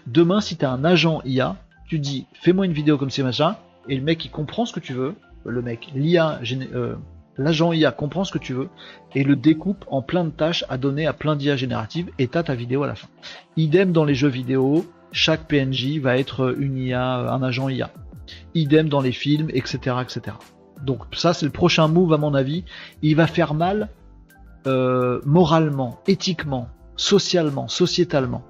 [SPEAKER 1] Demain, si t'as un agent IA, tu dis fais-moi une vidéo comme c'est machin et le mec il comprend ce que tu veux. Le mec, l'IA, euh, l'agent IA comprend ce que tu veux et le découpe en plein de tâches à donner à plein d'IA génératives et t'as ta vidéo à la fin. Idem dans les jeux vidéo, chaque PNJ va être une IA, un agent IA. Idem dans les films, etc. etc. Donc ça c'est le prochain move à mon avis. Il va faire mal euh, moralement, éthiquement, socialement, sociétalement.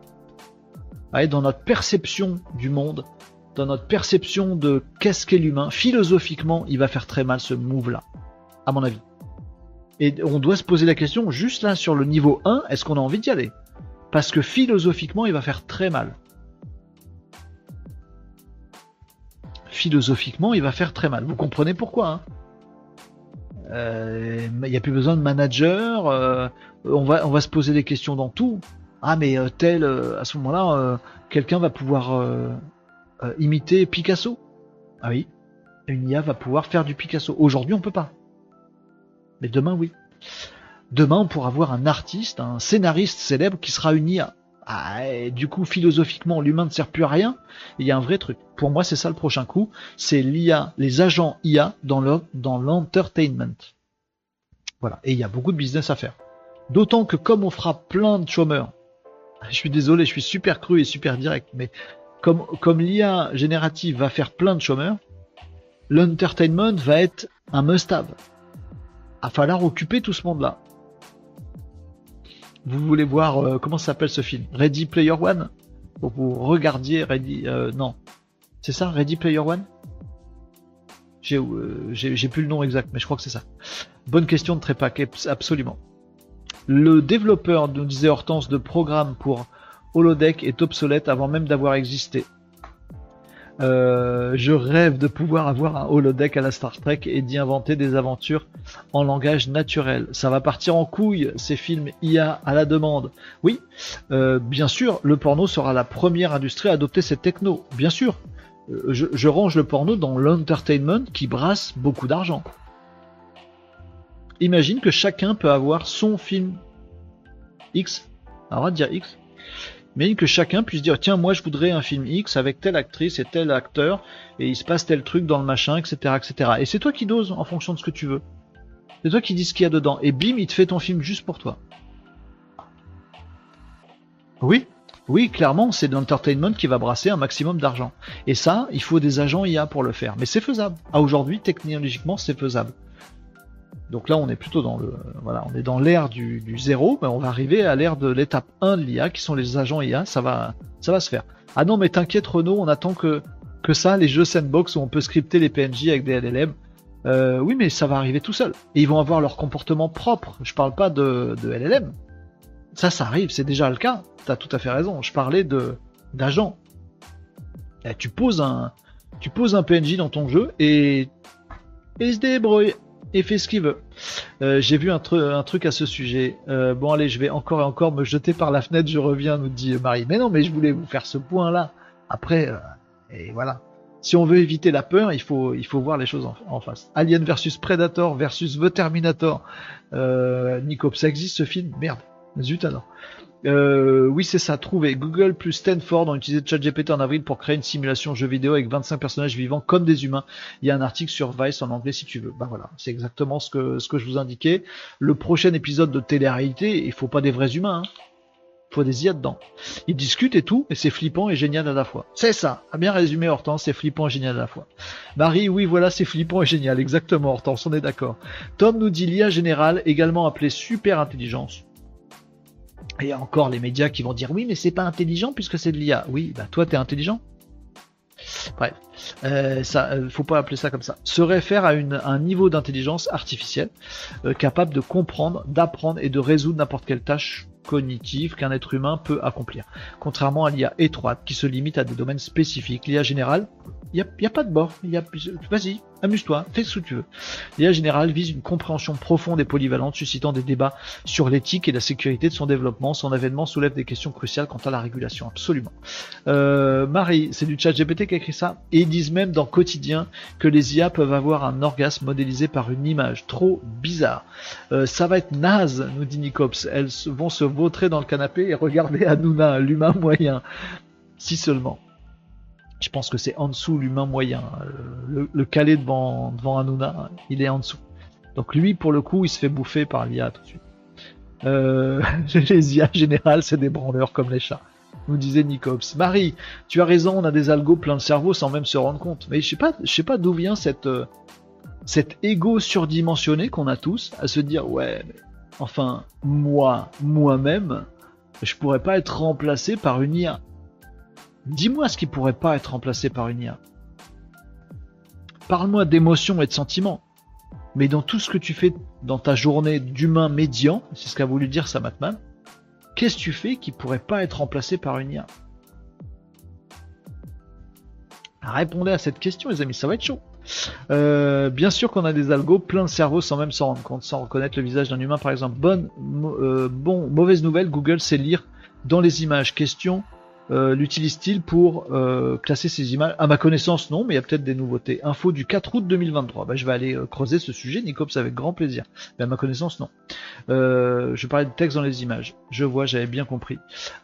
[SPEAKER 1] dans notre perception du monde, dans notre perception de qu'est-ce qu'est l'humain, philosophiquement, il va faire très mal ce move-là, à mon avis. Et on doit se poser la question, juste là sur le niveau 1, est-ce qu'on a envie d'y aller? Parce que philosophiquement, il va faire très mal. Philosophiquement, il va faire très mal. Vous comprenez pourquoi hein euh, Il n'y a plus besoin de manager. Euh, on, va, se poser des questions dans tout. Ah, mais euh, tel, à ce moment-là, quelqu'un va pouvoir imiter Picasso. Ah oui, une IA va pouvoir faire du Picasso. Aujourd'hui, on peut pas. Mais demain, oui. Demain, on pourra voir un artiste, un scénariste célèbre qui sera une IA. Ah, du coup, philosophiquement, l'humain ne sert plus à rien. Il y a un vrai truc. Pour moi, c'est ça le prochain coup. C'est l'IA, les agents IA dans l'entertainment. voilà. Et il y a beaucoup de business à faire. D'autant que comme on fera plein de chômeurs, <laughs> je suis désolé, je suis super cru et super direct, mais comme, comme l'IA générative va faire plein de chômeurs, l'entertainment va être un must-have. Va falloir occuper tout ce monde-là vous voulez voir euh, comment s'appelle ce film? Ready Player One? Vous regardiez Ready euh, non. C'est ça Ready Player One? Euh, j'ai plus le nom exact mais je crois que c'est ça. Bonne question de Trepak absolument. Le développeur nous disait Hortense de programme pour holodeck est obsolète avant même d'avoir existé euh, je rêve de pouvoir avoir un holodeck à la Star Trek et d'y inventer des aventures en langage naturel. Ça va partir en couille, ces films IA à la demande. Oui, euh, bien sûr, le porno sera la première industrie à adopter cette techno. Bien sûr, euh, je, range le porno dans l'entertainment qui brasse beaucoup d'argent. Imagine que chacun peut avoir son film X. Alors on va dire X mais que chacun puisse dire tiens moi je voudrais un film X avec telle actrice et tel acteur et il se passe tel truc dans le machin etc etc et c'est toi qui doses en fonction de ce que tu veux. C'est toi qui dis ce qu'il y a dedans. Et bim il te fait ton film juste pour toi. Oui. Oui clairement c'est l'entertainment qui va brasser un maximum d'argent. Et ça il faut des agents IA pour le faire. Mais c'est faisable. À aujourd'hui technologiquement c'est faisable donc là, on est plutôt dans le, voilà, on est dans l'ère du, zéro, mais on va arriver à l'ère de l'étape 1 de l'IA, qui sont les agents IA. Ça va, ça va se faire. Ah non, mais t'inquiète, Renault, on attend que que ça, les jeux sandbox où on peut scripter les PNJ avec des LLM. Euh, oui, mais ça va arriver tout seul. Et ils vont avoir leur comportement propre. Je parle pas de, de LLM. Ça, ça arrive, c'est déjà le cas. T'as tout à fait raison. Je parlais de d'agents. Tu poses un, tu poses un PNJ dans ton jeu et, et il se débrouille et fait ce qu'il veut. Euh, j'ai vu un, truc à ce sujet. Euh, bon allez, je vais encore et encore me jeter par la fenêtre, je reviens, nous dit Marie. Mais non, mais je voulais vous faire ce point-là. Après, euh, et voilà. Si on veut éviter la peur, il faut, il faut voir les choses en, face. Alien versus Predator versus The Terminator. Euh, Nico, ça existe ce film? Merde. Zut alors. Euh, oui, c'est ça, trouvé. Google plus Stanford ont utilisé ChatGPT en avril pour créer une simulation jeu vidéo avec 25 personnages vivants comme des humains. Il y a un article sur Vice en anglais si tu veux. Bah voilà, c'est exactement ce que, ce que je vous indiquais. Le prochain épisode de télé-réalité, il faut pas des vrais humains. Hein. Faut des IA dedans. Ils discutent et tout, et c'est flippant et génial à la fois. C'est ça, a bien résumé Hortense, c'est flippant et génial à la fois. Marie, oui, voilà, c'est flippant et génial, exactement Hortense, on est d'accord. Tom nous dit l'IA générale, également appelée super intelligence. Et encore les médias qui vont dire oui, mais c'est pas intelligent puisque c'est de l'IA. Oui, bah toi t'es intelligent. Bref, euh, ça, euh, faut pas appeler ça comme ça. Se réfère à, une, un niveau d'intelligence artificielle euh, capable de comprendre, d'apprendre et de résoudre n'importe quelle tâche cognitive qu'un être humain peut accomplir. Contrairement à l'IA étroite qui se limite à des domaines spécifiques. L'IA générale il n'y a, pas de bord. Vas-y, amuse-toi, fais ce que tu veux. L'IA générale vise une compréhension profonde et polyvalente, suscitant des débats sur l'éthique et la sécurité de son développement. Son avènement soulève des questions cruciales quant à la régulation, absolument. Euh, Marie, c'est du chat GPT qui a écrit ça. Et ils disent même dans Quotidien que les IA peuvent avoir un orgasme modélisé par une image. Trop bizarre. Euh, ça va être naze, nous dit Nicops. Elles vont se vautrer dans le canapé et regarder Hanouna, l'humain moyen. Si seulement je pense que c'est en dessous l'humain moyen. Le, calé devant, devant Hanouna, il est en dessous. Donc lui, pour le coup, il se fait bouffer par l'IA tout de suite. Euh, <laughs> les IA générales, c'est des branleurs comme les chats. Nous disait Nicops. Marie, tu as raison, on a des algos plein de cerveau sans même se rendre compte. Mais je sais pas, je sais pas d'où vient cette, euh, cet ego surdimensionné qu'on a tous à se dire ouais, enfin moi, moi-même, je pourrais pas être remplacé par une IA. Dis-moi ce qui pourrait pas être remplacé par une IA. Parle-moi d'émotions et de sentiments. Mais dans tout ce que tu fais dans ta journée d'humain médian, c'est ce qu'a voulu dire Samatman, qu'est-ce que tu fais qui pourrait pas être remplacé par une IA Répondez à cette question, les amis, ça va être chaud. Euh, bien sûr qu'on a des algos plein de cerveau sans même s'en rendre compte, sans reconnaître le visage d'un humain, par exemple. Bonne, euh, mauvaise nouvelle, Google sait lire dans les images. Question euh, l'utilise-t-il pour euh, classer ces images? À ma connaissance, non, mais il y a peut-être des nouveautés. Info du 4 août 2023. Bah, je vais aller euh, creuser ce sujet, Nicops, avec grand plaisir. Mais à ma connaissance, non. je parlais de texte dans les images. Je vois, j'avais bien compris.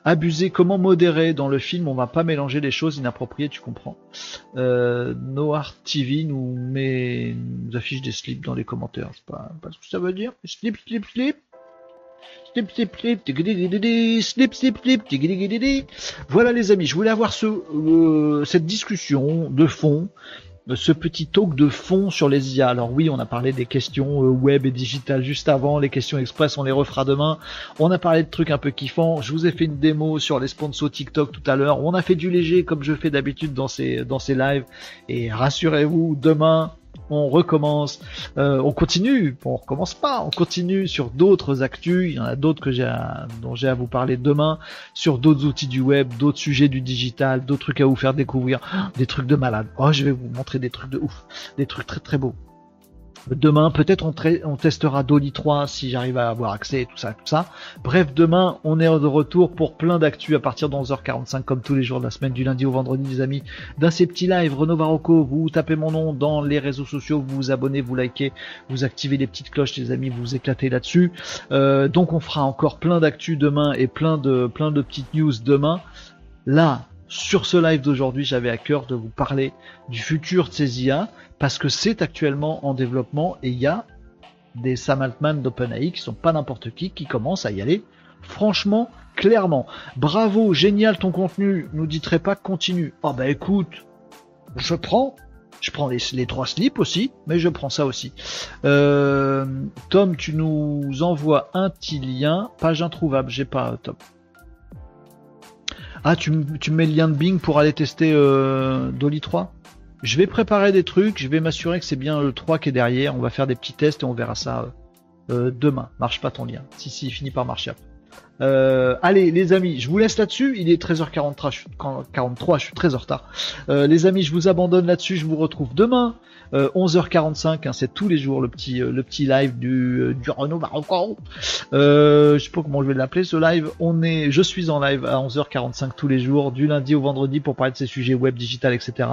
[SPEAKER 1] Abuser, comment modérer? Dans le film On va pas mélanger les choses inappropriées, tu comprends. Noir TV nous met, nous affiche des slips dans les commentaires. Je sais pas, pas ce que ça veut dire. Slip, slip, slip. Voilà les amis, je voulais avoir ce, euh, cette discussion de fond, ce petit talk de fond sur les IA. Alors oui, on a parlé des questions euh, web et digitales juste avant, les questions express, on les refera demain. On a parlé de trucs un peu kiffants. Je vous ai fait une démo sur les sponsors TikTok tout à l'heure. On a fait du léger comme je fais d'habitude dans ces, dans ces lives. Et rassurez-vous, demain, on recommence, euh, on continue, on recommence pas, on continue sur d'autres actus, il y en a d'autres que j'ai dont j'ai à vous parler demain, sur d'autres outils du web, d'autres sujets du digital, d'autres trucs à vous faire découvrir, des trucs de malade. Oh, je vais vous montrer des trucs de ouf, des trucs très très beaux. Demain, peut-être on, testera Dolly 3 si j'arrive à avoir accès, tout ça, tout ça. Bref, demain, on est de retour pour plein d'actu à partir de 11h45, comme tous les jours de la semaine, du lundi au vendredi, les amis. D'un ces petits lives, Renaud Varocco, vous tapez mon nom dans les réseaux sociaux, vous vous abonnez, vous likez, vous activez les petites cloches, les amis, vous vous éclatez là-dessus. Euh, donc on fera encore plein d'actu demain et plein de, plein de petites news demain. Là, sur ce live d'aujourd'hui, j'avais à cœur de vous parler du futur de ces IA parce que c'est actuellement en développement et il y a des Sam Altman d'OpenAI qui sont pas n'importe qui qui commencent à y aller franchement clairement. Bravo, génial ton contenu, nous dit pas continue. Oh bah écoute, je prends. Je prends les, trois slips aussi, mais je prends ça aussi. Euh, Tom, tu nous envoies un petit lien, page introuvable, j'ai pas Tom. Ah, tu, tu mets le lien de Bing pour aller tester euh, Dolly 3 Je vais préparer des trucs, je vais m'assurer que c'est bien le 3 qui est derrière. On va faire des petits tests et on verra ça euh, demain. Marche pas ton lien. Si, si, il finit par marcher. Euh, allez les amis, je vous laisse là-dessus. Il est 13h43, je suis, 43, je suis très en retard. les amis, je vous abandonne là-dessus. Je vous retrouve demain 11h45, euh, hein, c'est tous les jours le petit euh, le petit live du, euh, du Renault Marocco. je sais pas comment je vais l'appeler ce live. On est, je suis en live à 11h45 tous les jours, du lundi au vendredi pour parler de ces sujets web, digital, etc.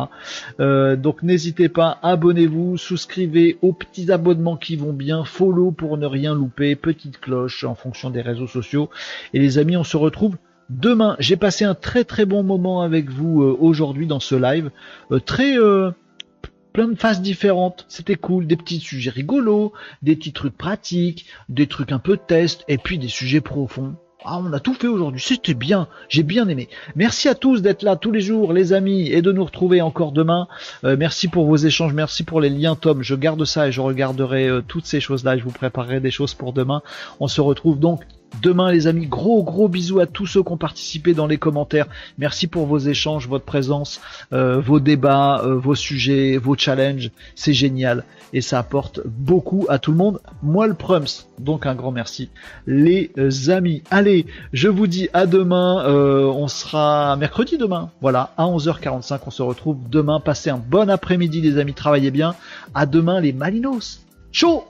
[SPEAKER 1] donc n'hésitez pas, abonnez-vous, souscrivez aux petits abonnements qui vont bien, follow pour ne rien louper, petite cloche en fonction des réseaux sociaux. Et les amis, on se retrouve demain. J'ai passé un très très bon moment avec vous aujourd'hui dans ce live, très plein de phases différentes. C'était cool, des petits sujets rigolos, des petits trucs pratiques, des trucs un peu test, et puis des sujets profonds. Ah, on a tout fait aujourd'hui, c'était bien, j'ai bien aimé. Merci à tous d'être là tous les jours, les amis, et de nous retrouver encore demain. Euh, merci pour vos échanges, merci pour les liens, Tom. Je garde ça et je regarderai euh, toutes ces choses-là. Je vous préparerai des choses pour demain. On se retrouve donc demain les amis. Gros gros bisous à tous ceux qui ont participé dans les commentaires. Merci pour vos échanges, votre présence, euh, vos débats, euh, vos sujets, vos challenges. C'est génial et ça apporte beaucoup à tout le monde. Moi le Prums, donc un grand merci les amis. Allez, je vous dis à demain. Euh, on sera mercredi demain. Voilà, à 11h45 on se retrouve demain. Passez un bon après-midi les amis, travaillez bien. À demain les Malinos. Ciao